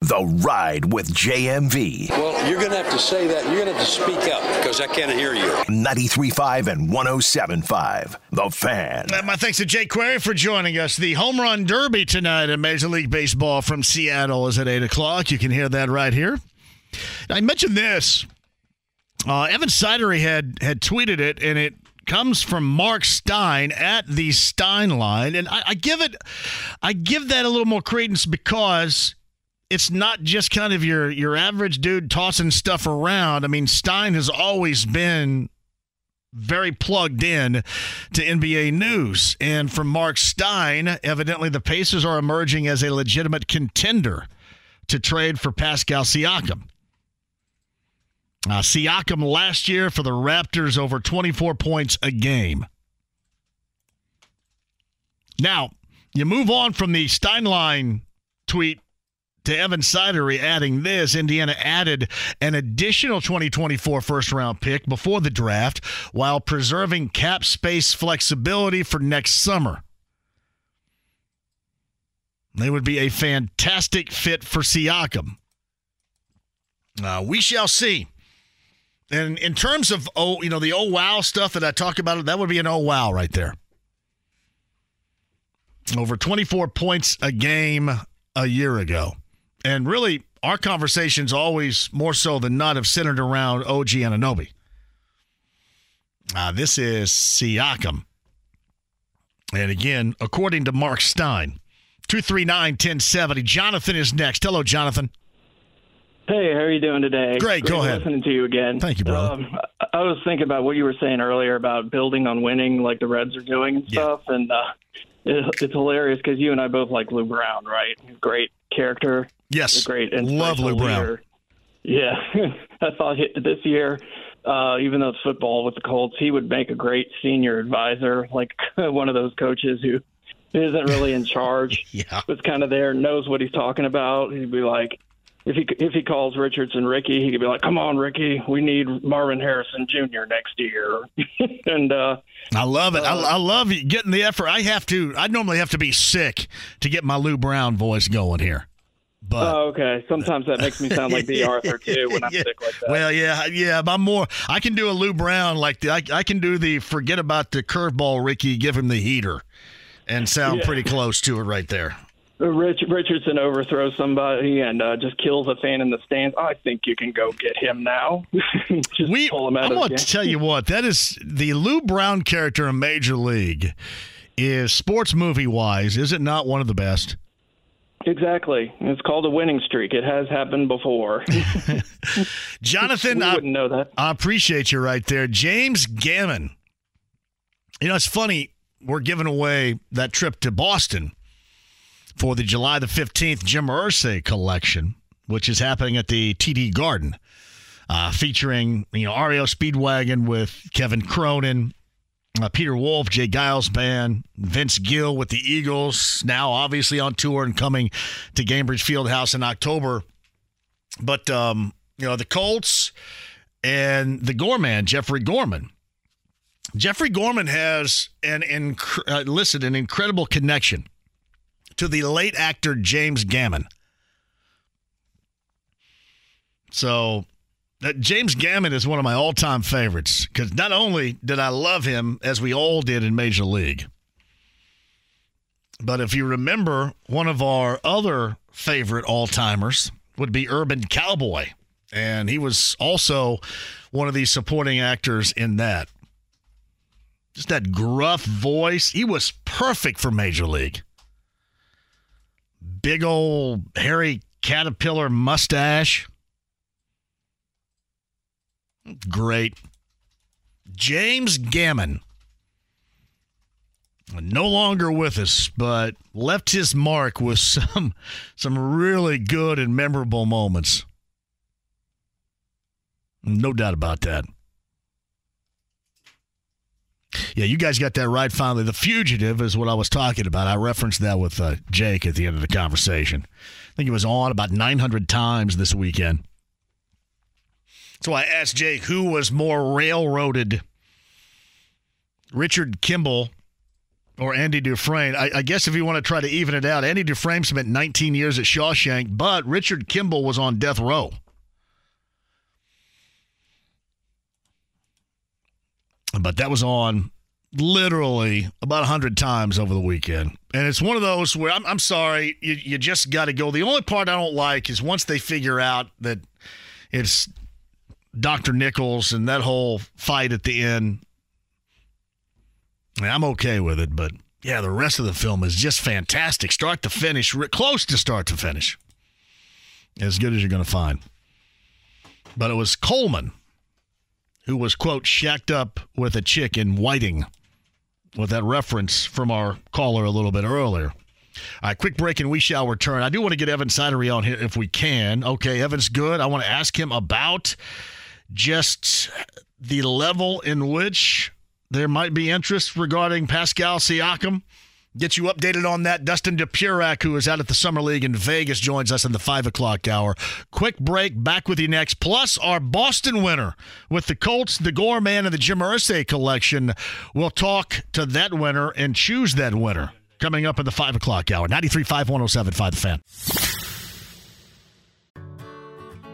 The Ride with JMV. Well, you're going to have to say that. You're going to have to speak up because I can't hear you. 93.5 and 107.5. The Fan. Uh, My thanks to Jay Query for joining us. The Home Run Derby tonight in Major League Baseball from Seattle is at 8 o'clock. You can hear that right here. I mentioned this. Uh, Evan Sidery had, had tweeted it, and it comes from Mark Stein at the Stein line. And I, I give it, I give that a little more credence because it's not just kind of your your average dude tossing stuff around. I mean, Stein has always been very plugged in to NBA news. And from Mark Stein, evidently the Pacers are emerging as a legitimate contender to trade for Pascal Siakam. Uh, Siakam last year for the Raptors over 24 points a game. Now, you move on from the Steinline tweet to Evan Sidery adding this. Indiana added an additional 2024 first round pick before the draft while preserving cap space flexibility for next summer. They would be a fantastic fit for Siakam. Uh, we shall see. And in terms of oh, you know, the oh wow stuff that I talk about, that would be an oh wow right there. Over 24 points a game a year ago. And really, our conversations always more so than not have centered around OG Anunoby. Uh, this is Siakam. And again, according to Mark Stein, 239 1070. Jonathan is next. Hello, Jonathan. Hey, how are you doing today? Great, go ahead. Listening to you again. Thank you, brother. Um, I- was thinking about what you were saying earlier about building on winning, like the Reds are doing and stuff, and uh, it, it's hilarious because you and I both like Lou Brown, right? Great character. Yes, a great, love Lou Brown. leader. Yeah, I thought this year, uh, even though it's football with the Colts, he would make a great senior advisor, like one of those coaches who isn't really in charge. yeah, was kind of there, knows what he's talking about. He'd be like, if he if he calls Richardson Ricky, he could be like, "Come on, Ricky, we need Marvin Harrison Jr. next year." and uh, I love it. I, I love getting the effort. I have to. I normally have to be sick to get my Lou Brown voice going here. But oh, okay, sometimes that makes me sound like B. Arthur too when I'm sick like that. well, yeah, yeah. I'm more. I can do a Lou Brown like the, I, I can do the forget about the curveball, Ricky. Give him the heater, and sound Yeah. pretty close to it right there. Rich, Richardson overthrows somebody and uh, just kills a fan in the stands. I think you can go get him now. just we, pull him out I of want to tell you what that is. The Lou Brown character in Major League is sports movie wise. Is it not one of the best? Exactly. It's called a winning streak. It has happened before. Jonathan, I, wouldn't know that. I appreciate you right there. James Gammon. You know, it's funny. We're giving away that trip to Boston for the July the 15th Jim Irsay collection, which is happening at the TD Garden, uh, featuring, you know, REO Speedwagon with Kevin Cronin, uh, Peter Wolf, J. Geils Band, Vince Gill with the Eagles, now obviously on tour and coming to Gainbridge Fieldhouse in October. But, um, you know, the Colts and the Gorman, Jeffrey Gorman, Jeffrey Gorman has an inc- uh, listen an incredible connection to the late actor James Gammon. So, uh, James Gammon is one of my all-time favorites because not only did I love him as we all did in Major League, but if you remember, one of our other favorite all-timers would be Urban Cowboy, and he was also one of the supporting actors in that. Just that gruff voice. He was perfect for Major League. Big old hairy caterpillar mustache. Great. James Gammon. No longer with us, but left his mark with some some really good and memorable moments. No doubt about that. Yeah, you guys got that right finally. The Fugitive is what I was talking about. I referenced that with uh, Jake at the end of the conversation. I think it was on about 900 times this weekend. So I asked Jake who was more railroaded, Richard Kimball or Andy Dufresne. I, I, guess if you want to try to even it out, Andy Dufresne spent 19 years at Shawshank, but Richard Kimball was on death row. But that was on literally about 100 times over the weekend. And it's one of those where I'm, I'm sorry, you, you just got to go. The only part I don't like is once they figure out that it's Dr. Nichols and that whole fight at the end. I'm okay with it, but yeah, the rest of the film is just fantastic. Start to finish, close to start to finish. As good as you're going to find. But it was Coleman who was, quote, shacked up with a chick in Whiting, with that reference from our caller a little bit earlier. All right, quick break and we shall return. I do want to get Evan Sidery on here if we can. Okay, Evan's good. I want to ask him about just the level in which there might be interest regarding Pascal Siakam. Get you updated on that. Dustin Dopirak, who is out at the Summer League in Vegas, joins us in the 5 o'clock hour. Quick break. Back with you next. Plus, our Boston winner with the Colts, the Gorman, and the Jim Irsay collection. We'll talk to that winner and choose that winner coming up in the 5 o'clock hour. 93.5, 107.5 The Fan.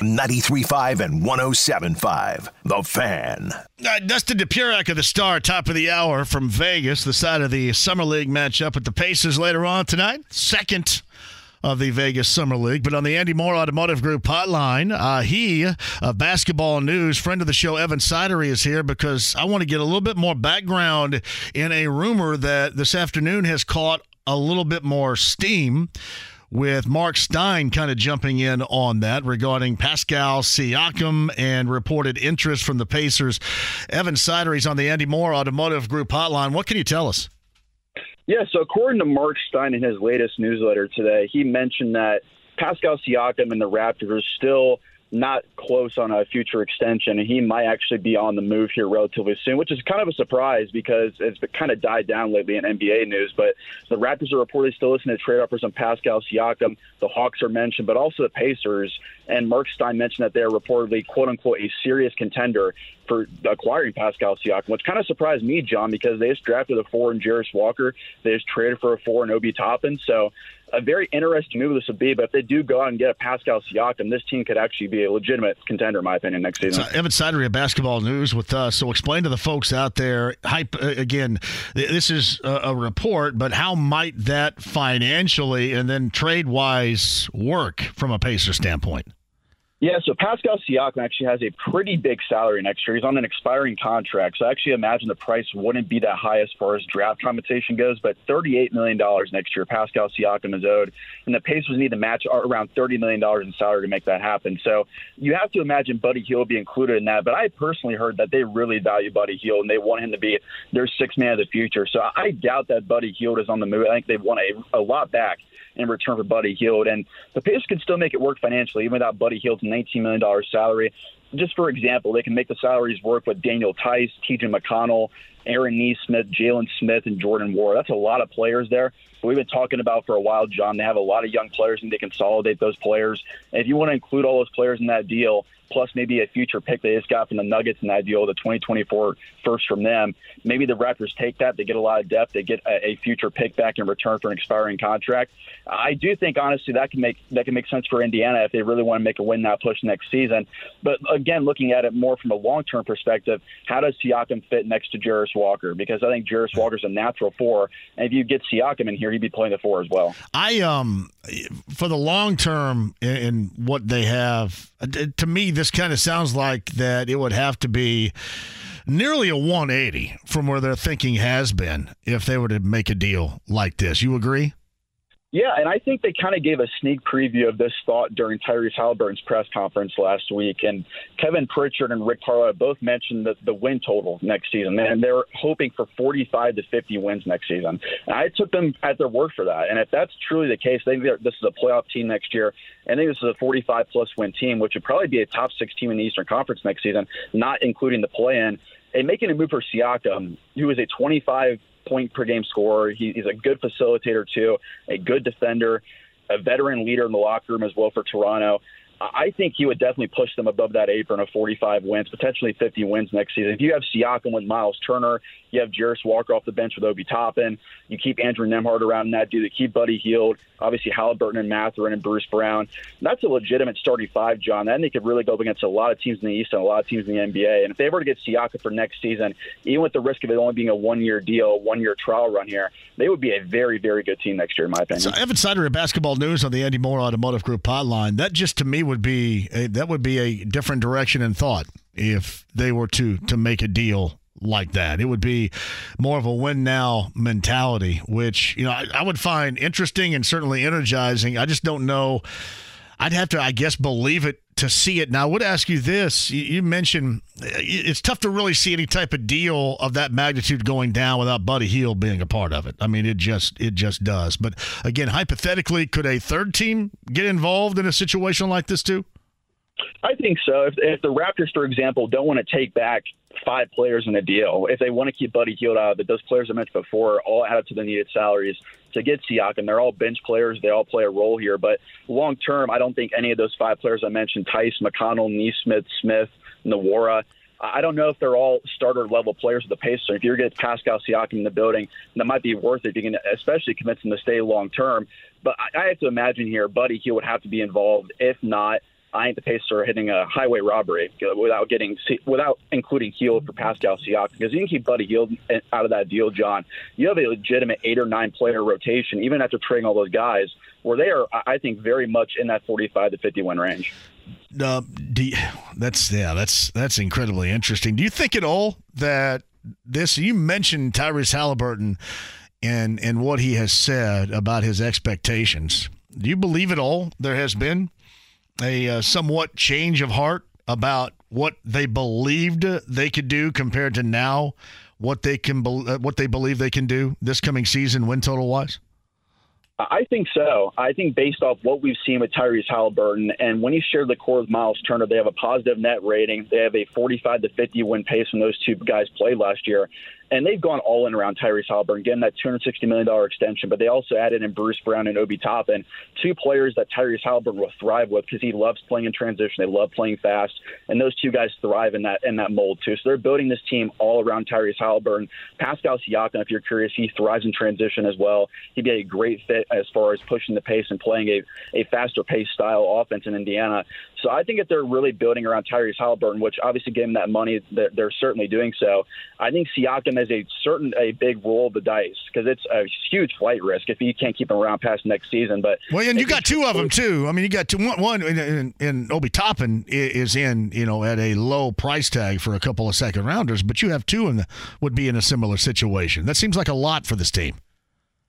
Are you kidding? 93.5 and 107.5. The Fan. Uh, Dustin Dopirak of the Star, top of the hour from Vegas, the side of the Summer League matchup with the Pacers later on tonight. Second of the Vegas Summer League. But on the Andy Moore Automotive Group hotline, uh, he, uh, basketball news, friend of the show, Evan Sidery, is here because I want to get a little bit more background in a rumor that this afternoon has caught a little bit more steam with Mark Stein kind of jumping in on that regarding Pascal Siakam and reported interest from the Pacers. Evan Sidery's on the Andy Moore Automotive Group hotline. What can you tell us? Yeah, so according to Mark Stein in his latest newsletter today, he mentioned that Pascal Siakam and the Raptors still not close on a future extension, and he might actually be on the move here relatively soon, which is kind of a surprise because it's kind of died down lately in NBA news. But the Raptors are reportedly still listening to trade offers on Pascal Siakam. The Hawks are mentioned, but also the Pacers. And Mark Stein mentioned that they're reportedly, quote unquote, a serious contender for acquiring Pascal Siakam, which kind of surprised me, John, because they just drafted a four in Jarace Walker. They just traded for a four in Obi Toppin. So a very interesting move this would be. But if they do go out and get a Pascal Siakam, this team could actually be a legitimate contender, in my opinion, next season. So Evan Sidery Basketball News with us. So explain to the folks out there. Hype uh, again. This is a, a report, but how might that financially and then trade wise work from a Pacer standpoint? Yeah, so Pascal Siakam actually has a pretty big salary next year. He's on an expiring contract, so I actually imagine the price wouldn't be that high as far as draft compensation goes. But $38 million next year, Pascal Siakam is owed, and the Pacers need to match around $30 million in salary to make that happen. So you have to imagine Buddy Hield be included in that. But I personally heard that they really value Buddy Hield and they want him to be their sixth man of the future. So I doubt that Buddy Hield is on the move. I think they want a, a lot back in return for Buddy Hield. And the Pacers can still make it work financially, even without Buddy Hield's $19 million salary. just for example, they can make the salaries work with Daniel Theis, TJ McConnell, Aaron Nesmith, Jalen Smith, and Jordan Nwora. That's a lot of players there. We've been talking about for a while, John. They have a lot of young players and they consolidate those players. And if you want to include all those players in that deal, plus maybe a future pick they just got from the Nuggets in that deal, the 2024 first from them. Maybe the Raptors take that. They get a lot of depth. They get a, a future pick back in return for an expiring contract. I do think honestly that can make that can make sense for Indiana if they really want to make a win now push next season. But again, looking at it more from a long term perspective, how does Siakam fit next to Walker? Because I think Jarace Walker's a natural four, and if you get Siakam in here, he'd be playing the four as well. I um for the long term in what they have, uh, to me, this kind of sounds like that it would have to be nearly a 180 from where their thinking has been if they were to make a deal like this. You agree? Yeah, and I think they kind of gave a sneak preview of this thought during Tyrese Halliburton's press conference last week. And Kevin Pritchard and Rick Carlisle both mentioned the, the win total next season, and they're hoping for 45 to 50 wins next season. And I took them at their word for that. And if that's truly the case, they this is a playoff team next year. I think this is a 45 plus win team, which would probably be a top six team in the Eastern Conference next season, not including the play in. And making a move for Siakam, who is a 25 point per game scorer. He, he's a good facilitator too, a good defender, a veteran leader in the locker room as well for Toronto. I think he would definitely push them above that apron of 45 wins, potentially 50 wins next season. If you have Siakam with Miles Turner, you have Jarace Walker off the bench with Obi Toppin, you keep Andrew Nembhard around in that dude, keep Buddy Hield, obviously Halliburton and Mathurin and Bruce Brown. That's a legitimate starting five, John. Then they could really go up against a lot of teams in the East and a lot of teams in the NBA. And if they were to get Siakam for next season, even with the risk of it only being a one-year deal, one-year trial run here, they would be a very, very good team next year, in my opinion. So Evan Sidery of Basketball News on the Andy Moore Automotive Group hotline. That just to me would be a, that would be a different direction in thought if they were to to make a deal like that. It would be more of a win now mentality, which you know I, I, would find interesting and certainly energizing. I just don't know. I'd have to, I guess, believe it to see it. Now, I would ask you this: you, mentioned uh, it's tough to really see any type of deal of that magnitude going down without Buddy Hield being a part of it. I mean, it just it just does. But again, hypothetically, could a third team get involved in a situation like this too? I think so. If, if the Raptors, for example, don't want to take back five players in a deal, if they want to keep Buddy Hield out it, those players I mentioned before all add up to the needed salaries to get Siakam. They're all bench players. They all play a role here. But long term, I don't think any of those five players I mentioned, Theis, McConnell, Nesmith, Smith, Nwora, I don't know if they're all starter level players of the Pacers. If you're getting Pascal Siakam in the building, that might be worth it. You can especially convince him to stay long term. But I have to imagine here, Buddy, he would have to be involved. If not, I think the Pacers are hitting a highway robbery without getting without including Hield for Pascal Siakam because you can keep Buddy Hield out of that deal, John. You have a legitimate eight or nine player rotation even after trading all those guys, where they are, I think, very much in that forty-five to fifty win range. Uh, you, that's yeah, that's that's incredibly interesting. Do you think at all that this? You mentioned Tyrese Halliburton and and what he has said about his expectations. Do you believe at all there has been a uh, somewhat change of heart about what they believed they could do compared to now what they can be- uh, what they believe they can do this coming season win total wise? I think so. I think based off what we've seen with Tyrese Halliburton, and when he shared the core with Miles Turner, they have a positive net rating. They have a 45 to 50 win pace when those two guys played last year and they've gone all in around Tyrese Halliburton, getting that $260 million extension, but they also added in Bruce Brown and Obi Toppin, two players that Tyrese Halliburton will thrive with because he loves playing in transition. They love playing fast, and those two guys thrive in that in that mold too. So they're building this team all around Tyrese Halliburton. Pascal Siakam, if you're curious, he thrives in transition as well. He'd be a great fit as far as pushing the pace and playing a, a faster pace style offense in Indiana. So I think if they're really building around Tyrese Halliburton, which obviously gave him that money, they're, they're certainly doing so. I think Siakam has a certain a big roll of the dice because it's a huge flight risk if you can't keep him around past next season. But well, and you got two of them too. I mean, you got two. One, in, in Obi Toppin is in you know at a low price tag for a couple of second rounders, but you have two and would be in a similar situation. That seems like a lot for this team.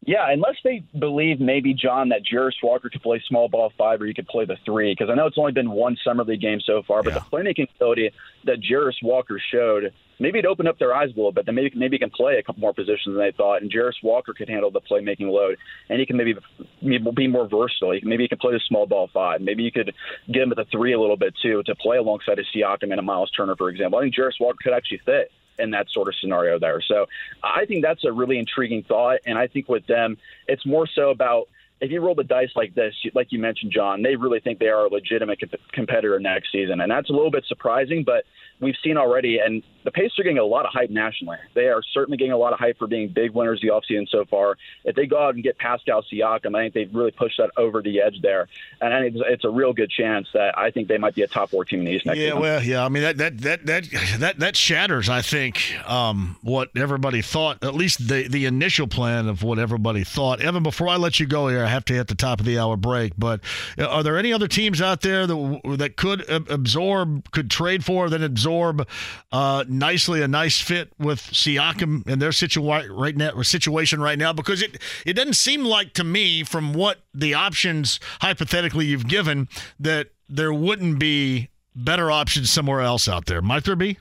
Yeah, unless they believe maybe John that Jarace Walker could play small ball five or he could play the three, because I know it's only been one summer league game so far, but yeah. the playmaking ability that Jarace Walker showed maybe it opened up their eyes a little bit. Then maybe maybe he can play a couple more positions than they thought. And Jarace Walker could handle the playmaking load, and he can maybe be more versatile. Maybe he can play the small ball five. Maybe you could get him at the three a little bit too to play alongside a Siakam and a Miles Turner, for example. I think Jarace Walker could actually fit in that sort of scenario there. So I think that's a really intriguing thought. And I think with them, it's more so about if you roll the dice like this, like you mentioned, John, they really think they are a legitimate competitor next season. And that's a little bit surprising, but we've seen already, and the Pacers are getting a lot of hype nationally. They are certainly getting a lot of hype for being big winners the offseason so far. If they go out and get Pascal Siakam, I think they've really pushed that over the edge there. And I think it's a real good chance that I think they might be a top four team in the East next year. yeah, season. well, yeah. I mean, that that that that that, that shatters, I think, um, what everybody thought, at least the, the initial plan of what everybody thought. Evan, before I let you go here, have to hit the top of the hour break. But uh, are there any other teams out there that, that could absorb, could trade for, then absorb uh, nicely a nice fit with Siakam and their situation right now, situation right now because it it doesn't seem like to me from what the options hypothetically you've given that there wouldn't be better options somewhere else out there. Might there be?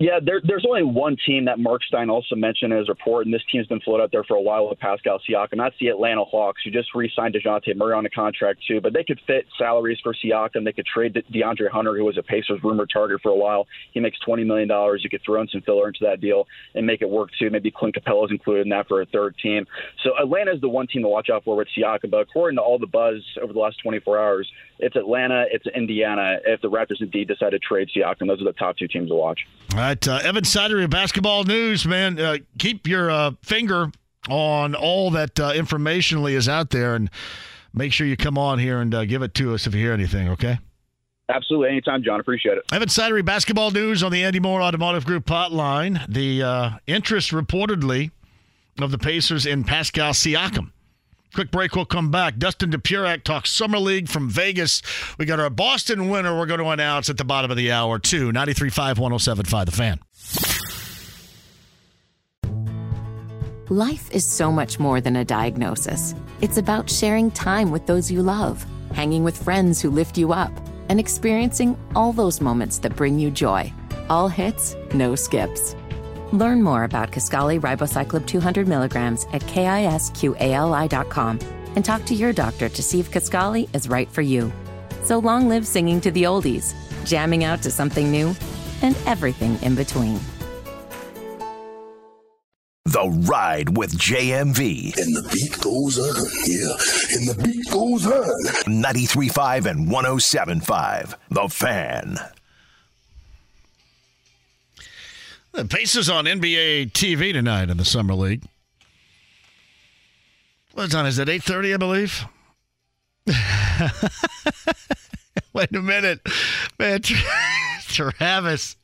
Yeah, there, there's only one team that Mark Stein also mentioned in his report, and this team's been floated out there for a while with Pascal Siakam. That's the Atlanta Hawks, who just re-signed Dejounte Murray on a contract too. But they could fit salaries for Siakam. They could trade DeAndre Hunter, who was a Pacers rumor target for a while. He makes $20 million. You could throw in some filler into that deal and make it work too. Maybe Clint Capela's included in that for a third team. So Atlanta is the one team to watch out for with Siakam. But according to all the buzz over the last 24 hours, it's Atlanta, it's Indiana. If the Raptors indeed decide to trade Siakam, those are the top two teams to watch. All right, uh, Evan Sidery of Basketball News, man. Uh, keep your uh, finger on all that uh, informationally is out there, and make sure you come on here and uh, give it to us if you hear anything. Okay. Absolutely, anytime, John. Appreciate it. Evan Sidery, Basketball News on the Andy Moore Automotive Group hotline. The uh, interest reportedly of the Pacers in Pascal Siakam. Quick break, we'll come back. Dustin Dopirak talks Summer League from Vegas. We got our Boston winner we're going to announce at the bottom of the hour, too. 93.5, 107.5, The Fan. Life is so much more than a diagnosis. It's about sharing time with those you love, hanging with friends who lift you up, and experiencing all those moments that bring you joy. All hits, no skips. Learn more about Kisqali Ribociclib 200 milligrams at kisqali.com and talk to your doctor to see if Kisqali is right for you. So long live singing to the oldies, jamming out to something new, and everything in between. The Ride with JMV. And the beat goes on, yeah. And the beat goes on. 93.5 and 107.5. The Fan. The Pacers on NBA TV tonight in the Summer League. What time is it? 8.30, I believe? Wait a minute. Man, Travis.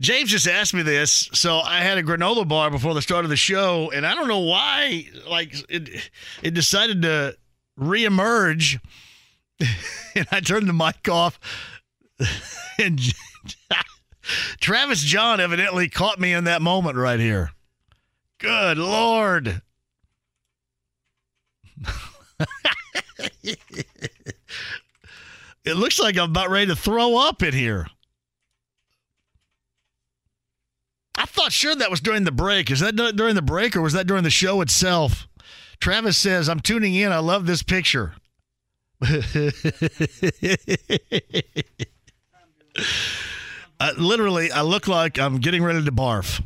James just asked me this, so I had a granola bar before the start of the show, and I don't know why, like, it, it decided to reemerge, and I turned the mic off, and Travis John evidently caught me in that moment right here. Good Lord. it looks like I'm about ready to throw up in here. I thought sure that was during the break. Is that during the break or was that during the show itself? Travis says, I'm tuning in. I love this picture. Uh, literally, I look like I'm getting ready to barf.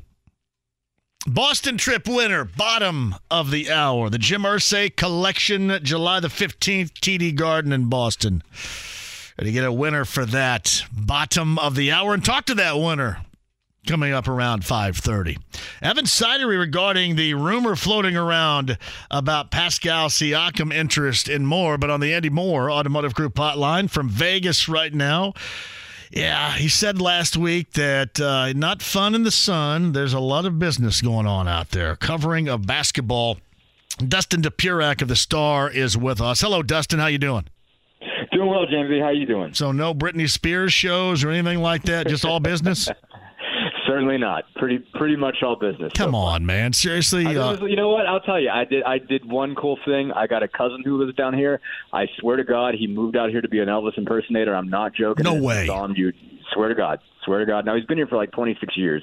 Boston trip winner, bottom of the hour. The Jim Irsay collection, July the 15th, TD Garden in Boston. Got to get a winner for that. Bottom of the hour. And talk to that winner coming up around 5.30. Evan Sidery regarding the rumor floating around about Pascal Siakam interest in more, but on the Andy Moore Automotive Group hotline from Vegas right now. Yeah, he said last week that uh, not fun in the sun. There's a lot of business going on out there. Covering of basketball. Dustin Dopirak of the Star is with us. Hello, Dustin. How you doing? Doing well, Jamie. How you doing? So no Britney Spears shows or anything like that. Just all business. Certainly not. Pretty pretty much all business. Come so on, man. Seriously. Uh, you know what? I'll tell you. I did I did one cool thing. I got a cousin who lives down here. I swear to God, he moved out here to be an Elvis impersonator. I'm not joking. No way. Saw him, you Swear to God, swear to God. Now he's been here for like 26 years.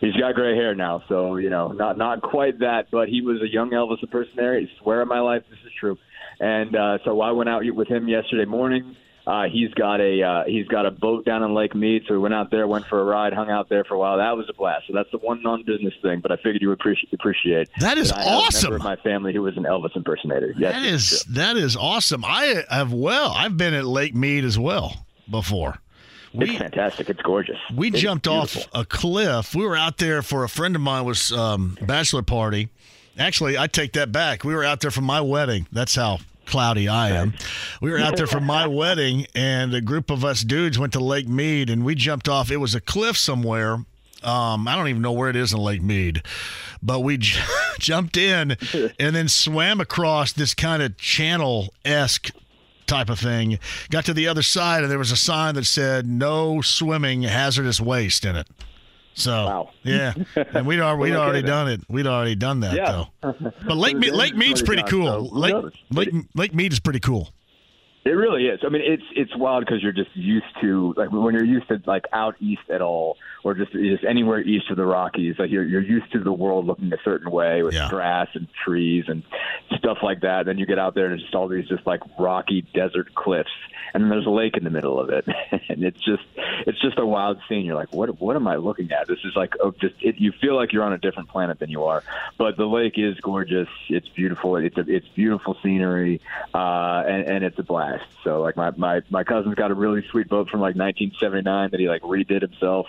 He's got gray hair now, so you know, not not quite that, but he was a young Elvis impersonator. I swear on my life, this is true. And uh, so I went out with him yesterday morning. Uh, he's got a uh, he's got a boat down in Lake Mead, so we went out there, went for a ride, hung out there for a while. That was a blast. So that's the one non-business thing, but I figured you would appreciate. appreciate That is I have a member awesome. of my family who was an Elvis impersonator. Yes, That is that is awesome. I have well, I've been at Lake Mead as well before. it's fantastic. It's gorgeous. We It's jumped off a cliff. We were out there for a friend of mine was um, bachelor party. Actually, I take that back. We were out there for my wedding. That's how cloudy I am. We were out there for my wedding, and a group of us dudes went to Lake Mead, and we jumped off. It was a cliff somewhere. Um, I don't even know where it is in Lake Mead, but we j- jumped in and then swam across this kind of channel esque type of thing. Got to the other side, and there was a sign that said "No swimming, hazardous waste" in it. So yeah, and we'd already, we'd already done it. We'd already done that Yeah. though. But Lake Mead, Lake Mead's pretty cool. Lake Lake Lake Mead is pretty cool. It really is. I mean, it's it's wild because you're just used to like when you're used to like out east at all, or just just anywhere east of the Rockies. Like you're you're used to the world looking a certain way with grass and trees and stuff like that. Then you get out there and it's just all these just like rocky desert cliffs, and then there's a lake in the middle of it, and it's just it's just a wild scene. You're like, what what am I looking at? This is like oh, just it, you feel like you're on a different planet than you are. But the lake is gorgeous. It's beautiful. It's a, it's beautiful scenery, uh, and, and it's a blast. So like my, my my cousin's got a really sweet boat from like 1979 that he like redid himself.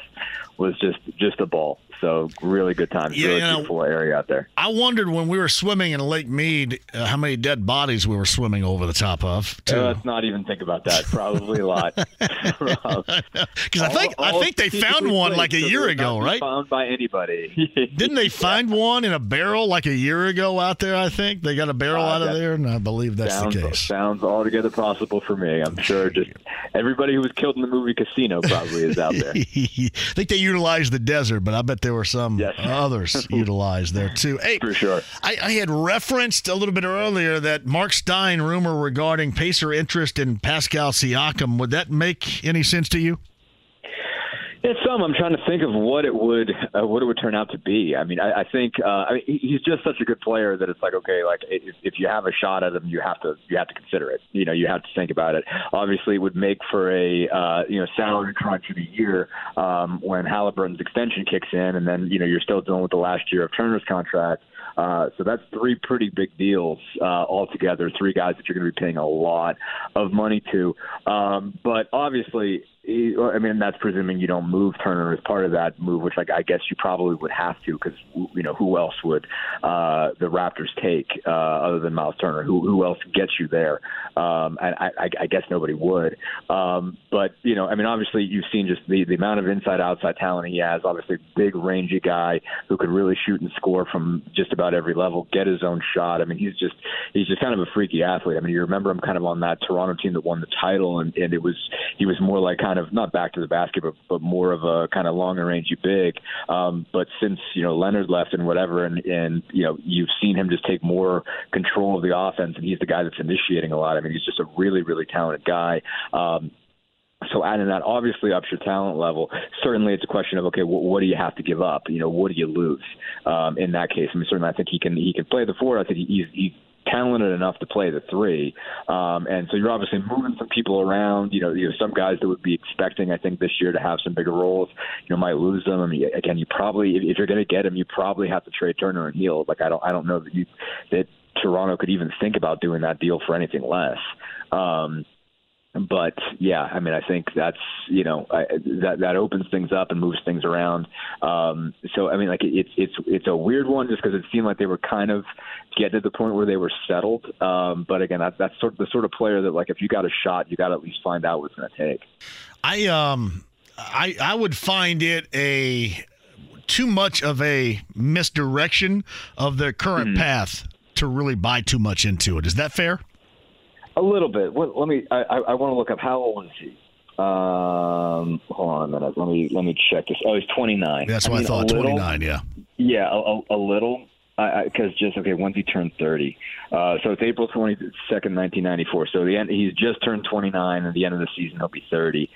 Was just just a ball. So really good time. Yeah, really you know- beautiful area out there. I wondered when we were swimming in Lake Mead uh, how many dead bodies we were swimming over the top of. Too. Uh, let's not even think about that. Probably a lot. Because I think I think they found one like a year ago, right? Found by anybody. Didn't they find one in a barrel like a year ago out there? I think they got a barrel Uh, out of there, and I believe that's sounds, the case. Sounds altogether possible for me. I'm sure just everybody who was killed in the movie Casino probably is out there. I think they utilized the desert, but I bet there were some others utilized there too. Hey, for sure. I, I had referenced a little bit earlier that Mark Stein rumor regarding Pacer interest in Pascal Siakam. Would that make any sense to you? Yeah, some. I'm trying to think of what it would uh, what it would turn out to be. I mean, I, I think uh, I mean he's just such a good player that it's like okay, like if, if you have a shot at him, you have to you have to consider it. You know, you have to think about it. Obviously, it would make for a uh, you know salary crunch in a year um, when Halliburton's extension kicks in, and then you know you're still dealing with the last year of Turner's contract. Uh, so that's three pretty big deals uh, altogether. Three guys that you're going to be paying a lot of money to. Um, but obviously, I mean, that's presuming you don't move Turner as part of that move, which like I guess you probably would have to because you know who else would uh, the Raptors take uh, other than Miles Turner? Who who else gets you there? Um, and I, I, I guess nobody would. Um, but you know, I mean, obviously you've seen just the the amount of inside outside talent he has. Obviously, big rangy guy who could really shoot and score from just about every level, get his own shot. I mean, he's just he's just kind of a freaky athlete. I mean, you remember him kind of on that Toronto team that won the title, and, and it was he was more like kind of not back to the basket, but, but more of a kind of longer rangey big. Um, but since you know Leonard left and whatever, and and you know you've seen him just take more control of the offense, and he's the guy that's initiating a lot. I mean, he's just a really really talented guy. Um, so adding that obviously ups your talent level. Certainly, it's a question of okay, what, what do you have to give up? You know, what do you lose um, in that case? I mean, certainly, I think he can he can play the four. I think he's he's talented enough to play the three. Um, and so you're obviously moving some people around. You know, you know, some guys that would be expecting, I think, this year to have some bigger roles, you know, might lose them. I mean, again, you probably if, if you're going to get him, you probably have to trade Turner and Hield. Like I don't I don't know that you that Toronto could even think about doing that deal for anything less. Um, but yeah, I mean, I think that's you know I, that that opens things up and moves things around. Um, so I mean, like it's it's it's a weird one just because it seemed like they were kind of getting to the point where they were settled. Um, but again, that, that's sort of the sort of player that like if you got a shot, you got to at least find out what it's going to take. I um I I would find it a too much of a misdirection of their current path to really buy too much into it. Is that fair? A little bit. What, let me. I, I, I want to look up how old is he. Um, hold on a minute. Let me let me check this. Oh, he's 29. That's what I, mean, a thought. little- Twenty nine, yeah. Yeah, a, a, a little. Because just okay, once he turned 30, uh, so it's April 22nd, 1994. So the end, he's just turned 29, and at the end of the season he'll be 30.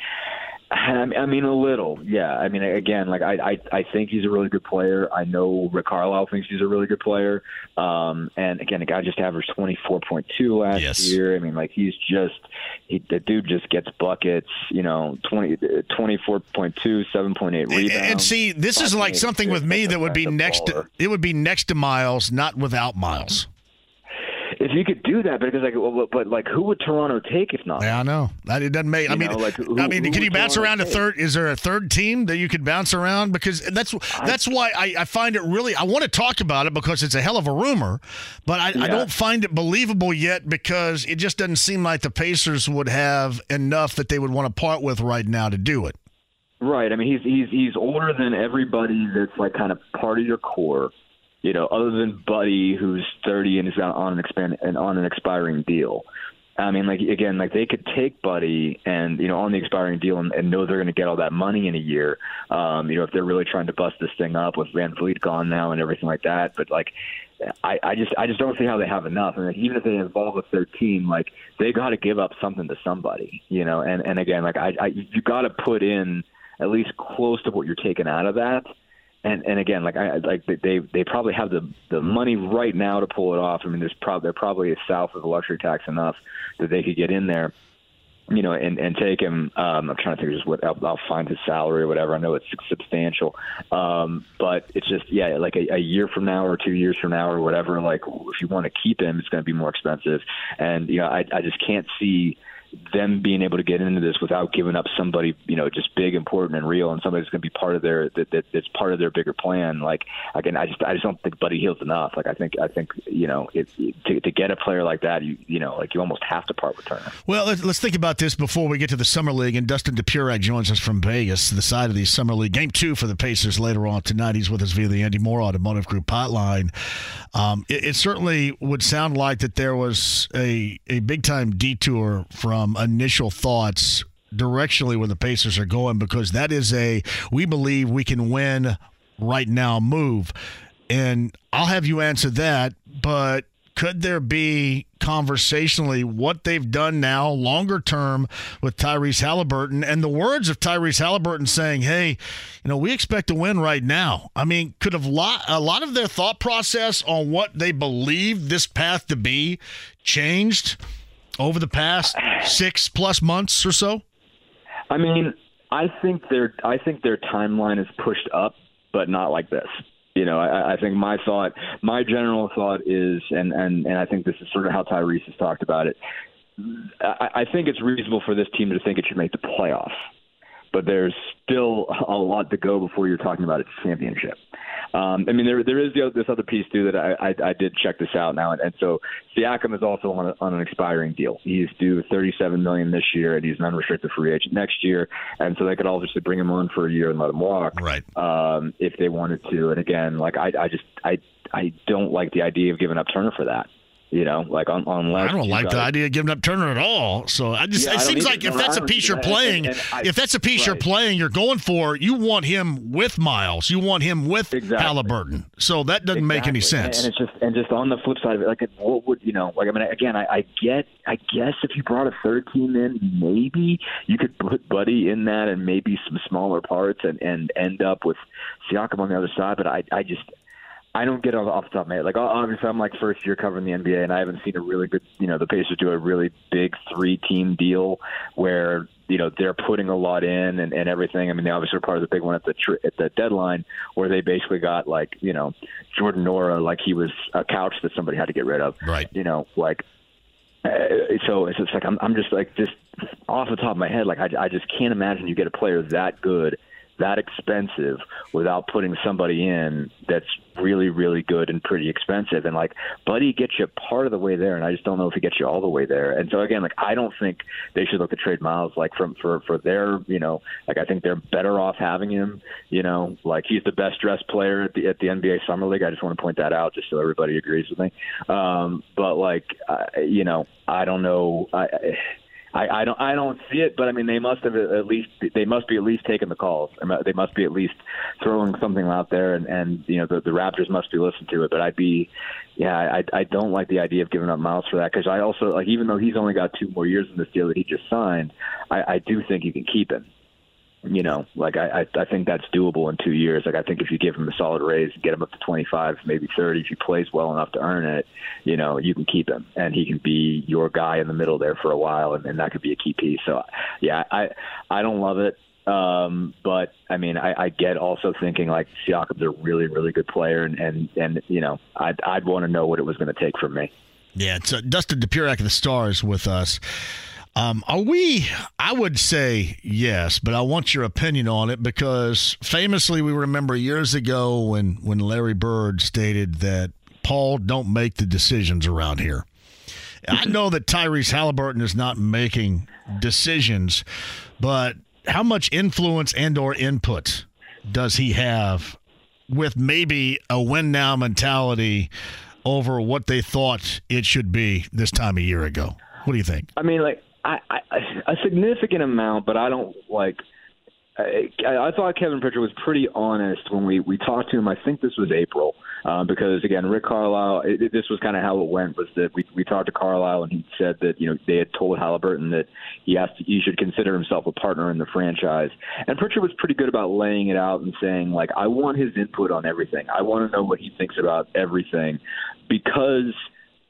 I mean- a little, yeah. I mean, again, like I, I, I think he's a really good player. I know Rick Carlisle thinks he's a really good player. Um, and again, the guy just averaged twenty four point two last Yes. year. I mean, like he's just, he, the dude just gets buckets. You know, 20, 24.2, 7.8 rebounds. And see, this is like something with me that would be next. To, it would be next to Miles, not without Miles. If you could do that, because like, well, but like, who would Toronto take if not? Yeah, I know. That it doesn't make. I You mean, know, like, who- I mean, can you bounce Toronto around a third? Is there a third team that you could bounce around? Because that's that's why I, I find it really. I want to talk about it because it's a hell of a rumor, but I, I don't find it believable yet because it just doesn't seem like the Pacers would have enough that they would want to part with right now to do it. Right. I mean, he's he's he's older than everybody that's like kind of part of your core. You know, other than Buddy, who's 30 and is on an expand and on an expiring deal. I mean, like again, like they could take Buddy and you know on the expiring deal and, and know they're going to get all that money in a year. Um, you know, if they're really trying to bust this thing up with VanVleet gone now and everything like that. But like, I, I just I just don't see how they have enough. I mean, even if they involve a third team, like they got to give up something to somebody. You know, and and again, like I, I you got to put in at least close to what you're taking out of that. And and again, like I like they- they probably have the the money right now to pull it off. I mean, there's probably they're probably south of the luxury tax enough that they could get in there, you know, and and take him. Um, I'm trying to think just what I'll, I'll find his salary or whatever. I know it's substantial, um, but it's just yeah, like a, a year from now or two years from now or whatever. Like if you want to keep him, it's going to be more expensive, and you know, I I just can't see them being able to get into this without giving up somebody, you know, just big, important, and real, and somebody that's going to be part of their that, that that's part of their bigger plan. Like again, I just I just don't think Buddy Hield's enough. Like I think I think you know to to get a player like that, you you know, like you almost have to part with Turner. Well, let's, let's think about this before we get to the summer league. And Dustin Dopirak joins us from Vegas, the side of the summer league. Game two for the Pacers later on tonight. He's with us via the Andy Moore Automotive Group hotline. Um, it, it certainly would sound like that there was a a big time detour from initial thoughts directionally where the Pacers are going because that is a we believe we can win right now move. And I'll have you answer that, but could there be conversationally what they've done now longer term with Tyrese Halliburton and the words of Tyrese Halliburton saying, "Hey, you know, we expect to win right now." I mean, could have lot a lot of their thought process on what they believe this path to be changed over the past 6 plus months or so? I mean, I think their I think their timeline is pushed up, but not like this. You know, I, I think my thought, my general thought is, and and and I think this is sort of how Tyrese has talked about it. I, I think it's reasonable for this team to think it should make the playoffs, but there's still a lot to go before you're talking about a championship. Um, I mean, there there is the, this other piece too that I, I I did check this out now, and, and so Siakam is also on, a, on an expiring deal. He's due 37 million this year, and he's an unrestricted free agent next year, and so they could obviously bring him on for a year and let him walk, right? Um, if they wanted to. And again, like I I just I I don't like the idea of giving up Turner for that. You know, like on, unless I don't like the idea of giving up Turner at all. So I just Yeah, it don't seems either. like if No, that's a piece you're. And- playing, and I- if that's a piece you're playing, you're going for. You want him with Miles. You want him with Halliburton. So that doesn't make any Exactly. sense. And it's just and just on the flip side of it, like what would you know? Like I mean, again, I, I get, I guess if you brought a third team in, maybe you could put Buddy in that and maybe some smaller parts and and end up with Siakam on the other side. But I, I just. I don't get off the top of my head. Like obviously, I'm like first year covering the NBA, and I haven't seen a really good. You know, the Pacers do a really big three team deal where you know they're putting a lot in and, and everything. I mean, they obviously were part of the big one at the tr- at the deadline where they basically got like you know Jordan Nwora like he was a couch that somebody had to get rid of. Right. You know, like uh, so it's just like I'm I'm just like just off the top of my head, like I I just can't imagine you get a player that good. That expensive without putting somebody in that's really, really good and pretty expensive. And like Buddy gets you part of the way there, and I just don't know if he gets you all the way there. And so again, like I don't think they should look to trade Miles like from for for their you know like I think they're better off having him. You know, like he's the best dressed player at the at the NBA Summer League. I just want to point that out just so everybody agrees with me. Um, but like uh, you know, I don't know. I, I I, I don't I don't see it, but I mean they must have at least they must be at least taking the calls. They must be at least throwing something out there, and and you know the, the Raptors must be listening to it. But I'd be, yeah, I I don't like the idea of giving up Miles for that because I also like even though he's only got two more years in this deal that he just signed, I, I do think you can keep him. You know, like I, I I think that's doable in two years. Like I think if you give him a solid raise, get him up to 25, maybe 30, if he plays well enough to earn it, you know, you can keep him and he can be your guy in the middle there for a while, and, and that could be a key piece. So, yeah, I I don't love it. Um, but I mean, I, I get also thinking like Siakam's a really, really good player, and and, and you know, I'd I'd want to know what it was going to take from me. Yeah, it's uh, Dustin Dopirak of the Stars with us. Um, are we? I would say yes, but I want your opinion on it because famously we remember years ago when when Larry Bird stated that Paul don't make the decisions around here. I know that Tyrese Halliburton is not making decisions, but how much influence and or input does he have with maybe a win now mentality over what they thought it should be this time a year ago? What do you think? I mean, like I, I, a significant amount, but I don't like. I, I thought Kevin Pritchard was pretty honest when we we talked to him. I think this was April, uh, because again, Rick Carlisle. It, it, this was kind of how it went. Was that we we talked to Carlisle and he said that you know they had told Halliburton that he has to, he should consider himself a partner in the franchise. And Pritchard was pretty good about laying it out and saying like, I want his input on everything. I want to know what he thinks about everything, because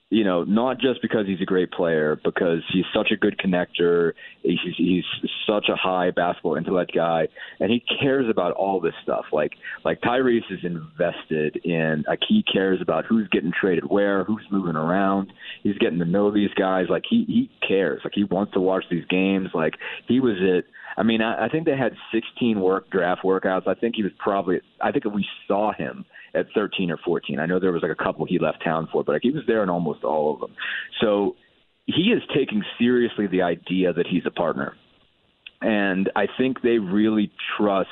you know, not just because he's a great player, because he's such a good connector. He's, he's such a high basketball intellect guy, and he cares about all this stuff. Like, like Tyrese is invested in. Like, he cares about who's getting traded where, who's moving around. He's getting to know these guys. Like, he he cares. Like, he wants to watch these games. Like, he was at. I mean, I, I think they had 16 work draft workouts. I think he was probably. I think we saw him at 13 or 14. I know there was like a couple he left town for, but like he was there in almost all of them. So he is taking seriously the idea that he's a partner. And I think they really trust,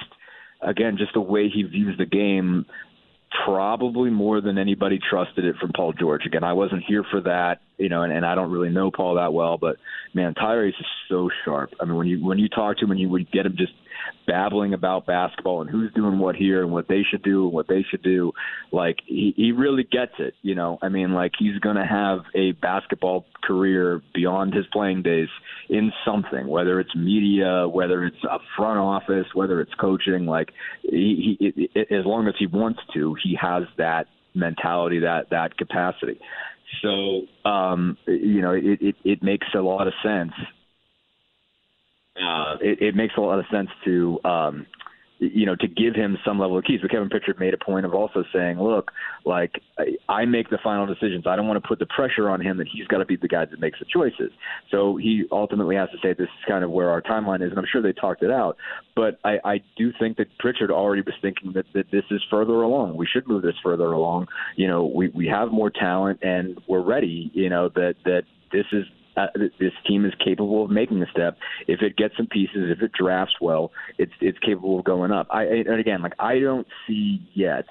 again, just the way he views the game, probably more than anybody trusted it from Paul George. Again, I wasn't here for that, you know, and, and I don't really know Paul that well, but man, Tyrese is so sharp. I mean, when you when you talk to him and you would get him just babbling about basketball and who's doing what here and what they should do and what they should do. Like he, he really gets it, you know. I mean, like he's going to have a basketball career beyond his playing days in something, whether it's media, whether it's a front office, whether it's coaching. Like he, he it, it, as long as he wants to, he has that mentality, that that capacity. So um, you know, it, it it makes a lot of sense uh, it, it makes a lot of sense to um, you know to give him some level of keys. But Kevin Pritchard made a point of also saying, look, like I, I make the final decisions. I don't want to put the pressure on him that he's got to be the guy that makes the choices. So he ultimately has to say this is kind of where our timeline is, and I'm sure they talked it out. But I, I do think that Pritchard already was thinking that, that this is further along. We should move this further along. You know, we we have more talent and we're ready. You know that that this is uh, this team is capable of making a step. If it gets some pieces, if it drafts well, it's it's capable of going up. I and again, like I don't see yet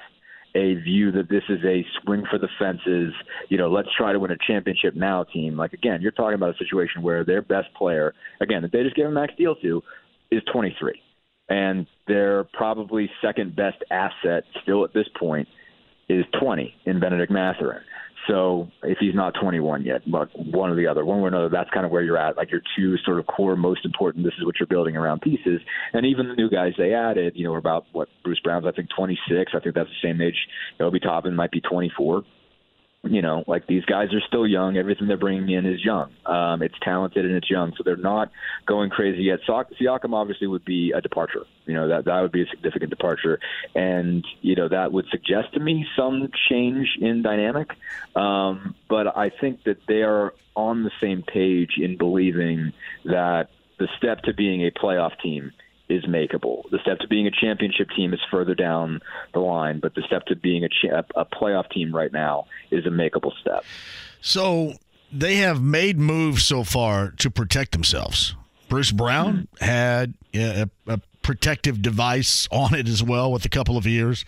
a view that this is a swing for the fences. You know, let's try to win a championship now team. Like again, you're talking about a situation where their best player, again, that they just gave a max deal to, is 23, and their probably second best asset still at this point is 20 in Benedict Mathurin. So if he's not 21 yet, but one or the other, one way or another, that's kind of where you're at. Like your two sort of core, most important. This is what you're building around pieces. And even the new guys they added, you know, about what Bruce Brown's I think 26. I think that's the same age. Obi Toppin might be 24 you know, like these guys are still young. Everything they're bringing in is young. Um, it's talented and it's young, so they're not going crazy yet. So- Siakam obviously would be a departure. You know, that that would be a significant departure, and you know that would suggest to me some change in dynamic. Um, but I think that they are on the same page in believing that the step to being a playoff team is makeable. The step to being a championship team is further down the line, but the step to being a, cha- a playoff team right now is a makeable step. So they have made moves so far to protect themselves. Bruce Brown mm-hmm. had a, a, protective device on it as well with a couple of years.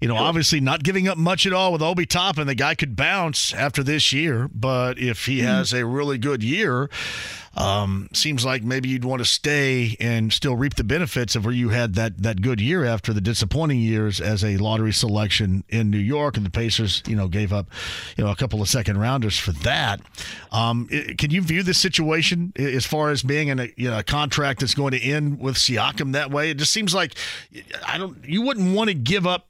You know, obviously not giving up much at all with Obi Toppin. The guy could bounce after this year, but if he mm-hmm. has a really good year, um, seems like maybe you'd want to stay and still reap the benefits of where you had that that good year after the disappointing years as a lottery selection in New York, and the Pacers, you know, gave up, you know, a couple of second rounders for that. Um, i- can you view this situation as far as being in a, you know, a contract that's going to end with Siakam that way? It just seems like I don't. You wouldn't want to give up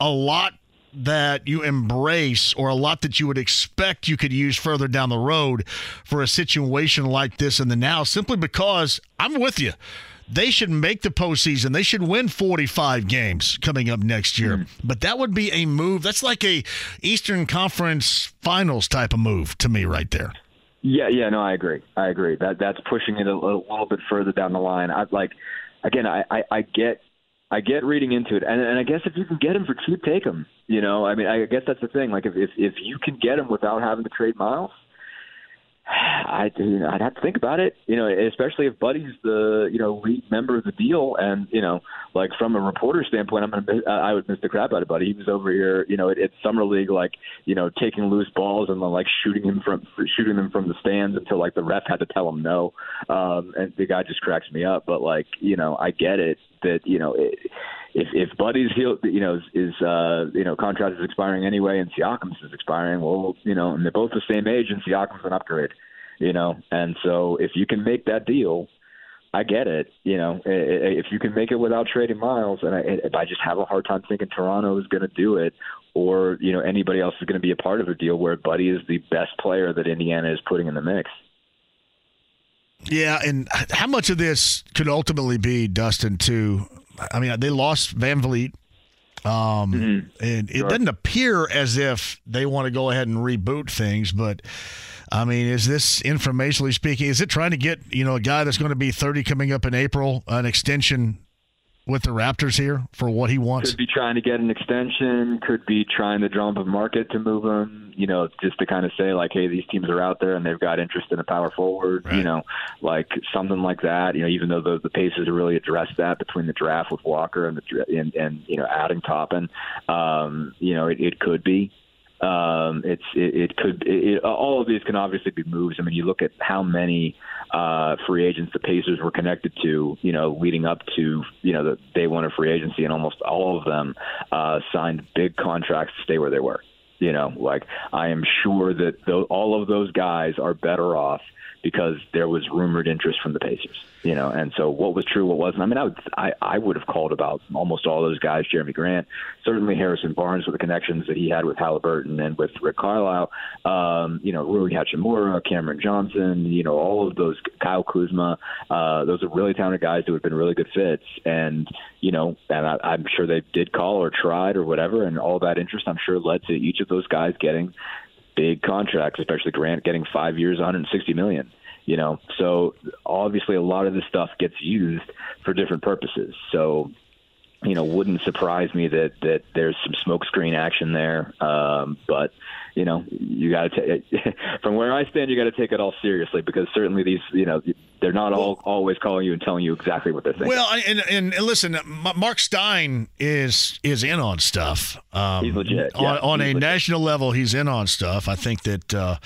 a lot that you embrace or a lot that you would expect you could use further down the road for a situation like this in the now simply because I'm with you. They should make the postseason. They should win 45 games coming up next year. Hmm. But that would be a move. That's like a Eastern Conference Finals type of move to me right there. Yeah, yeah, no, I agree. I agree. That that's pushing it a, little- little bit further down the line. I like, again, I, I, I get, I get reading into it, and and I guess if you can get him for cheap, take him. You know, I mean, I guess that's the thing. Like, if if if you can get him without having to trade Miles, I you know, I'd have to think about it. You know, especially if Buddy's the you know lead member of the deal, and you know, like from a reporter standpoint, I'm gonna miss, I would miss the crap out of Buddy. He was over here, you know, at, at summer league, like you know, taking loose balls and then like shooting him from shooting them from the stands until like the ref had to tell him no. Um, and the guy just cracks me up. But like you know, I get it that you know. It, if if Buddy's heel, you know, is, uh, you know contract is expiring anyway, and Siakam's is expiring, well, you know, and they're both the same age, and Siakam's an upgrade, you know, and so if you can make that deal, I get it, you know, if you can make it without trading Miles, and I, if I just have a hard time thinking Toronto is going to do it, or you know anybody else is going to be a part of a deal where Buddy is the best player that Indiana is putting in the mix. Yeah, and how much of this could ultimately be Dustin too? I mean, they lost VanVleet, um, and it Sure. doesn't appear as if they want to go ahead and reboot things. But I mean, is this informationally speaking? Is it trying to get you know a guy that's going to be thirty coming up in April an extension with the Raptors here for what he wants? Could be trying to get an extension. Could be trying to drum up a market to move him. You know, just to kind of say like, hey, these teams are out there and they've got interest in a power forward. You know, like something like that. You know, even though the, the Pacers really addressed that between the draft with Walker and the and, and you know adding Toppin. Um, you know, it, it could be. Um, it's it, it could it, it, all of these can obviously be moves. I mean, you look at how many uh, free agents the Pacers were connected to, you know, leading up to you know the day one of free agency, and almost all of them uh, signed big contracts to stay where they were. You know, like I am sure that tho- all of those guys are better off because there was rumored interest from the Pacers. You know, and so what was true, what wasn't. I mean, I would I, I would have called about almost all those guys. Jerami Grant, certainly Harrison Barnes with the connections that he had with Halliburton and with Rick Carlisle. Um, you know, Rui Hachimura, Cameron Johnson. You know, all of those Kyle Kuzma. Uh, those are really talented guys who have been really good fits. And you know, and I, I'm sure they did call or tried or whatever, and all that interest I'm sure led to each of those guys getting big contracts, especially Grant getting five years, 160 million. You know, so obviously a lot of this stuff gets used for different purposes. So, you know, wouldn't surprise me that that there's some smokescreen action there. Um, but you know, you got to from where I stand, you got to take it all seriously because certainly these, you know, they're not all always calling you and telling you exactly what they're thinking. Well, I- and, and and listen, Mark Stein is is in on stuff. Um, He's legit, On, yeah, on he's a legit. national level, he's in on stuff. I think that uh,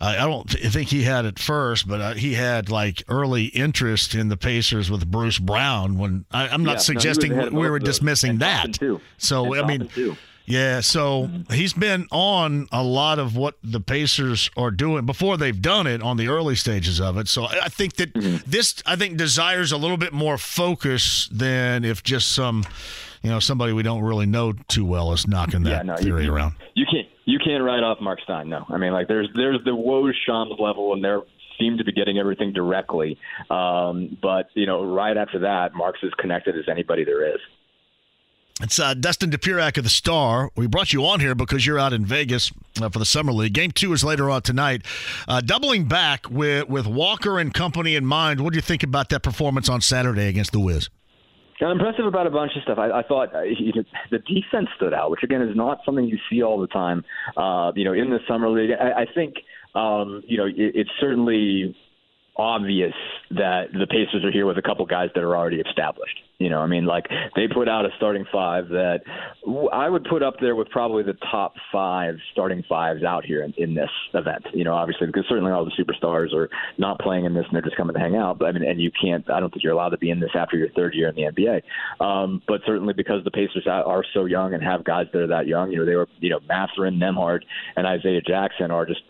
I I don't th- think he had it first, but uh, he had like early interest in the Pacers with Bruce Brown. When I, I'm Yeah, no, he not was suggesting of we were dismissing that. Too. So And I mean. Too. Yeah, so he's been on a lot of what the Pacers are doing before they've done it on the early stages of it. So I think that Mm-hmm. this, I think, desires a little bit more focus than if just some, you know, somebody we don't really know too well is knocking that Yeah, no, theory you- around. You can't you can't write off Mark Stein. No, I mean like there's there's the Woj Shams level, and they're seem to be getting everything directly. Um, but you know, right after that, Mark's as connected as anybody there is. It's uh, Dustin Dopirak of the Star. We brought you on here because you're out in Vegas uh, for the summer league. Game two is later on tonight. Uh, doubling back with with Walker and company in mind. What do you think about that performance on Saturday against the Wiz? I'm impressive about a bunch of stuff. I, I thought uh, you know, the defense stood out, which again is not something you see all the time. Uh, you know, in the summer league, I, I think um, you know it, it's certainly obvious that the Pacers are here with a couple guys that are already established. You know, I mean, like they put out a starting five that I would put up there with probably the top five starting fives out here in, in this event. You know, obviously because certainly all the superstars are not playing in this and they're just coming to hang out. But I mean, and you can't. I don't think you're allowed to be in this after your third year in the NBA. Um, but certainly because the Pacers are so young and have guys that are that young. You know, they were you know Mathurin, Nembhard, and Isaiah Jackson are just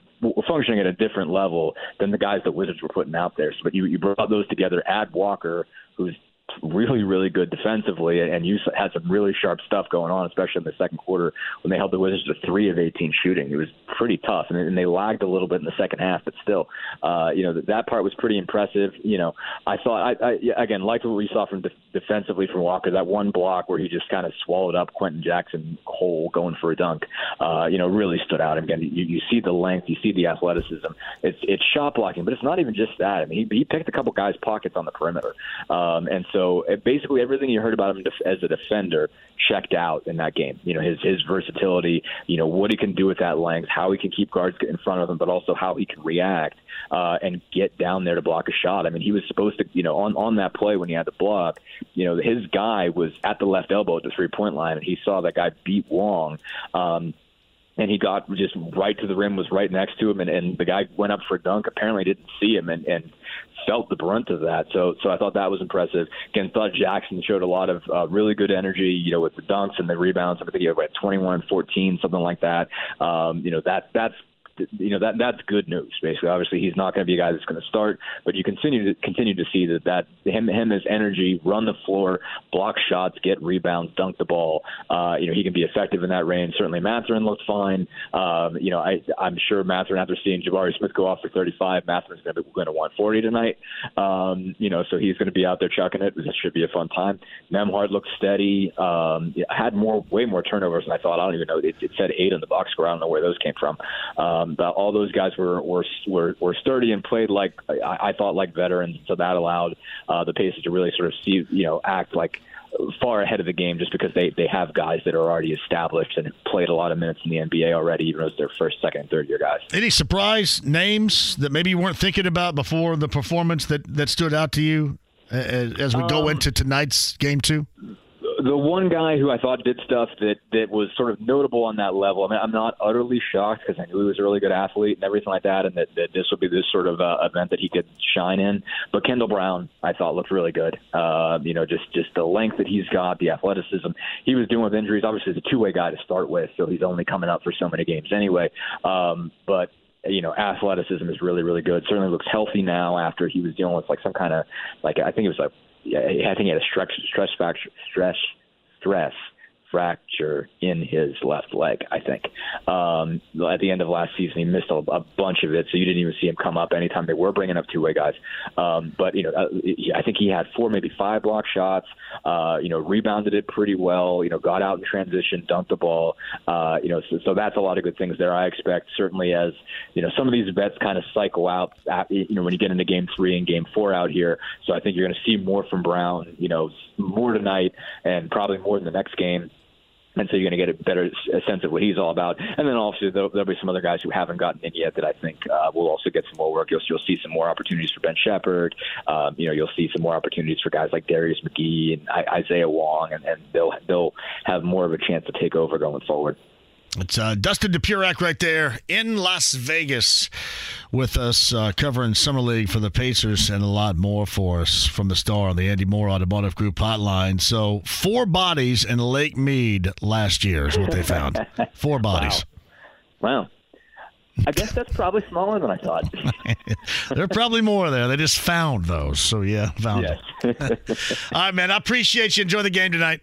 functioning at a different level than the guys that Wizards were putting out there. So, but you you brought those together. Add Walker, who's really, really good defensively, and you had some really sharp stuff going on, especially in the second quarter when they held the Wizards to three of 18 shooting. It was pretty tough, and, they lagged a little bit in the second half, but still, uh, you know, that, part was pretty impressive. You know, I thought, I, I again, liked what we saw from de- defensively from Walker. That one block where he just kind of swallowed up Quenton Jackson whole going for a dunk, uh, you know, really stood out. Again, you, you see the length, you see the athleticism. It's it's shot blocking, but it's not even just that. I mean, he, he picked a couple guys' pockets on the perimeter, um, and so so basically, everything you heard about him as a defender checked out in that game. You know, his his versatility, you know, what he can do with that length, how he can keep guards in front of him, but also how he can react uh, and get down there to block a shot. I mean, he was supposed to, you know, on on that play when he had the block, you know, his guy was at the left elbow at the three point line, and he saw that guy beat Wong. Um, and he got just right to the rim, was right next to him, and, and the guy went up for a dunk. Apparently, didn't see him, and, and felt the brunt of that. So, so I thought that was impressive. Again, thought Jackson showed a lot of uh, really good energy, you know, with the dunks and the rebounds. I think he had 21 and 14, something like that. Um, you know, that that's you know that that's good news. Basically, obviously he's not going to be a guy that's going to start, but you continue to continue to see that that him him his energy, run the floor, block shots, get rebounds, dunk the ball. Uh, you know he can be effective in that range. Certainly Mathurin looked fine. Um, you know I I'm sure Mathurin after seeing Jabari Smith go off for 35, Mathurin's going to be going to want 40 tonight. Um, you know so he's going to be out there chucking it. It should be a fun time. Nembhard looked steady. Um, had more way more turnovers than I thought. I don't even know. It, it said eight in the box score. I don't know where those came from. Um, um, all those guys were, were were were sturdy and played like I, I thought like veterans, so that allowed uh, the Pacers to really sort of see you know act like far ahead of the game just because they they have guys that are already established and played a lot of minutes in the NBA already, even as their first, second, third year guys. Any surprise names that maybe you weren't thinking about before the performance that that stood out to you as, as we go um, into tonight's game two? The one guy who I thought did stuff that that was sort of notable on that level. I mean, I'm not utterly shocked because I knew he was a really good athlete and everything like that, and that, that this would be this sort of uh, event that he could shine in. But Kendall Brown, I thought looked really good. Uh, you know, just just the length that he's got, the athleticism he was doing with injuries. Obviously, he's a two way guy to start with, so he's only coming up for so many games anyway. Um, but you know, athleticism is really, really good. Certainly looks healthy now after he was dealing with like some kind of like I think it was like I think he had a stress stress fracture, stress stress fracture in his left leg. I think um, at the end of last season he missed a, a, bunch of it, so you didn't even see him come up anytime they were bringing up two way guys. Um, but you know, uh, I think he had four, maybe five block shots. Uh, you know, rebounded it pretty well. You know, got out in transition, dunked the ball. Uh, you know, so, so that's a lot of good things there. I expect certainly as you know some of these vets kind of cycle out. At, you know, when you get into game three and game four out here, so I think you're going to see more from Brown. You know, more tonight and probably more in the next game and so you're going to get a better sense of what he's all about. And then also there'll, there'll be some other guys who haven't gotten in yet that I think uh, will also get some more work. You'll, you'll see some more opportunities for Ben Sheppard. Um, you know, you'll see some more opportunities for guys like Darius McGhee and Isaiah Wong, and, and they'll they'll have more of a chance to take over going forward. It's uh, Dustin Dopirak right there in Las Vegas with us uh, covering Summer League for the Pacers and a lot more for us from the star on the Andy Moore Automotive Group hotline. So, four bodies in Lake Mead last year is what they found. Four bodies. Wow. wow. I guess that's probably smaller than I thought. there are probably more there. They just found those. So, yeah, found yes. All right, man. I appreciate you. Enjoy the game tonight.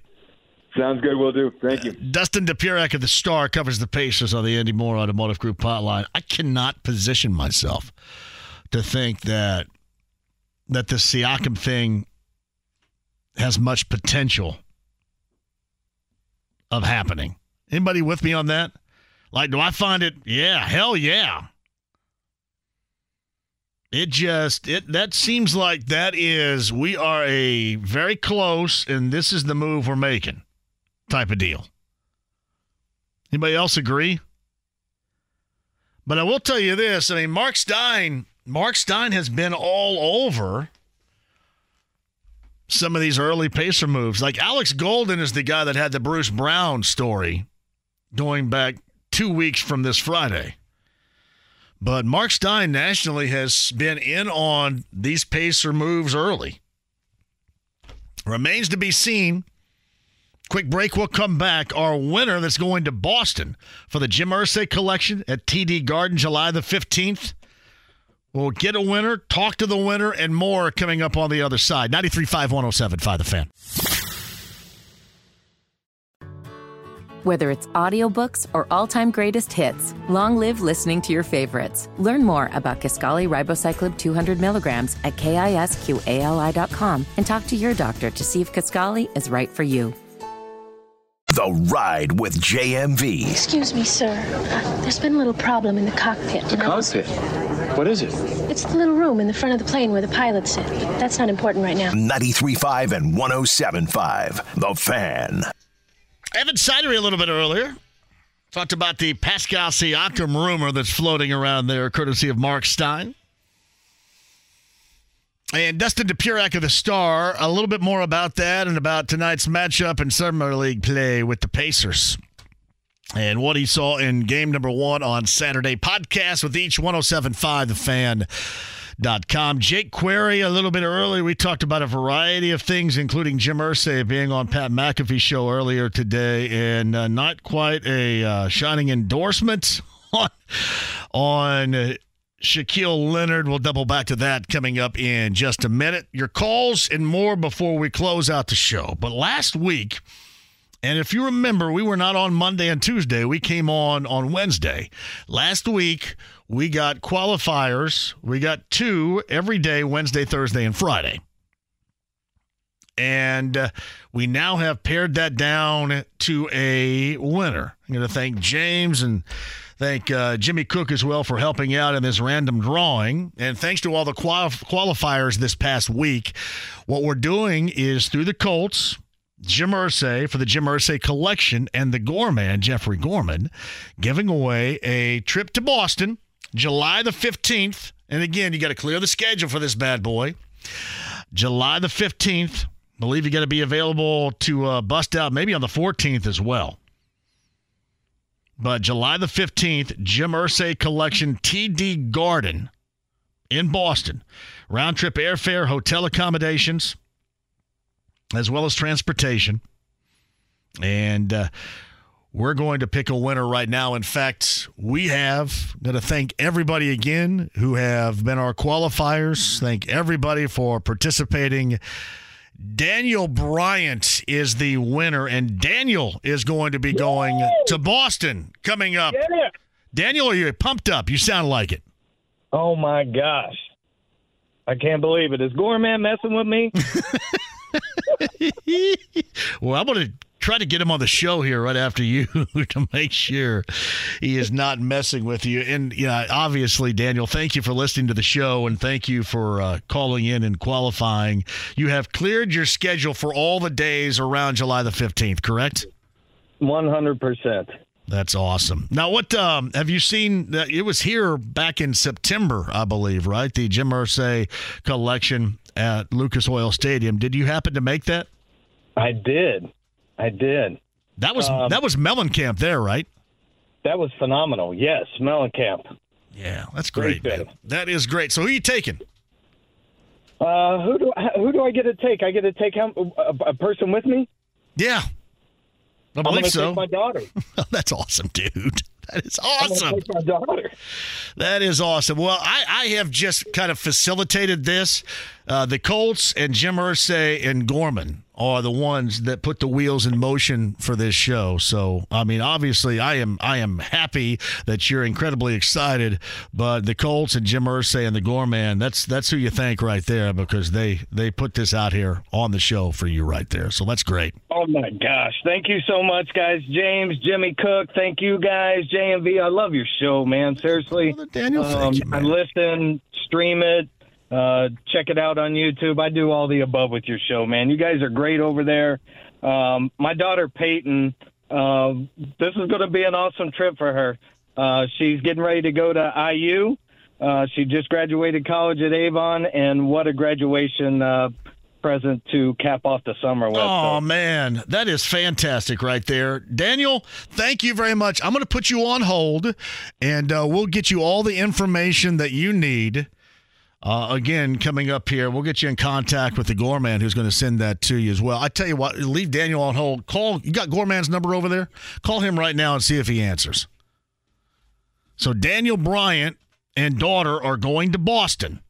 Sounds good. We'll do. Thank you. Uh, Dustin Dopirak of the Star covers the Pacers on the Andy Moore Automotive Group hotline. I cannot position myself to think that that the Siakam thing has much potential of happening. Anybody with me on that? Like, do I find it? Yeah, hell yeah. It just it that seems like that is we are a very close, and this is the move we're making type of deal. Anybody else agree? But I will tell you this. I mean, Mark Stein Mark Stein has been all over some of these early pacer moves. Like Alex Golden is the guy that had the Bruce Brown story going back two weeks from this Friday. But Mark Stein nationally has been in on these pacer moves early. Remains to be seen. Quick break. We'll come back. Our winner that's going to Boston for the Jim Irsay collection at TD Garden July the 15th. We'll get a winner, talk to the winner, and more coming up on the other side. 93.5, 107.5 The Fan. Whether it's audiobooks or all-time greatest hits, long live listening to your favorites. Learn more about Kisqali Ribociclib 200 milligrams at kisqali.com and talk to your doctor to see if Kisqali is right for you. The Ride with JMV. Excuse me, sir. There's been a little problem in the cockpit. The cockpit? What is it? It's the little room in the front of the plane where the pilots sit. But that's not important right now. 93.5 and 107.5. The Fan. Evan Sidery a little bit earlier talked about the Pascal Siakam rumor that's floating around there, courtesy of Mark Stein. And Dustin Dopirak of the Star, a little bit more about that and about tonight's matchup in Summer League play with the Pacers. And what he saw in game number one on Saturday. Podcast with each 1075 The Fan. Dot com. Jake Query, a little bit earlier, we talked about a variety of things, including Jim Irsay being on Pat McAfee's show earlier today, and uh, not quite a uh, shining endorsement on, on Shaquille Leonard. We'll double back to that coming up in just a minute. Your calls and more before we close out the show. But last week, and if you remember, we were not on Monday and Tuesday. We came on on Wednesday. Last week, we got qualifiers. We got two every day Wednesday, Thursday, and Friday. And uh, we now have pared that down to a winner. I'm going to thank James and thank uh, Jimmy Cook as well for helping out in this random drawing. And thanks to all the quali- qualifiers this past week. What we're doing is through the Colts, Jim Irsay for the Jim Irsay collection and the Gorman, Jeffrey Gorman, giving away a trip to Boston July the 15th. And again, you got to clear the schedule for this bad boy. July the 15th. Believe you got to be available to uh, bust out maybe on the 14th as well. But July the 15th, Jim Irsay Collection TD Garden in Boston. Round trip airfare, hotel accommodations, as well as transportation. And uh, we're going to pick a winner right now. In fact, we have going to thank everybody again who have been our qualifiers. Thank everybody for participating. Daniel Bryant is the winner, and Daniel is going to be going to Boston coming up. Yeah. Daniel, are you pumped up? You sound like it. Oh my gosh. I can't believe it. Is Gorman messing with me? well, I'm going to try to get him on the show here right after you to make sure he is not messing with you. And yeah, obviously, Daniel, thank you for listening to the show and thank you for uh, calling in and qualifying. You have cleared your schedule for all the days around July the 15th, correct? 100%. That's awesome. Now, what um, have you seen? Uh, it was here back in September, I believe, right? The Jim Irsay collection at Lucas Oil Stadium. Did you happen to make that? I did. I did. That was Um, that was Mellencamp there, right? That was phenomenal. Yes, Mellencamp. Yeah, that's great. man. That is great. So who are you taking? Uh, who do I, who do I get to take? I get to take him, a, a person with me. Yeah, I I'm believe so. Take my daughter. That's awesome, dude. That is awesome. take my daughter. That is awesome. Well, I, I have just kind of facilitated this. Uh, the Colts and Jim Irsay and Gorman are the ones that put the wheels in motion for this show. So, I mean, obviously, I am I am happy that you're incredibly excited. But the Colts and Jim Irsay and the Gorman, that's that's who you thank right there because they they put this out here on the show for you right there. So that's great. Oh my gosh! Thank you so much, guys. James, Jimmy Cook, thank you guys. JMV, I love your show, man. Seriously, Daniel, um, thank you, I listen, stream it, uh, check it out on YouTube. I do all the above with your show, man. You guys are great over there. Um, my daughter Peyton, uh, this is going to be an awesome trip for her. Uh, she's getting ready to go to IU. Uh, she just graduated college at Avon, and what a graduation uh, present to cap off the summer with. Oh man, that is fantastic right there, Daniel. Thank you very much. I'm going to put you on hold, and uh, we'll get you all the information that you need. Uh, again, coming up here, we'll get you in contact with the Gorman who's going to send that to you as well. I tell you what, leave Daniel on hold. Call. You got Gorman's number over there. Call him right now and see if he answers. So Daniel Bryant and daughter are going to Boston.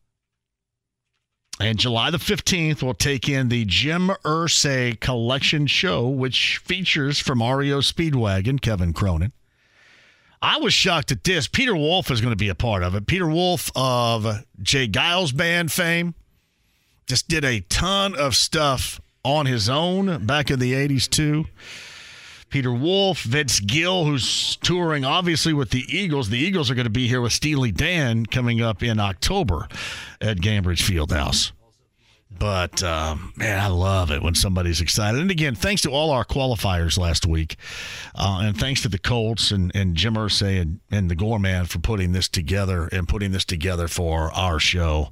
And July the 15th, we'll take in the Jim Irsay Collection Show, which features from REO Speedwagon, Kevin Cronin. I was shocked at this. Peter Wolf is going to be a part of it. Peter Wolf of J. Geils Band fame just did a ton of stuff on his own back in the 80s, too. Peter Wolf, Vince Gill, who's touring obviously with the Eagles. The Eagles are going to be here with Steely Dan coming up in October at Gainbridge Fieldhouse. But um, man, I love it when somebody's excited. And again, thanks to all our qualifiers last week, uh, and thanks to the Colts and, and Jim Irsay and, and the Gorman for putting this together and putting this together for our show.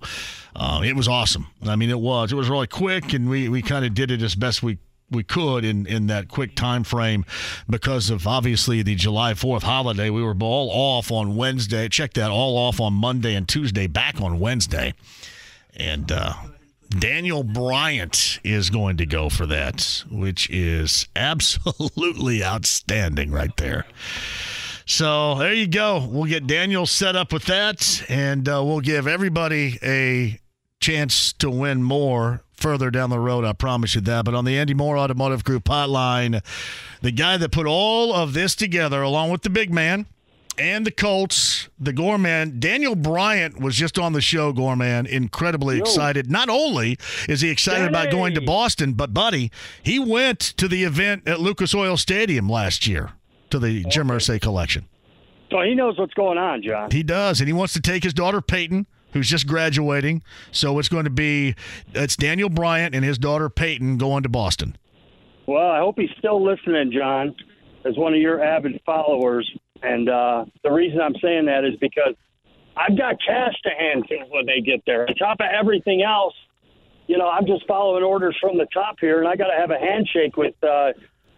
Uh, it was awesome. I mean, it was. It was really quick, and we, we kind of did it as best we we could in in that quick time frame because of obviously the July 4th holiday. We were all off on Wednesday. Check that all off on Monday and Tuesday, back on Wednesday. And uh, Daniel Bryant is going to go for that, which is absolutely outstanding right there. So there you go. We'll get Daniel set up with that, and uh, we'll give everybody a chance to win more further down the road. I promise you that. But on the Andy Moore Automotive Group hotline, the guy that put all of this together, along with the big man and the Colts, the Gorman, Daniel Bryant was just on the show, Gorman, incredibly Yo. excited. Not only is he excited about going to Boston, but buddy, he went to the event at Lucas Oil Stadium last year to the Jim Irsay collection. So he knows what's going on, John. He does, and he wants to take his daughter Peyton, who's just graduating. So it's going to be it's Daniel Bryant and his daughter Peyton going to Boston. Well, I hope he's still listening, John, as one of your avid followers. And uh, the reason I'm saying that is because I've got cash to hand to them when they get there. On top of everything else, you know, I'm just following orders from the top here, and I got to have a handshake with uh,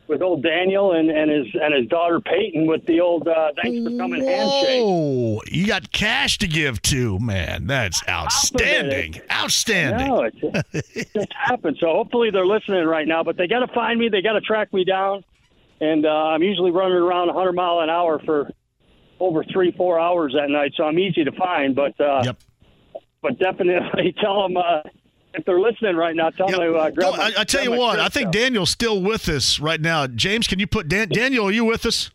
with old Daniel and, and his and his daughter Peyton with the old uh, thanks for coming handshake. Oh, you got cash to give to, man. That's outstanding. Outstanding. No, it it just happened. So hopefully they're listening right now. But they got to find me. They got to track me down. And uh, I'm usually running around 100 mile an hour for over three, four hours that night. So I'm easy to find. But uh, yep. but definitely tell them uh, if they're listening right now. Tell them to uh, grab No, my, I, I tell grab you what, I think stuff. Daniel's still with us right now. James, can you put Dan- Daniel? Are you with us?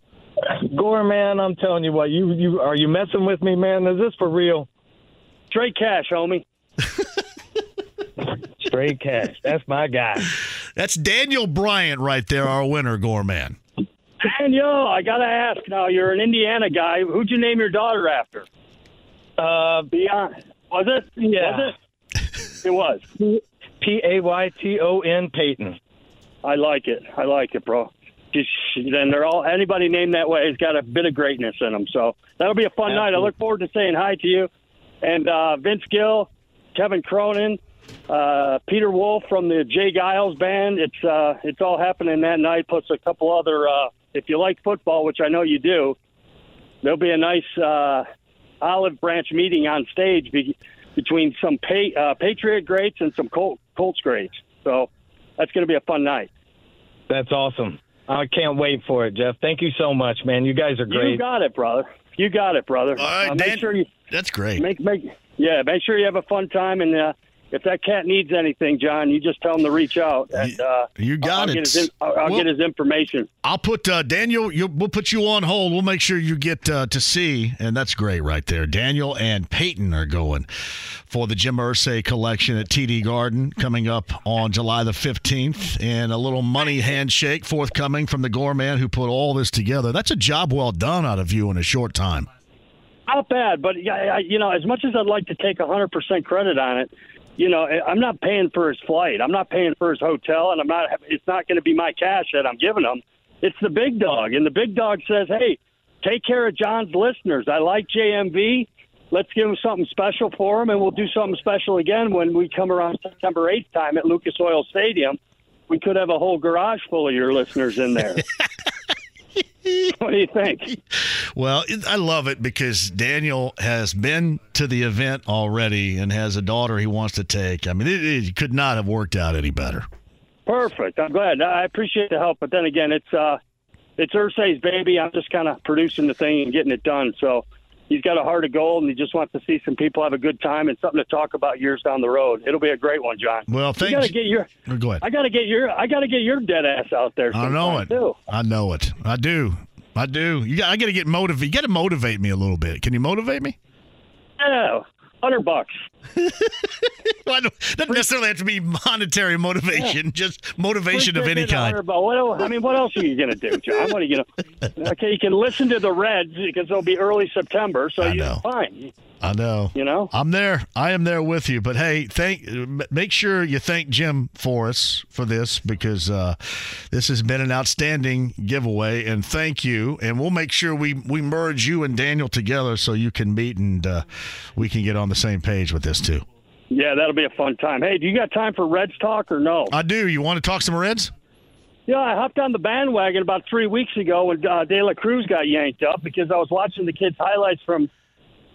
Gore, man, I'm telling you what, you you are you messing with me, man? Is this for real? Straight cash, homie. Straight cash. That's my guy. That's Daniel Bryant right there, our winner, Gorman. Daniel, I gotta ask now. You're an Indiana guy. Who'd you name your daughter after? Uh, Beyond. Was it? Yeah. Was it? It was. P A Y T O N Peyton. I like it. I like it, bro. Just then they're all anybody named that way has got a bit of greatness in them. So that'll be a fun night. I look forward to saying hi to you and uh, Vince Gill, Kevin Cronin, uh, Peter Wolf from the J. Geils band. It's uh, it's all happening that night. Plus a couple other. Uh, if you like football, which I know you do, there'll be a nice uh, olive branch meeting on stage be- between some pa- uh, Patriot greats and some Col- Colts greats. So that's going to be a fun night. That's awesome. I can't wait for it, Jeff. Thank you so much, man. You guys are great. You got it, brother. You got it, brother. All right, Uh, make Dan- sure you That's great. make make yeah, make sure you have a fun time. And uh, if that cat needs anything, John, you just tell him to reach out. And uh, You got I'll it. Get his I'll, I'll Well- get his information. I'll put uh, Daniel. You, we'll put you on hold. We'll make sure you get uh, to see, and that's great right there. Daniel and Peyton are going for the Jim Irsay collection at TD Garden coming up on July the fifteenth, and a little money handshake forthcoming from the Gorman who put all this together. That's a job well done out of you in a short time. Not bad, but you know, as much as I'd like to take 100% credit on it, you know, eh, I'm not paying for his flight. I'm not paying for his hotel, and I'm not. It's not going to be my cash that I'm giving him. It's the big dog, and the big dog says, "Hey, take care of John's listeners. I like JMV. let's give them something special for him, and we'll do something special again when we come around September 8th time at Lucas Oil Stadium. We could have a whole garage full of your listeners in there. what do you think? Well, it- I love it because Daniel has been to the event already and has a daughter he wants to take. I mean, it, it could not have worked out any better. Perfect. I'm glad. I appreciate the help, but then again, it's uh, it's Irsay's baby. I'm just kind of producing the thing and getting it done. So he's got a heart of gold, and he just wants to see some people have a good time and something to talk about years down the road. It'll be a great one, John. Well, You thanks. gotta get your. Oh, go ahead. I gotta get your. I gotta get your dead ass out there. I know it. Too. I know it. I do. I do. You got. I got to get motivated. You got to motivate me a little bit. Can you motivate me? Yeah, hundred bucks. well, I doesn't necessarily have to be monetary motivation. Just motivation of any kind. What, I mean, what else are you going to do, John? What are you going to? Okay, you can listen to the Reds because it'll be early September, so you're fine. I know. You know. I'm there. I am there with you. But hey, thank. Make sure you thank Jim for us for this because uh, this has been an outstanding giveaway. And thank you. And we'll make sure we we merge you and Daniel together so you can meet and uh, we can get on the same page with this too. Yeah, that'll be a fun time. Hey, do you got time for Reds talk or no? I do. You want to talk some Reds? Yeah, I hopped on the bandwagon about three weeks ago when uh, De La Cruz got yanked up because I was watching the kid's highlights from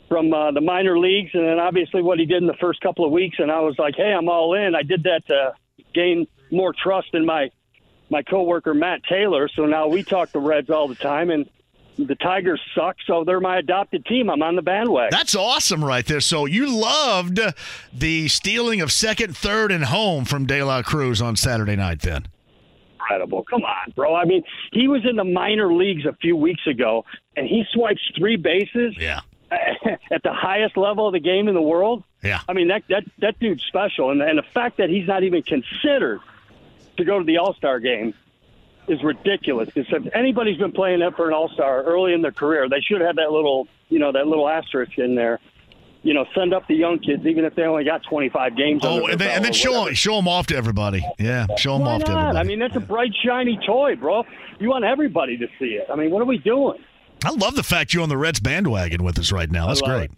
from uh, the minor leagues, and then obviously what he did in the first couple of weeks, and I was like, hey, I'm all in. I did that to gain more trust in my my coworker Matt Taylor. So now we talk the Reds all the time, and the Tigers suck, so they're my adopted team. I'm on the bandwagon. That's awesome right there. So you loved the stealing of second, third, and home from De La Cruz on Saturday night then. incredible. Come on, bro. I mean, he was in the minor leagues a few weeks ago, and he swipes three bases. Yeah. At the highest level of the game in the world. Yeah. I mean that that that dude's special, and and the fact that he's not even considered to go to the All Star game is ridiculous. Because if anybody's been playing that for an All Star early in their career, they should have that little you know that little asterisk in there. You know, send up the young kids, even if they only got 25 games. Oh, and then, and then show them, show them off to everybody. Yeah, show them Why off to everybody. I mean, that's a bright, shiny toy, bro. You want everybody to see it. I mean, what are we doing? I love the fact you're on the Reds bandwagon with us right now. That's great.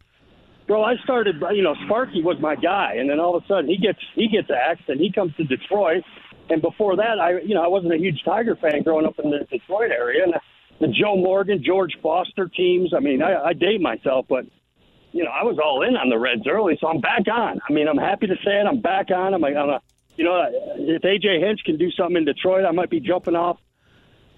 Bro, I started, you know, Sparky was my guy, and then all of a sudden he gets he gets axed, and he comes to Detroit. And before that, I, you know, I wasn't a huge Tiger fan growing up in the Detroit area. And the Joe Morgan, George Foster teams. I mean, I, I date myself, but you know, I was all in on the Reds early, so I'm back on. I mean, I'm happy to say it. I'm back on. I'm, I'm a, you know, if AJ Hinch can do something in Detroit, I might be jumping off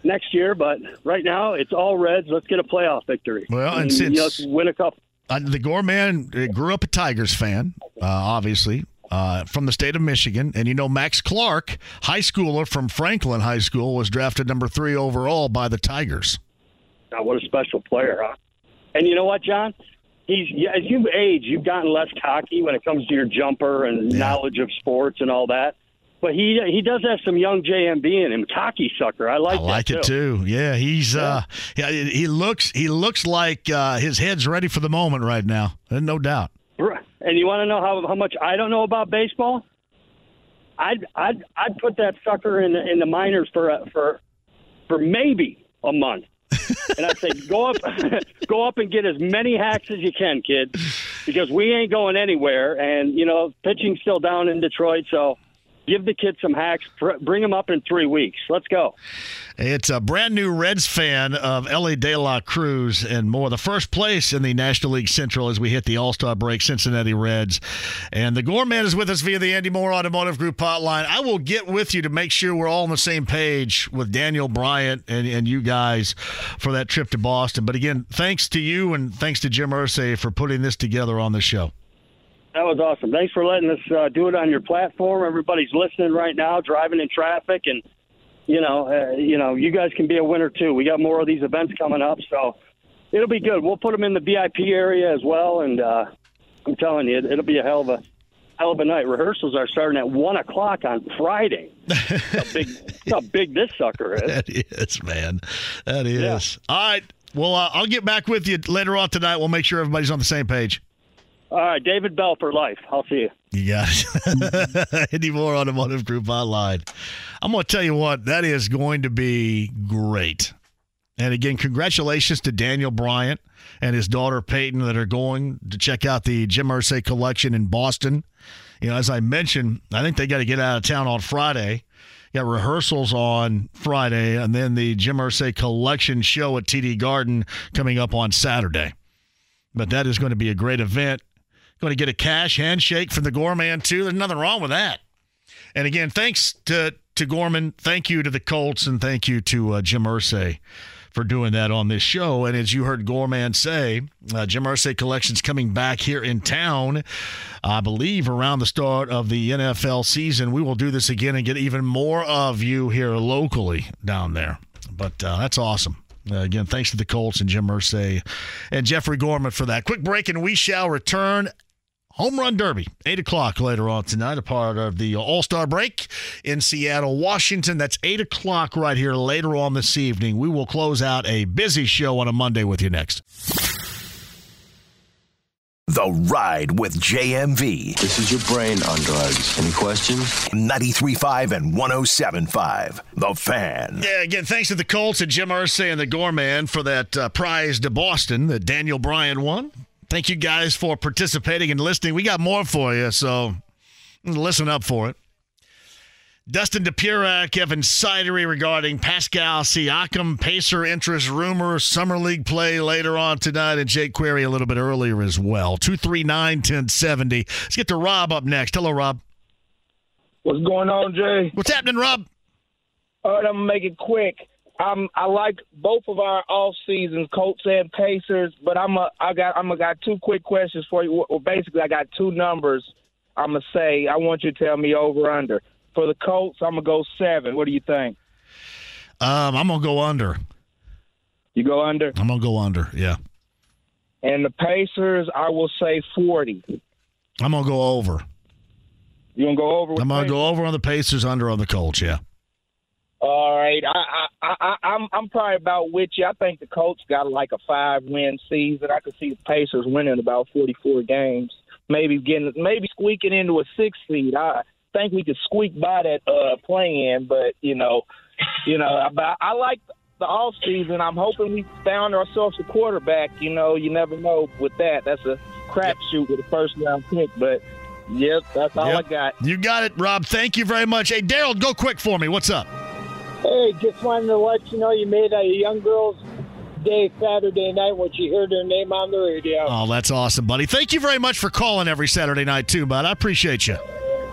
next year. But right now, it's all Reds. Let's get a playoff victory. Well, I and since- you know, win a couple. Uh, the Gore man uh, grew up a Tigers fan, uh, obviously, uh, from the state of Michigan. And you know, Max Clark, high schooler from Franklin High School, was drafted number three overall by the Tigers. God, what a special player, huh? And you know what, John? He's yeah, as you age, you've gotten less cocky when it comes to your jumper and knowledge of sports and all that. But he he does have some young JMV in him, cocky sucker. I like I like that it too. Yeah, he's uh, yeah, he looks he looks like uh, his head's ready for the moment right now. No doubt. And you want to know how how much I don't know about baseball? I'd I'd I'd put that sucker in the, in the minors for a, for for maybe a month. and I'd say go up go up and get as many hacks as you can, kid, because we ain't going anywhere. And you know, pitching's still down in Detroit, so give the kid some hacks. Bring him up in three weeks. Let's go. It's a brand new Reds fan of Elly De La Cruz and more. The first place in the National League Central as we hit the All Star break, Cincinnati Reds. And the Gorman is with us via the Andy Moore Automotive Group hotline. I will get with you to make sure we're all on the same page with Daniel Bryant and, and you guys for that trip to Boston. But again, thanks to you and thanks to Jim Irsay for putting this together on the show. That was awesome. Thanks for letting us uh, do it on your platform. Everybody's listening right now, driving in traffic, and you know, uh, you know, you guys can be a winner too. We got more of these events coming up, so it'll be good. We'll put them in the VIP area as well, and uh, I'm telling you, it'll be a hell of a hell of a night. Rehearsals are starting at one o'clock on Friday. how big, how big this sucker is. That is, man. That is. All right. Well, uh, I'll get back with you later on tonight. We'll make sure everybody's on the same page. All right, David Bell for life. I'll see you. You got. Andy Moore automotive group online? I'm going to tell you what, that is going to be great. And again, congratulations to Daniel Bryant and his daughter Peyton that are going to check out the Jim Irsay collection in Boston. You know, as I mentioned, I think they got to get out of town on Friday. Got rehearsals on Friday, and then the Jim Irsay collection show at TD Garden coming up on Saturday. But that is going to be a great event. Going to get a cash handshake from the Gorman too. There's nothing wrong with that. And again, thanks to to Gorman. Thank you to the Colts, and thank you to uh, Jim Irsay for doing that on this show. And as you heard Gorman say, uh, Jim Irsay Collection's coming back here in town, I believe, around the start of the NFL season. We will do this again and get even more of you here locally down there. But uh, that's awesome. Uh, again, thanks to the Colts and Jim Irsay and Jeffrey Gorman for that. Quick break, and we shall return Home Run Derby, 8 o'clock later on tonight, a part of the All Star break in Seattle, Washington. That's 8 o'clock right here later on this evening. We will close out a busy show on a Monday with you next. The Ride with JMV. This is your brain on drugs. Any questions? 93.5 and 107.5. The Fan. Yeah, again, thanks to the Colts and Jim Irsay and the Gorman for that uh, prize to Boston that Daniel Bryant won. Thank you guys for participating and listening. We got more for you, so listen up for it. Dustin Dopirak, Evan Sidery regarding Pascal Siakam, Pacer interest rumor, Summer League play later on tonight, and Jake Query a little bit earlier as well. 239 1070. Let's get to Rob up next. Hello, Rob. What's going on, Jay? What's happening, Rob? All right, I'm going to make it quick. I'm I like both of our off seasons, Colts and Pacers, but I'm a I got I'm a got two quick questions for you. Well, basically, I got two numbers. I'm gonna say I want you to tell me over under for the Colts. I'm gonna go seven. What do you think? Um, I'm gonna go under. You go under. I'm gonna go under. Yeah. And the Pacers, I will say forty. I'm gonna go over. You gonna go over? I'm gonna Pacers? go over on the Pacers, under on the Colts. Yeah. All right, I, I, I, I'm I'm probably about with you. I think the Colts got like a five win season. I could see the Pacers winning about 44 games, maybe getting maybe squeaking into a six seed. I think we could squeak by that uh, play-in, but you know, you know, but I like the off season. I'm hoping we found ourselves a quarterback. You know, you never know with that. That's a crapshoot with a first round pick, but. Yep, that's all Yep. I got. You got it, Rob. Thank you very much. Hey, Daryl, go quick for me. What's up? Hey, just wanted to let you know you made a young girl's day Saturday night when she heard her name on the radio. Oh, that's awesome, buddy. Thank you very much for calling every Saturday night, too, bud. I appreciate you.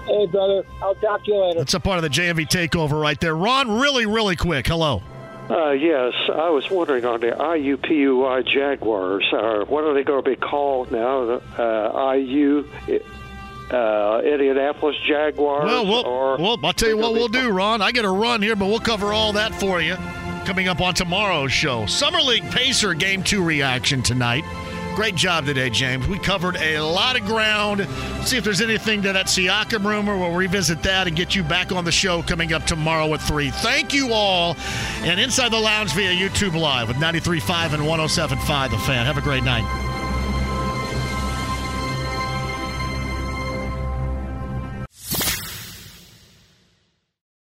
Hey, brother, I'll talk to you later. That's a part of the JMV takeover right there. Ron, really, really quick. Hello. Uh, yes, I was wondering on the IUPUI Jaguars, uh, what are they going to be called now? Uh, IU uh, Indianapolis Jaguars? Well, we'll, or well, I'll tell you what we'll do, Ron. I got a run here, but we'll cover all that for you coming up on tomorrow's show. Summer League Pacer Game 2 reaction tonight. Great job today, James. We covered a lot of ground. See if there's anything to that Siakam rumor. We'll revisit that and get you back on the show coming up tomorrow at 3. Thank you all. And Inside the Lounge via YouTube Live with 93.5 and 107.5 The Fan. Have a great night.